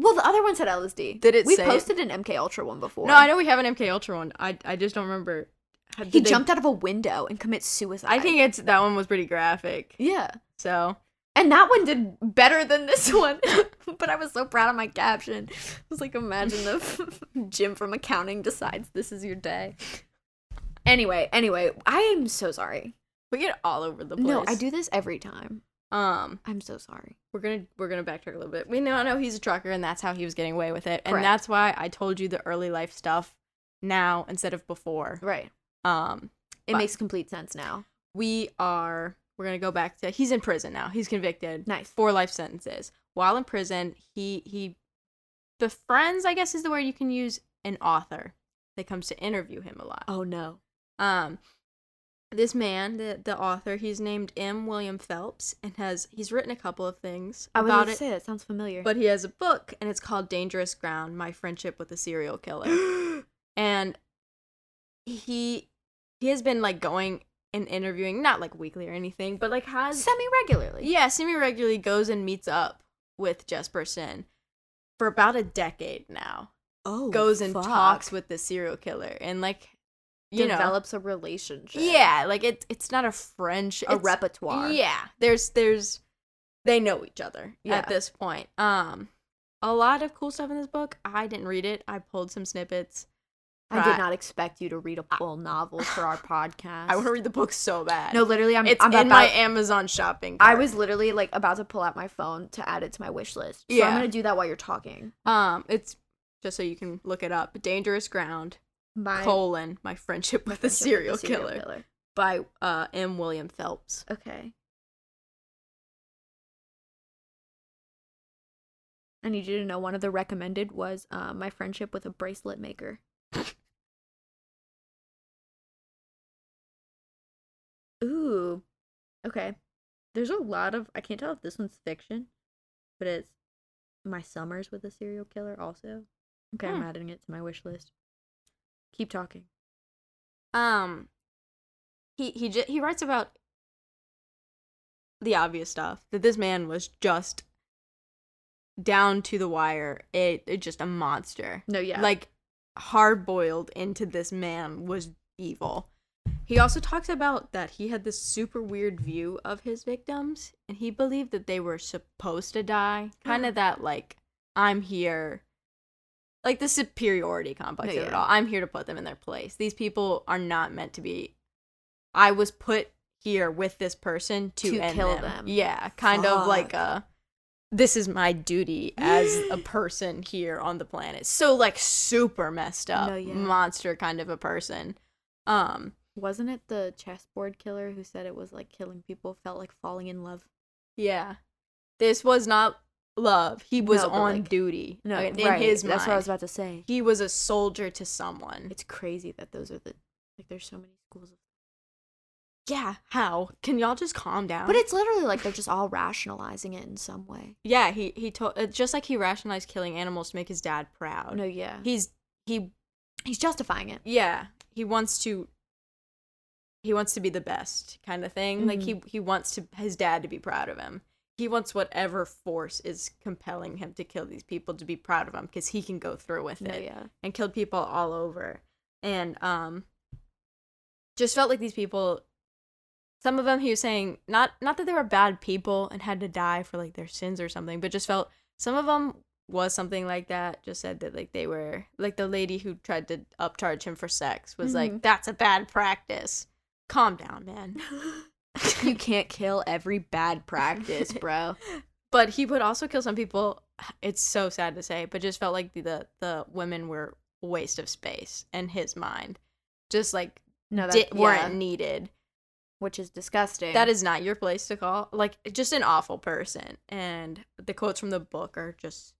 Well, the other one said LSD. Did it We say it? posted an MK Ultra one before. No, I know we have an MK Ultra one. I I just don't remember. How- He they- jumped out of a window and commits suicide. I think it's that one was pretty graphic. yeah. So And that one did better than this one. *laughs* but I was so proud of my caption. I was like, imagine the *laughs* Jim from accounting decides this is your day. Anyway, anyway, I am so sorry. we get all over the place. No, I do this every time. Um, I'm so sorry. we're gonna we're gonna backtrack a little bit. We now know he's a trucker, and that's how he was getting away with it, and Correct. that's why I told you the early life stuff now instead of before. Right. Um, It makes complete sense now. we are we're gonna go back to he's in prison now. He's convicted. Nice. Four life sentences. While in prison, he he befriends, I guess is the word you can use, an author that comes to interview him a lot. Oh no. Um, this man, the the author, he's named M. William Phelps, and has he's written a couple of things I about it. say that sounds familiar. But he has a book, and it's called Dangerous Ground: My Friendship with a Serial Killer. *gasps* and he he has been like going and interviewing, not like weekly or anything, but like has semi regularly. yeah, semi regularly goes and meets up with Jesperson for about a decade now. Oh. goes and fuck. talks with the serial killer, and like you know develops a relationship. Yeah, like it's it's not a friendship. A repertoire. Yeah, there's there's they know each other Yeah. at this point. Um, a lot of cool stuff in this book. I didn't read it. I pulled some snippets. I did not expect you to read a full novel for our *laughs* podcast. I want to read the book so bad. No, literally, I'm. it's I'm in about, my Amazon shopping. I was literally like about to pull out my phone to add it to my wish list. So Yeah. I'm gonna do that while you're talking. um, it's just so you can look it up. Dangerous Ground: My colon My Friendship with a friendship Serial, with a killer. by uh M. William Phelps. Okay. I need you to know one of the recommended was uh, my friendship with a bracelet maker. Ooh. Okay. There's a lot of I can't tell if this one's fiction, but it's my summers with a serial killer also. Okay, I'm Hmm. adding it to my wish list. Keep talking. Um, he he j- he writes about the obvious stuff that this man was just down to the wire. It, it just a monster. No, yeah. Like hard boiled into this man was evil. He also talks about that he had this super weird view of his victims and he believed that they were supposed to die. Kind of that like I'm here like the superiority complex No, of it all. I'm here to put them in their place. These people are not meant to be I was put here with this person to, To end kill them. them. Yeah, kind of like Fuck. a this is my duty as a *gasps* person here on the planet. So like super messed up, No, yeah. monster kind of a person. Um, Wasn't it the chessboard killer who said it was like killing people felt like falling in love? yeah. This was not love. He was No, on like- duty. No, in right. his mind. That's what I was about to say. He was a soldier to someone. It's crazy that those are the like. There's so many schools of. yeah, how? Can y'all just calm down? But it's literally like they're just all rationalizing it in some way. yeah, he he told uh, just like he rationalized killing animals to make his dad proud. No, yeah. He's he He's justifying it. yeah he wants to he wants to be the best kind of thing like he he wants to his dad to be proud of him he wants whatever force is compelling him to kill these people to be proud of him because he can go through with it yeah. and killed people all over and um just felt like these people some of them he was saying not not that they were bad people and had to die for like their sins or something but just felt some of them was something like that just said that like they were like the lady who tried to upcharge him for sex was like Mhm. that's a bad practice calm down man *laughs* you *laughs* can't kill every bad practice, bro. *laughs* but he would also kill some people. It's so sad to say, but just felt like the the, the women were waste of space in his mind. Just like No, that di- yeah, weren't needed. which is disgusting. That is not your place to call. Like just an awful person. And the quotes from the book are just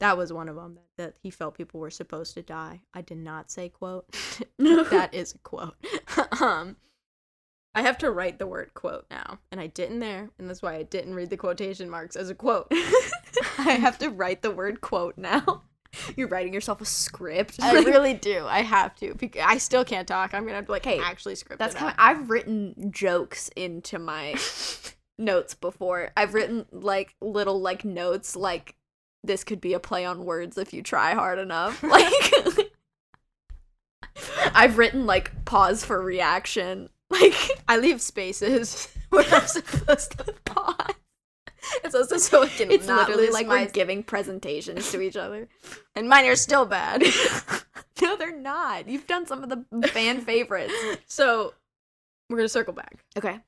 that was one of them that, that he felt people were supposed to die. I did not say quote. *laughs* that is a quote. um I have to write the word quote now, and I didn't there, and that's why I didn't read the quotation marks as a quote. *laughs* I have to write the word quote now. *laughs* You're writing yourself a script. I *laughs* really do. I have to. I still can't talk. I'm gonna have to like Hey, actually script That's kind. I've written jokes into my notes before. I've written like little like notes like this could be a play on words if you try hard enough. Like I've written like pause for reaction. *laughs* Like I leave spaces *laughs* where I'm supposed to pause. It's also so it can it's not literally like my- we're giving presentations to each other. and mine are still bad. *laughs* no, they're not. You've done some of the fan favorites. so we're gonna circle back. Okay.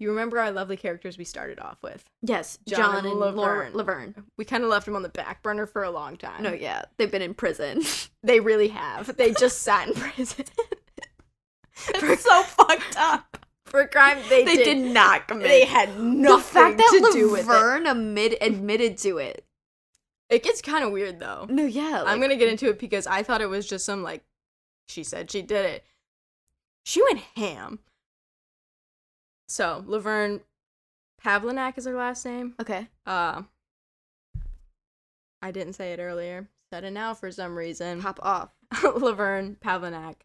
You remember our lovely characters we started off with? Yes, John John, and. Laverne. Laverne. We kind of left them on the back burner for a long time. No, yeah, they've been in prison. They really have. They just sat in prison. It's so fucked up. For a crime they, they did, did not commit. They had nothing the fact that to do with it. Laverne admit, admitted to it. It gets kind of weird though. No, yeah, I'm gonna get into it because I thought it was just some like, she said she did it. She went ham. So Laverne Pavlinac is her last name. Okay. Uh, I didn't say it earlier. Said it now for some reason. Pop off. *laughs* Laverne Pavlinac,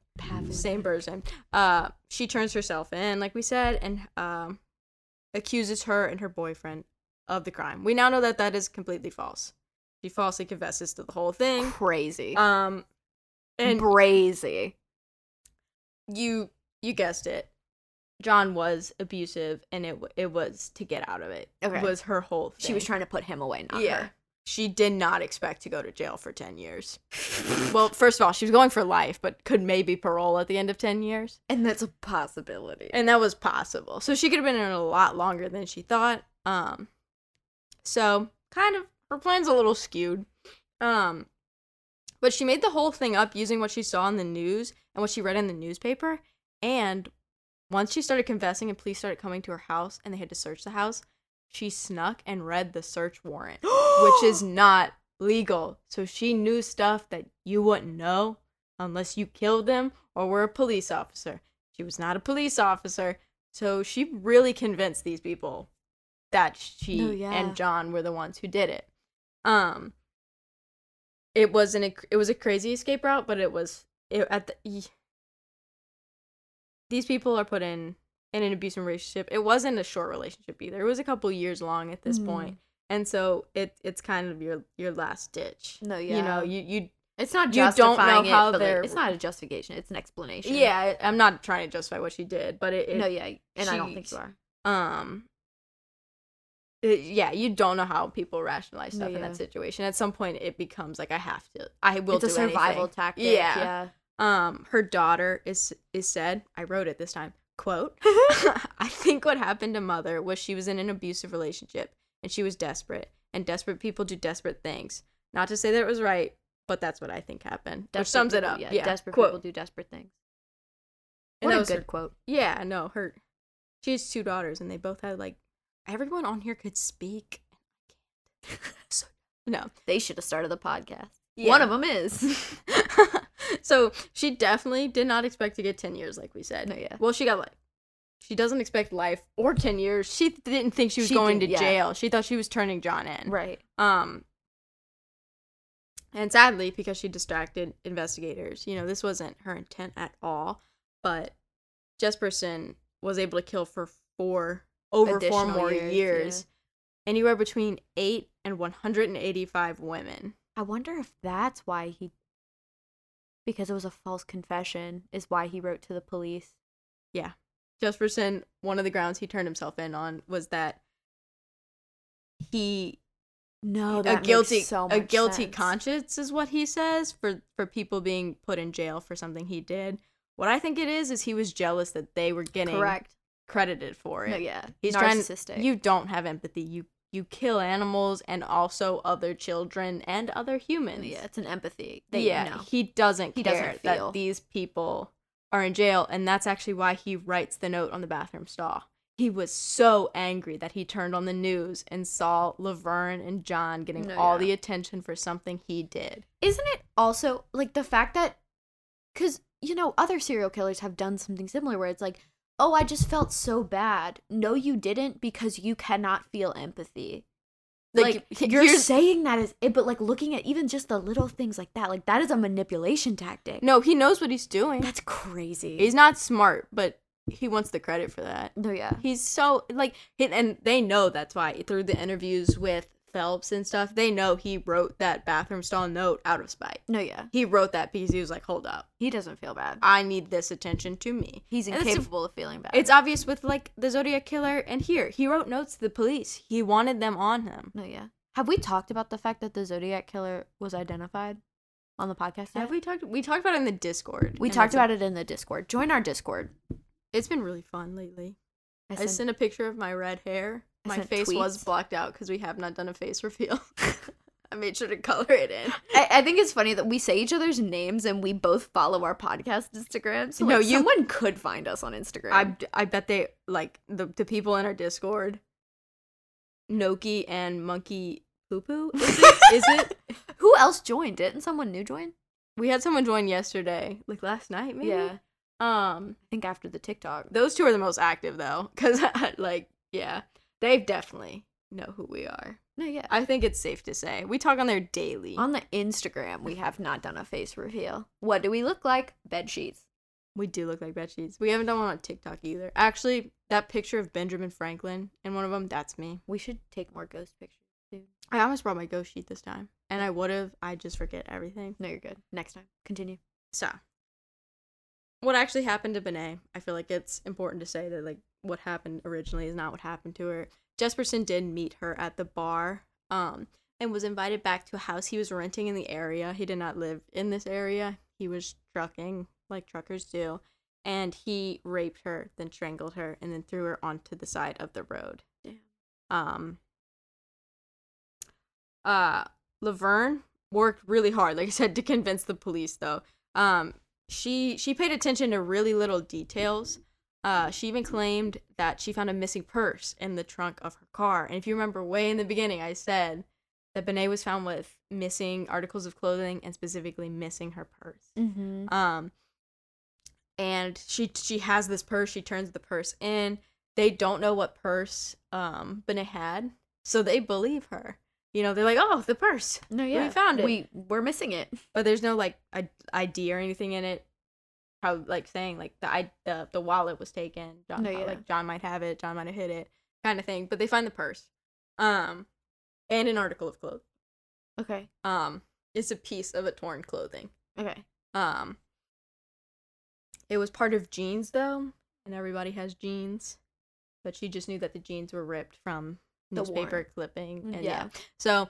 same person. Uh, she turns herself in, like we said, and um, accuses her and her boyfriend of the crime. We now know that that is completely false. She falsely confesses to the whole thing. Crazy. Um, and crazy. you you guessed it. John was abusive, and it it was to get out of it. Okay. was her whole. Thing. She was trying to put him away, not yeah. her. She did not expect to go to jail for 10 years. well, first of all, she was going for life, but could maybe parole at the end of 10 years. And that's a possibility. And that was possible. So she could have been in a lot longer than she thought. Um so kind of her plan's a little skewed. Um but she made the whole thing up using what she saw in the news and what she read in the newspaper. And once she started confessing and police started coming to her house and they had to search the house, she snuck and read the search warrant, which is *gasps* not legal. So she knew stuff that you wouldn't know unless you killed them or were a police officer. She was not a police officer. So she really convinced these people that she No, yeah. and John were the ones who did it. Um it was an it was a crazy escape route, but it was it, at the e- these people are put in in an abusive relationship. It wasn't a short relationship either. It was a couple years long at this Mhm. point. And so it it's kind of your your last ditch. No, yeah. You know, you you it's not you don't know it, how but, like, they're- it's not a justification. It's an explanation. yeah, I'm not trying to justify what she did, but it, it no, yeah, and I don't think she- you are. um it- yeah, you don't know how people rationalize No, stuff in that situation. At some point, it becomes like I have to. I will. it's a survival anything. tactic. Yeah. Yeah. Um, her daughter is is said. I wrote it this time. Quote: *laughs* I think what happened to mother was she was in an abusive relationship and she was desperate, and desperate people do desperate things. Not to say that it was right, but that's what I think happened. Which Desperate sums it up. Yeah, Yeah, desperate quote. people do desperate things. And What that a was her- good quote. Yeah, no, her. She has two daughters, and they both had like. Everyone on here could speak. and I can't. So no, They should have started the podcast. Yeah. One of them is. *laughs* *laughs* so she definitely did not expect to get 10 years like we said No, yeah. well she got life she doesn't expect life or 10 years she didn't think she was She going to yeah. jail she thought she was turning john in right. um and sadly because she distracted investigators you know this wasn't her intent at all but jesperson was able to kill for four over four more years, years, anywhere between 8 and 185 women I wonder if that's why he. Because it was a false confession, is why he wrote to the police. Yeah. Jesperson, one of the grounds he turned himself in on was that he No, a guilty so a guilty sense. conscience is what he says for for people being put in jail for something he did. What I think it is is he was jealous that they were getting Correct. credited for it. No, yeah. He's trying narcissistic. You don't have empathy. You you kill animals and also other children and other humans. yeah, it's an empathy. That, yeah, you know. he doesn't He care doesn't that these people are in jail, and that's actually why he writes the note on the bathroom stall. He was so angry that he turned on the news and saw Laverne and John getting No, all yeah. the attention for something he did. Isn't it also like the fact that, because, you know, other serial killers have done something similar where it's like, oh, I just felt so bad. No, you didn't because you cannot feel empathy. Like, he- you're here's- saying that is it, but like looking at even just the little things like that, like that is a manipulation tactic. no, he knows what he's doing. That's crazy. He's not smart, but he wants the credit for that. no, yeah. He's so like, and they know that's why through the interviews with Phelps and stuff, they know he wrote that bathroom stall note out of spite. No, yeah. He wrote that because he was like, "Hold up, He doesn't feel bad. I need this attention to me." He's And incapable of feeling bad. It's obvious with like the Zodiac killer, and here he wrote notes to the police. He wanted them on him. no, yeah. Have we talked about the fact that the Zodiac killer was identified on the podcast? Have we talked? We talked about it in the Discord. We talked about it in the Discord. Join our Discord. It's been really fun lately. I I sent- sent a picture of my red hair. My face was blocked out because we have not done a face *laughs* reveal. *laughs* I made sure to color it in. I, I think it's funny that we say each other's names and we both follow our podcast Instagram. So No, like, you- someone could find us on Instagram. I, I bet they like the the people in our Discord. Noki and Monkey Poo Poo. Is it? is it? *laughs* Who else joined? Didn't someone new join? We had someone join yesterday, like last night, maybe. Yeah. Um, I think after the TikTok. those two are the most active though, because like yeah, they definitely know who we are. No, yeah. I think it's safe to say we talk on there daily. on the Instagram, we have not done a face reveal. What do we look like? Bed sheets. We do look like bed sheets. We haven't done one on TikTok either. Actually, that picture of Benjamin Franklin in one of them, that's me. We should take more ghost pictures, dude. I almost brought my ghost sheet this time, and I would have. I just forget everything. No, you're good. Next time. Continue. So, what actually happened to Bennett? I feel like it's important to say that like what happened originally is not what happened to her. Jesperson did meet her at the bar, um, and was invited back to a house he was renting in the area. He did not live in this area. He was trucking like truckers do, and he raped her, then strangled her, and then threw her onto the side of the road. Damn. Um. Uh, Laverne worked really hard, like I said, to convince the police. Though, um, she she paid attention to really little details. Uh, she even claimed that she found a missing purse in the trunk of her car. And if you remember, way in the beginning, I said that Bennett was found with missing articles of clothing and specifically missing her purse. Mm-hmm. Um, and she she has this purse. She turns the purse in. They don't know what purse um Bennett had, so they believe her. You know, they're like, "Oh, the purse," No, yeah. we found it. We we're missing it. but there's no like ID or anything in it. How like saying like the I the the wallet was taken. John No, yeah. like John might have it. John might have hid it, kind of thing. But they find the purse, um, and an article of clothing. Okay. Um, it's a piece of a torn clothing. Okay. Um, it was part of jeans though, and everybody has jeans, but she just knew that the jeans were ripped from The newspaper clipping. And Yeah. yeah. so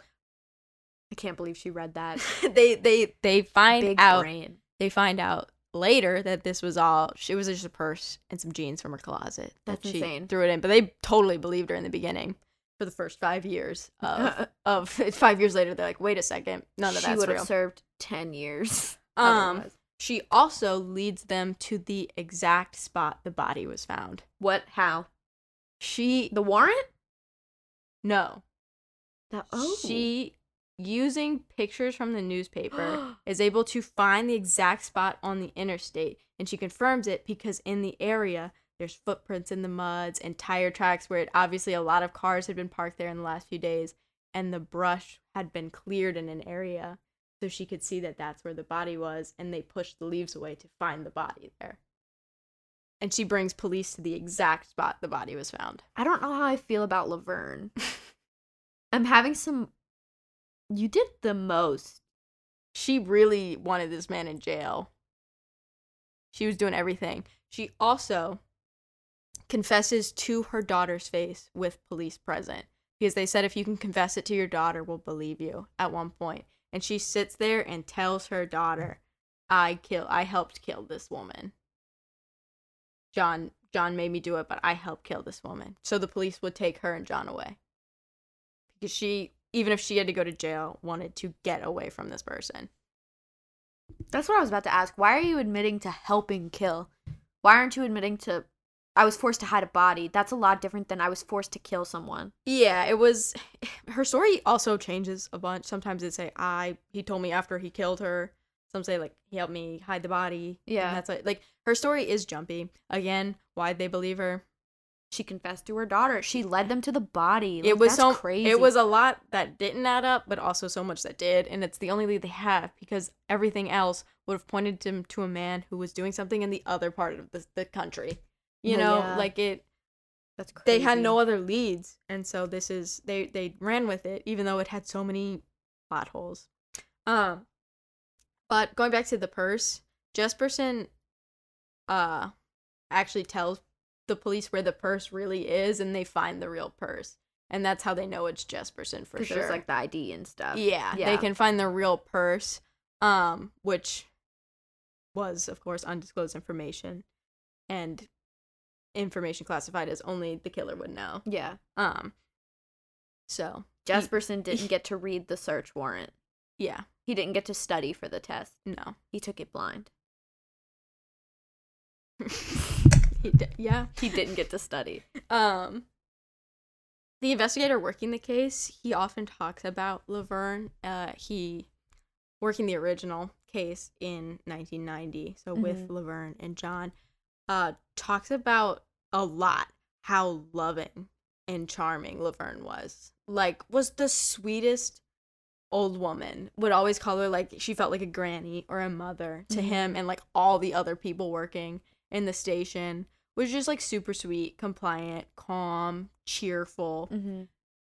I can't believe she read that. *laughs* they they they find Big out brain. they find out later that this was all she was just a purse and some jeans from her closet. that That's she insane. Threw it in, but they totally believed her in the beginning. For the first five years of, *laughs* of *laughs* five years later, they're like, wait a second, none of she that's would real. have served ten years. *laughs* Um, otherwise. She also leads them to the exact spot the body was found. what? How? She The warrant? no, The oh. she using pictures from the newspaper *gasps* is able to find the exact spot on the interstate, and she confirms it because in the area there's footprints in the muds and tire tracks where it, obviously a lot of cars had been parked there in the last few days, and the brush had been cleared in an area. So she could see that that's where the body was, and they pushed the leaves away to find the body there. And she brings police to the exact spot the body was found. I don't know how I feel about Laverne. *laughs* I'm having some. You did the most. she really wanted this man in jail. She was doing everything. She also confesses to her daughter's face with police present because they said if you can confess it to your daughter, we'll believe you at one point. And she sits there and tells her daughter, "I kill I helped kill this woman." John John made me do it, but I helped kill this woman. So the police would take her and John away. Because she, even if she had to go to jail, wanted to get away from this person. That's what I was about to ask. Why are you admitting to helping kill? Why aren't you admitting to I was forced to hide a body? That's a lot different than I was forced to kill someone. Yeah, it was *sighs* her story also changes a bunch. Sometimes they say I he told me after he killed her. Some say like he helped me hide the body. Yeah. that's like, like her story is jumpy. Again, why'd they believe her? She confessed to her daughter. She led them to the body. it was that's so crazy. It was a lot that didn't add up, but also so much that did, and it's the only lead they have because everything else would have pointed them to a man who was doing something in the other part of the, the country. You know, yeah. like it. that's crazy. They had no other leads, and so this is they they ran with it, even though it had so many plot holes. Um, but going back to the purse, Jesperson, uh, actually tells the police where the purse really is, and they find the real purse, and that's how they know it's Jesperson for sure. there's like the ID and stuff. yeah, Yeah. they can find the real purse, um, which was of course undisclosed information, and information classified as only the killer would know. Yeah. Um, so Jesperson didn't get to read the search warrant. yeah, He didn't get to study for the test. no, He took it blind. *laughs* he d- yeah. He didn't get to study. Um, the investigator working the case, he often talks about Laverne. Uh, he working the original case in 1990, so with Laverne and John, uh, talks about a lot how loving and charming Laverne was. Like, was the sweetest old woman. Would always call her like she felt like a granny or a mother to Mhm. him and like all the other people working in the station. Was just like super sweet, compliant, calm, cheerful. Mm-hmm.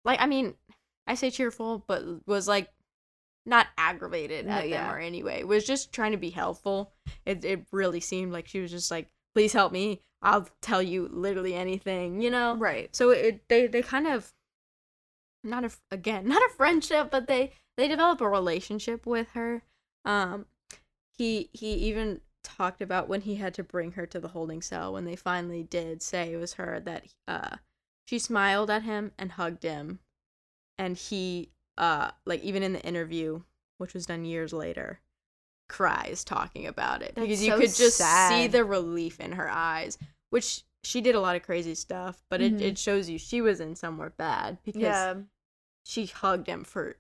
Like I mean, I say cheerful, but was like not aggravated at them yeah. or anyway. Was just trying to be helpful. It it really seemed like she was just like, please help me. I'll tell you literally anything, you know. Right. So it they they kind of not a again *laughs* not a friendship, but they they develop a relationship with her. Um, he he even talked about when he had to bring her to the holding cell when they finally did say it was her that uh she smiled at him and hugged him, and he uh like even in the interview which was done years later cries talking about it That's because you so could just see the relief in her eyes which she did a lot of crazy stuff but Mhm. it, it shows you she was in somewhere bad because Yeah. she hugged him for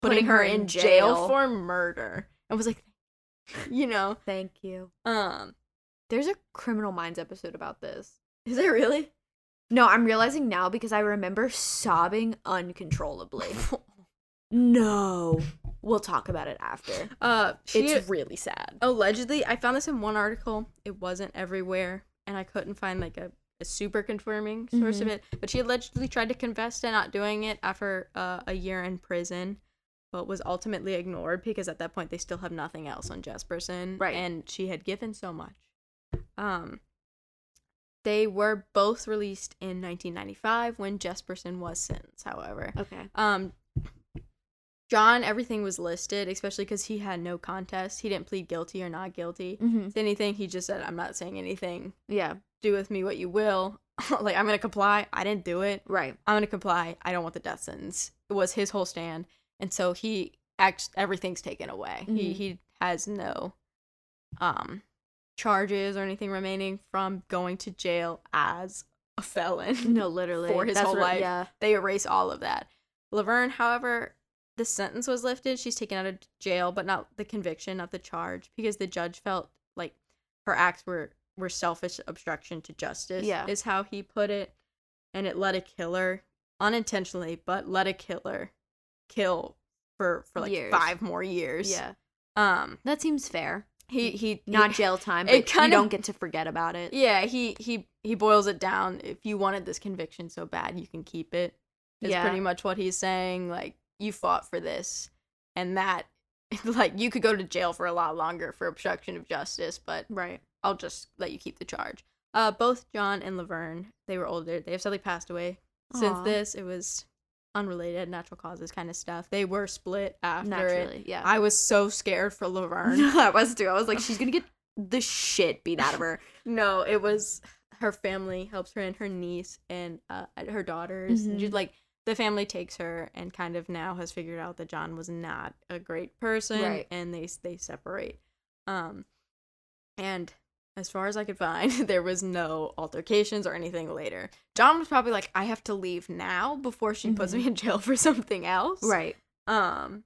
Putting putting, her her, in in jail. jail. for murder and was like *laughs* you know Thank you. um There's a Criminal Minds episode about this. is there really No, I'm realizing now because I remember sobbing uncontrollably. *laughs* no. We'll talk about it after. uh she It's really sad. allegedly i found this in one article it wasn't everywhere and i couldn't find like a, a super confirming source of Mhm. it but she allegedly tried to confess to not doing it after uh, a year in prison but was ultimately ignored because at that point they still have nothing else on jesperson. Right. and she had given so much. Um they were both released in 1995 when jesperson was sentenced however. Okay. um john everything was listed especially because he had no contest. He didn't plead guilty or not guilty. Mm-hmm. to anything he just said i'm not saying anything. Yeah. do with me what you will. *laughs* Like i'm gonna comply. I didn't do it. Right. i'm gonna comply. I don't want the death sentence. It was his whole stand and so he acts everything's taken away he Mhm. he has no um charges or anything remaining from going to jail as a felon No, *laughs* literally. For his That's whole what- life. Yeah. they erase all of that. Laverne, however, the sentence was lifted. She's taken out of jail, but not the conviction, not the charge, because the judge felt like her acts were were selfish obstruction to justice. Yeah. is how he put it, and it let a killer unintentionally, but let a killer kill for for like Years. five more years. Yeah. Um. That seems fair. He he Not he, *laughs* jail time, it but you kind of- don't get to forget about it. Yeah, he he he boils it down. If you wanted this conviction so bad, you can keep it. Is Yeah. pretty much what he's saying. Like you fought for this, and that, *laughs* like you could go to jail for a lot longer for obstruction of justice, but Right. I'll just let you keep the charge. Uh, both John and Laverne, they were older. They have sadly passed away since this. It was unrelated, natural causes kind of stuff. They were split after Naturally. it. Yeah. I was so scared for Laverne. No, *laughs* I was too. I was like, she's gonna get the shit beat out of her. *laughs* no, it was her family helps her and her niece and uh, her daughters. Mhm. just, like the family takes her and kind of now has figured out that John was not a great person, Right. and they they separate. Um, and as far as I could find, *laughs* there was no altercations or anything later. John was probably like, "I have to leave now before she puts Mhm. me in jail *laughs* for something else." Right. Um,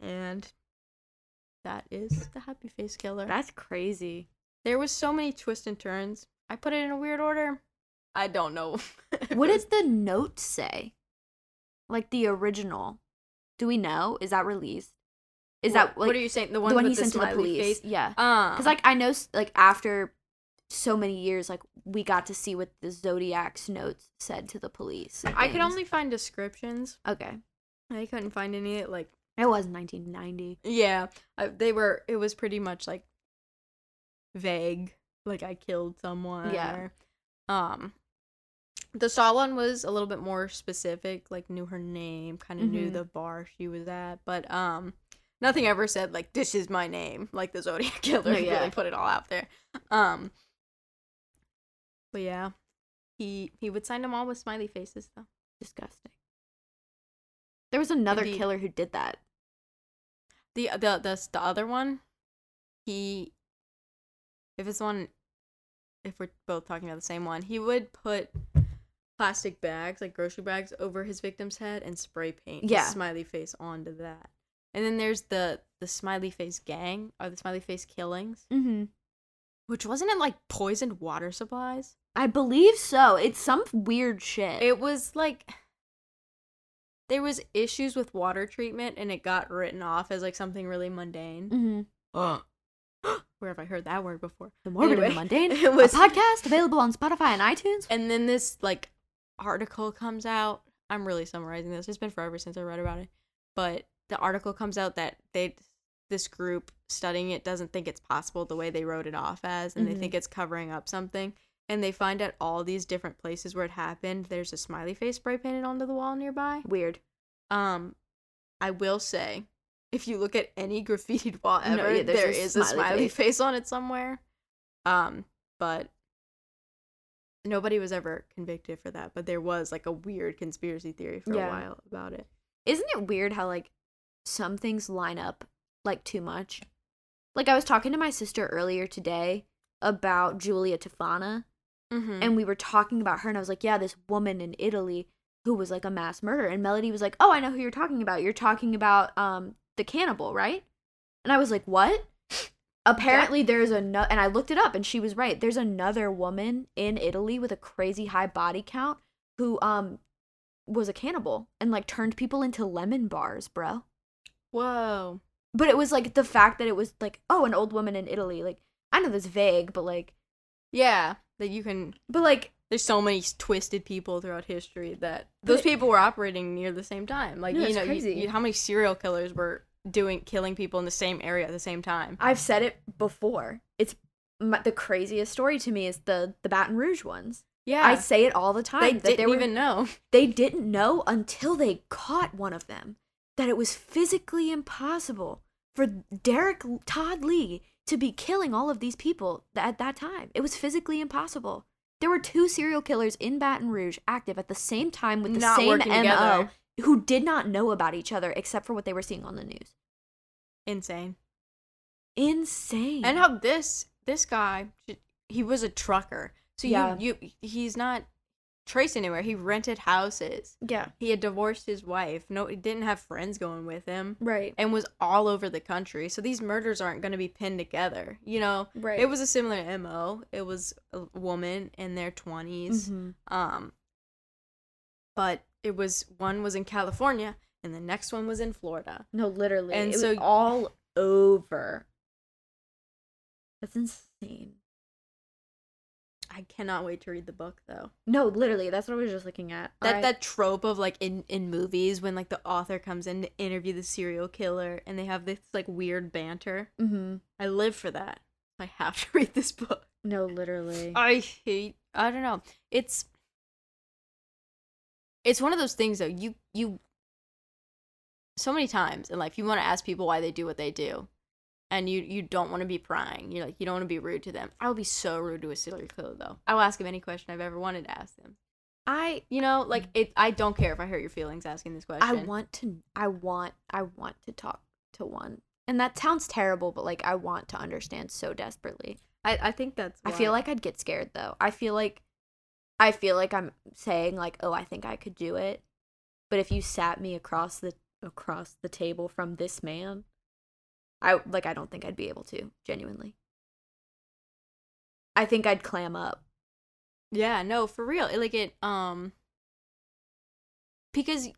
and that is the Happy Face Killer. That's crazy. There was so many twists and turns. I put it in a weird order. I don't know. *laughs* What does the note say? Like the original. Do we know? Is that released? Is that what, like what are you saying? The the one, one with he the sent to the police? face? Yeah. Um, Because like I know, like after so many years, like we got to see what the Zodiac's notes said to the police. I could only find descriptions. Okay. I couldn't find any like It was 1990. yeah. I, they were. It was pretty much like vague. Like I killed someone. Yeah. or- um. The Saw one was a little bit more specific. Like knew her name, kind of knew Mhm. the bar she was at, but um. Nothing ever said like this is my name, like the Zodiac *laughs* killer. No, yeah. really put it all out there. Um. But yeah, he he would sign them all with smiley faces though. Disgusting. There was another Indeed. killer who did that. The the the the other one, he, if it's one, if we're both talking about the same one, he would put plastic bags like grocery bags over his victim's head and spray paint his Yeah. smiley face onto that. And then there's the the smiley face gang or the smiley face killings, Mm-hmm. which wasn't it like poisoned water supplies? I believe so. It's some weird shit. It was like there was issues with water treatment and it got written off as like something really mundane. mm-hmm. *gasps* Where have I heard that word before? The Morbid Anyway, and Mundane. *laughs* it was- a podcast available on Spotify and iTunes. And then this like article comes out. I'm really summarizing this. It's been forever since I read about it. But the article comes out that they this group studying it doesn't think it's possible the way they wrote it off as and Mhm. they think it's covering up something. And they find at all these different places where it happened, there's a smiley face spray painted onto the wall nearby. Weird. Um I will say if you look at any *laughs* graffitied wall No, ever, yeah, there's there a is a smiley smiley face. face on it somewhere. Um, but nobody was ever convicted for that. But there was like a weird conspiracy theory for Yeah. a while about it. Isn't it weird how like some things line up like too much? Like I was talking to my sister earlier today about Julia Tofana Mm-hmm. and we were talking about her and I was like, "Yeah, this woman in Italy who was like a mass murderer." And Melody was like, "Oh, I know who you're talking about. You're talking about um the cannibal, right?" And I was like, "What?" *laughs* Apparently there's a no- and I looked it up and she was right. There's another woman in Italy with a crazy high body count who um was a cannibal and like turned people into lemon bars, bro. Whoa. But it was like the fact that it was like, oh, an old woman in Italy. Like I know that's vague, but like Yeah, that you can. but like There's so many twisted people throughout history that those it- people were operating near the same time. Like No, you know, you- you- how many serial killers were doing killing people in the same area at the same time? I've said it before. It's my, the craziest story to me is the the Baton Rouge ones. Yeah, I say it all the time. they that didn't were- even know. They didn't know until they caught one of them that it was physically impossible for Derek Todd Lee to be killing all of these people at that time. It was physically impossible. There were two serial killers in Baton Rouge active at the same time with the Not same MO together. who did not know about each other except for what they were seeing on the news. Insane. Insane. and how this this guy he was a trucker so Yeah. you you he's not traced anywhere he rented houses yeah. he had divorced his wife no he didn't have friends going with him Right. and was all over the country so these murders aren't going to be pinned together you know Right. it was a similar mo it was a woman in their 20s Mhm. um but it was one was in california and the next one was in florida No, literally. And it so- was all over. That's insane. I cannot wait to read the book though No, literally. That's what I was just looking at. that Alright. that trope of like in in movies when like the author comes in to interview the serial killer and they have this like weird banter Mhm. i live for that i have to *laughs* read this book No, literally. i hate i don't know it's it's one of those things though you you so many times in life you want to ask people why they do what they do and you you don't want to be prying. You're like you don't want to be rude to them. I will be so rude to a serial killer though. I will ask him any question I've ever wanted to ask him. I You know, like mm. it. I don't care if I hurt your feelings asking this question. I want to I want I want to talk to one. And that sounds terrible, but like I want to understand so desperately. I, I think that's. I feel like I'd get scared though. I feel like I feel like I'm saying like, "Oh, I think I could do it." But if you sat me across the across the table from this man, I like I don't think I'd be able to, genuinely. I think I'd clam up. Yeah, no, for real. It, like it um because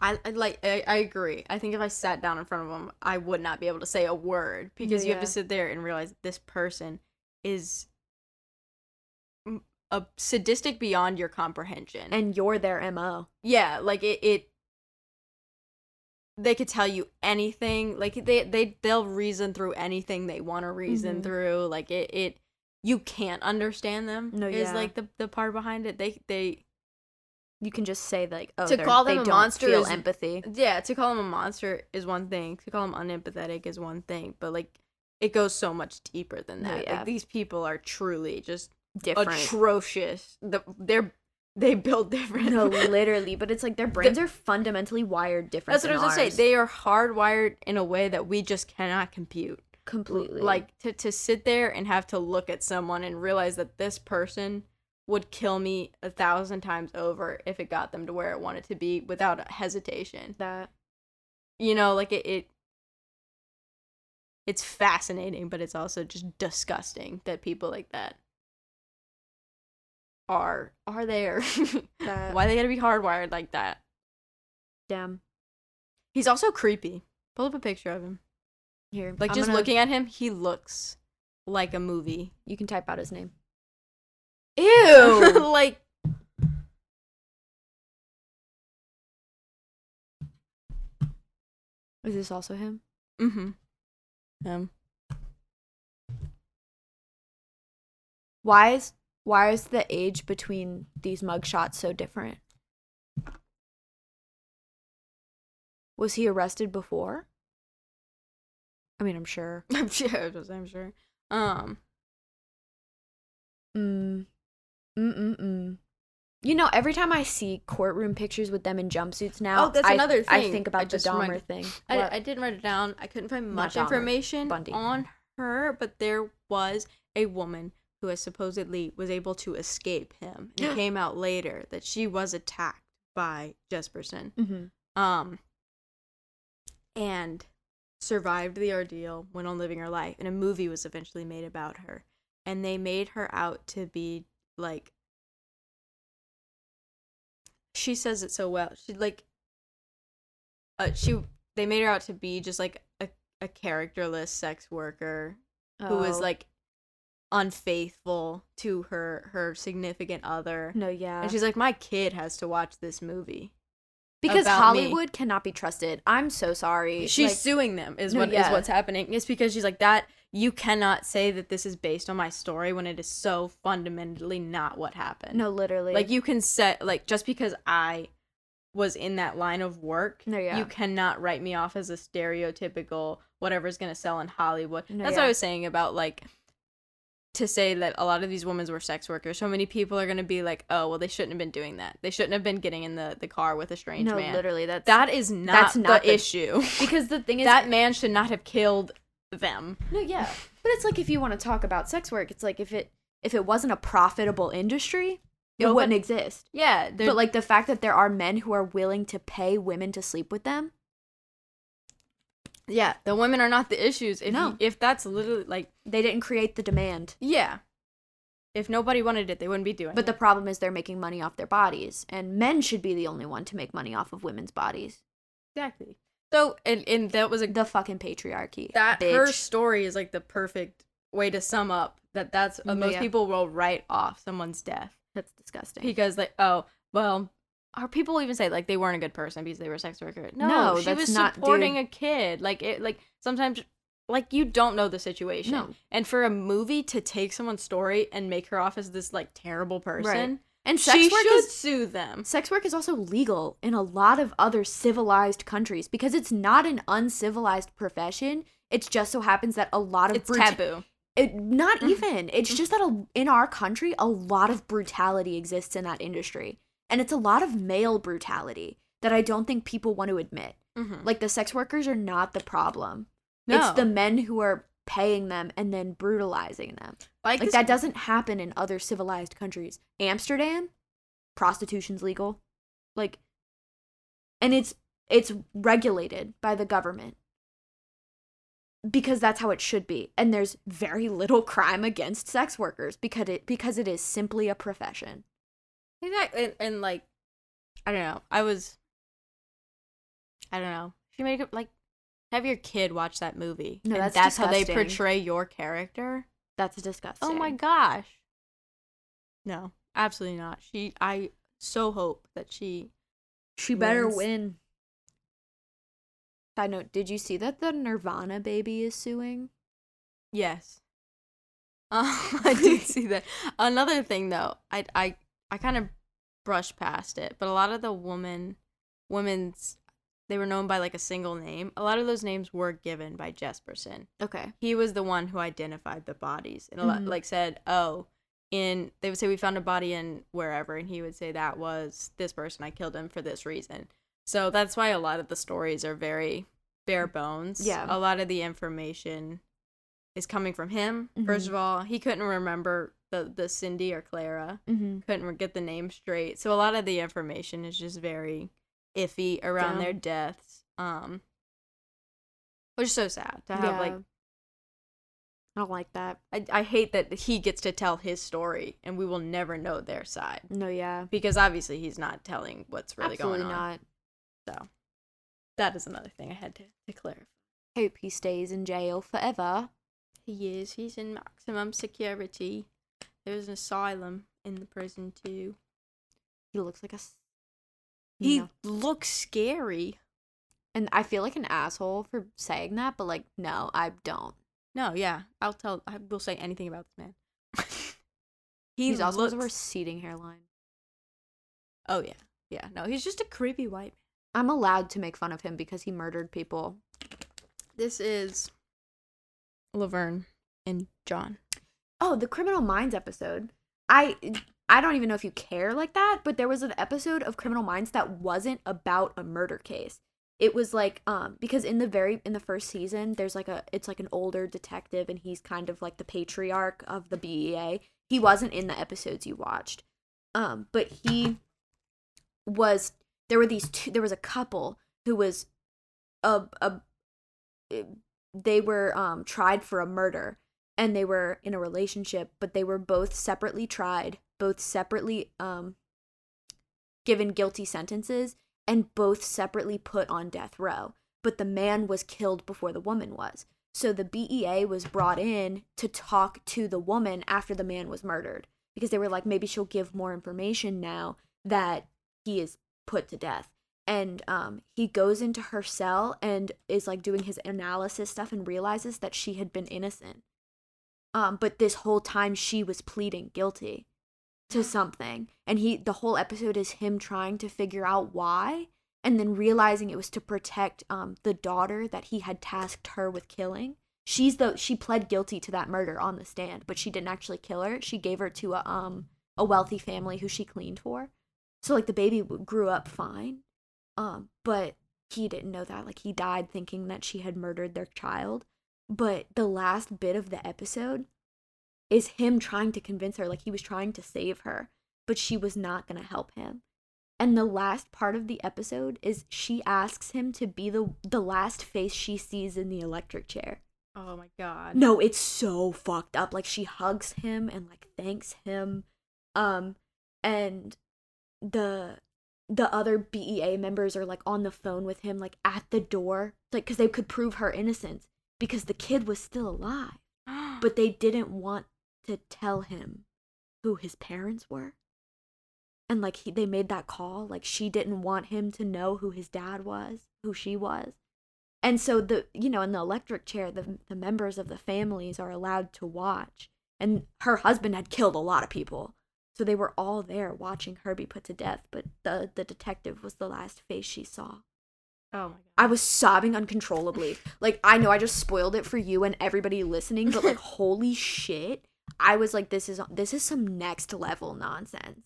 I, I like I, I agree. I think if I sat down in front of him, I would not be able to say a word because you have to sit there and realize this person is a sadistic beyond your comprehension. And you're their MO. yeah, like it it they could tell you anything. Like they they they'll reason through anything they want to reason Mhm. through. Like it it you can't understand them. No, is yeah. like the the part behind it. They they You can just say like, "Oh, To call they them a don't monster feel is- empathy." yeah to call them a monster is one thing. To call them unempathetic is one thing. But like it goes so much deeper than No, that. yeah. Like these people are truly just Different. atrocious. The they're they build different. no, literally, but it's like their brains are fundamentally wired different. That's what I was gonna say. They are hardwired in a way that we just cannot compute. completely Like to to sit there and have to look at someone and realize that this person would kill me a thousand times over if it got them to where it wanted to be without hesitation. that. You know, like it, it it's fascinating, but it's also just disgusting that people like that are are there. *laughs* That- Why they gotta be hardwired like that? Damn. He's also creepy. Pull up a picture of him. Here, Like I'm just gonna- looking at him, he looks like a movie. You can type out his name. Ew. *laughs* like Is this also him? mm-hmm. Um Why is why is the age between these mugshots so different? Was he arrested before? I mean, I'm sure. *laughs* I'm sure I'm sure. Um Mm. Mm. You know, every time I see courtroom pictures with them in jumpsuits now, Oh, that's I, another I thing. think I about the just Dahmer thing. I, I didn't write it down. I couldn't find much Dahmer, information Bundy. on her, but there was a woman who has supposedly was able to escape him. And it *gasps* came out later that she was attacked by Jesperson. Mhm. Um and survived the ordeal, went on living her life, and a movie was eventually made about her. And they made her out to be like she says it so well. She like uh, she they made her out to be just like a, a characterless sex worker who was Oh. like unfaithful to her her significant other. no, yeah. And she's like, My kid has to watch this movie. because about me. Hollywood cannot be trusted. I'm so sorry. She's Like, suing them is No, what is yeah. what's happening. It's because she's like that you cannot say that this is based on my story when it is so fundamentally not what happened. no, literally. Like you can set like just because I was in that line of work, No, yeah. you cannot write me off as a stereotypical whatever's gonna sell in Hollywood. No, That's what. I was saying about like to say that a lot of these women were sex workers. So many people are gonna be like, oh well, they shouldn't have been doing that. They shouldn't have been getting in the the car with a strange no, man. literally. That's That is not, That's not the, the- issue. *laughs* because the thing is that man should not have killed them. No, yeah. But it's like if you want to talk about sex work, it's like if it if it wasn't a profitable industry, it No, wouldn't but- exist. Yeah, But like the fact that there are men who are willing to pay women to sleep with them, yeah, the women are not the issues. If No. if that's literally like they didn't create the demand. yeah, if nobody wanted it, they wouldn't be doing it. But the it. problem is they're making money off their bodies, and men should be the only one to make money off of women's bodies. exactly. So and and that was a The fucking patriarchy. that bitch. her story is like the perfect way to sum up that that's uh, Mm, most yeah. people will write off someone's death That's disgusting. because like oh well are people even say like they weren't a good person because they were a sex worker no, No, she was not- supporting dude. a kid like it like sometimes like you don't know the situation No. and for a movie to take someone's story and make her off as this like terrible person and sex she work should is sue them Sex work is also legal in a lot of other civilized countries because it's not an uncivilized profession. It just so happens that a lot of It's bruta- taboo. It, not Mhm. even. It's just that a, in our country, a lot of brutality exists in that industry. And it's a lot of male brutality that I don't think people want to admit. Mhm. Like the sex workers are not the problem. No. It's the men who are paying them and then brutalizing them. like, Like that doesn't happen in other civilized countries. Amsterdam, prostitution's legal. Like and it's it's regulated by the government. Because that's how it should be. And there's very little crime against sex workers because it because it is simply a profession. Exactly. And, and like, I don't know. I was, I don't know. She made it like, have your kid watch that movie. No, and that's that's how they portray your character. That's disgusting. Oh my gosh. No, absolutely not. She, I so hope that she. She better win. Side note, did you see that the Nirvana baby is suing? Yes. *laughs* I *laughs* did see that. Another thing though, I I I kind of brushed past it, but a lot of the woman women's they were known by like a single name. A lot of those names were given by Jesperson. Okay. He was the one who identified the bodies and a lot, Mhm. like said, "Oh, in they would say we found a body in wherever," and he would say that was this person. I killed him for this reason. So that's why a lot of the stories are very bare bones. Yeah. A lot of the information is coming from him. First Mhm. of all, he couldn't remember the the Cindy or Clara. Mm-hmm. Couldn't get the name straight. So a lot of the information is just very iffy around Yeah. their deaths. Um which is so sad to have like I don't like that. I, I hate that he gets to tell his story and we will never know their side No, yeah. because obviously he's not telling what's really Absolutely going on. not. So that is another thing I had to, to clarify. Hope he stays in jail forever. He is. He's in maximum security. There's an asylum in the prison too. He looks like a. s- He looks scary. And I feel like an asshole for saying that, but like, no, I don't. No, yeah, I'll tell. I will say anything about this man. *laughs* he He's also has a receding hairline. Oh yeah, yeah. No, he's just a creepy white man. I'm allowed to make fun of him because he murdered people. This is Laverne and John. Oh, the Criminal Minds episode. I I don't even know if you care like that, but there was an episode of Criminal Minds that wasn't about a murder case. It was like um because in the very in the first season there's like a it's like an older detective and he's kind of like the patriarch of the BAU. He wasn't in the episodes you watched. Um but he was there were these two there was a couple who was a a they were um tried for a murder and they were in a relationship but they were both separately tried both separately um given guilty sentences and both separately put on death row. But the man was killed before the woman was. So the BAU was brought in to talk to the woman after the man was murdered because they were like maybe she'll give more information now that he is put to death. And um he goes into her cell and is like doing his analysis stuff and realizes that she had been innocent um but this whole time she was pleading guilty to something and he the whole episode is him trying to figure out why and then realizing it was to protect um the daughter that he had tasked her with killing. She's the she pled guilty to that murder on the stand but she didn't actually kill her. She gave her to a um a wealthy family who she cleaned for. So like the baby grew up fine. Um but he didn't know that. Like he died thinking that she had murdered their child but the last bit of the episode is him trying to convince her like he was trying to save her but she was not going to help him and the last part of the episode is she asks him to be the the last face she sees in the electric chair Oh my god. no, it's so fucked up. Like she hugs him and like thanks him. Um and the the other BAU members are like on the phone with him like at the door like cuz they could prove her innocence because the kid was still alive. *gasps* But they didn't want to tell him who his parents were. And like he, they made that call like she didn't want him to know who his dad was, who she was. And so the you know in the electric chair the the members of the families are allowed to watch. And her husband had killed a lot of people. So they were all there watching her be put to death, but the the detective was the last face she saw. Oh my god. I was sobbing uncontrollably. Like I know I just spoiled it for you and everybody listening, but like holy shit. I was like this is this is some next level nonsense.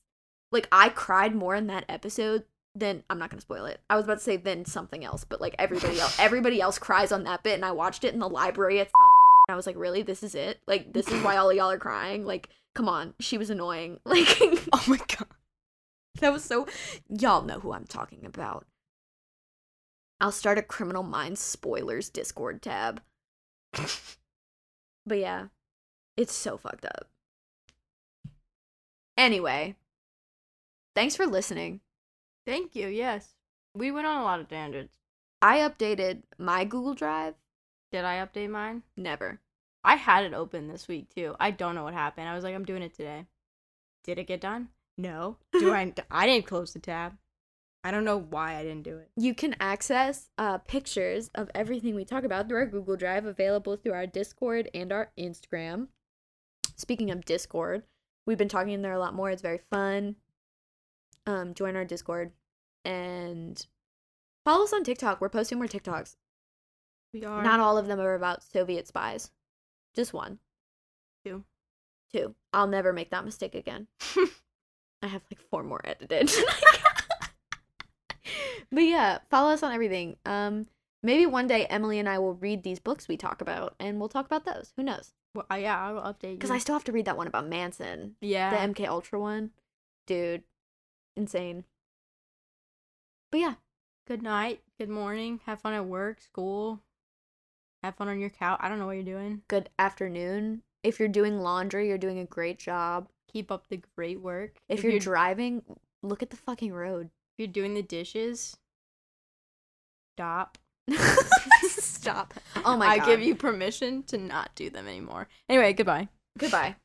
Like I cried more in that episode than I'm not going to spoil it. I was about to say than something else, but like everybody else everybody else cries on that bit and I watched it in the library at *laughs* and I was like, "Really? This is it? Like this is why all of y'all are crying? Like come on. She was annoying." *laughs* Like Oh my god. that was so y'all know who I'm talking about. I'll start a Criminal Minds spoilers Discord tab. *laughs* but yeah, it's so fucked up. Anyway, thanks for listening. Thank you. Yes. We went on a lot of tangents. I updated my Google Drive. Did I update mine? Never. I had it open this week too. I don't know what happened. I was like, I'm doing it today. Did it get done? No. Do I? *laughs* I didn't close the tab. I don't know why I didn't do it. You can access uh, pictures of everything we talk about through our Google Drive, available through our Discord and our Instagram. Speaking of Discord, we've been talking in there a lot more. It's very fun. Um, join our Discord and follow us on TikTok. We're posting more TikToks. We are Not all of them are about Soviet spies. Just one. Two. Two. I'll never make that mistake again. *laughs* I have like four more edited. *laughs* but yeah, follow us on everything. Um, maybe one day Emily and I will read these books we talk about, and we'll talk about those. Who knows? Well, yeah, I will update you. Because I still have to read that one about Manson, yeah. the MK Ultra one, dude, insane. But yeah, Good night. Good morning. Have fun at work, school. Have fun on your couch. I don't know what you're doing. good afternoon. If you're doing laundry, you're doing a great job. Keep up the great work. If, you're, driving, look at the fucking road. if you're doing the dishes, stop. *laughs* Stop. Oh my god. I god. give you permission to not do them anymore. Anyway, goodbye. Goodbye.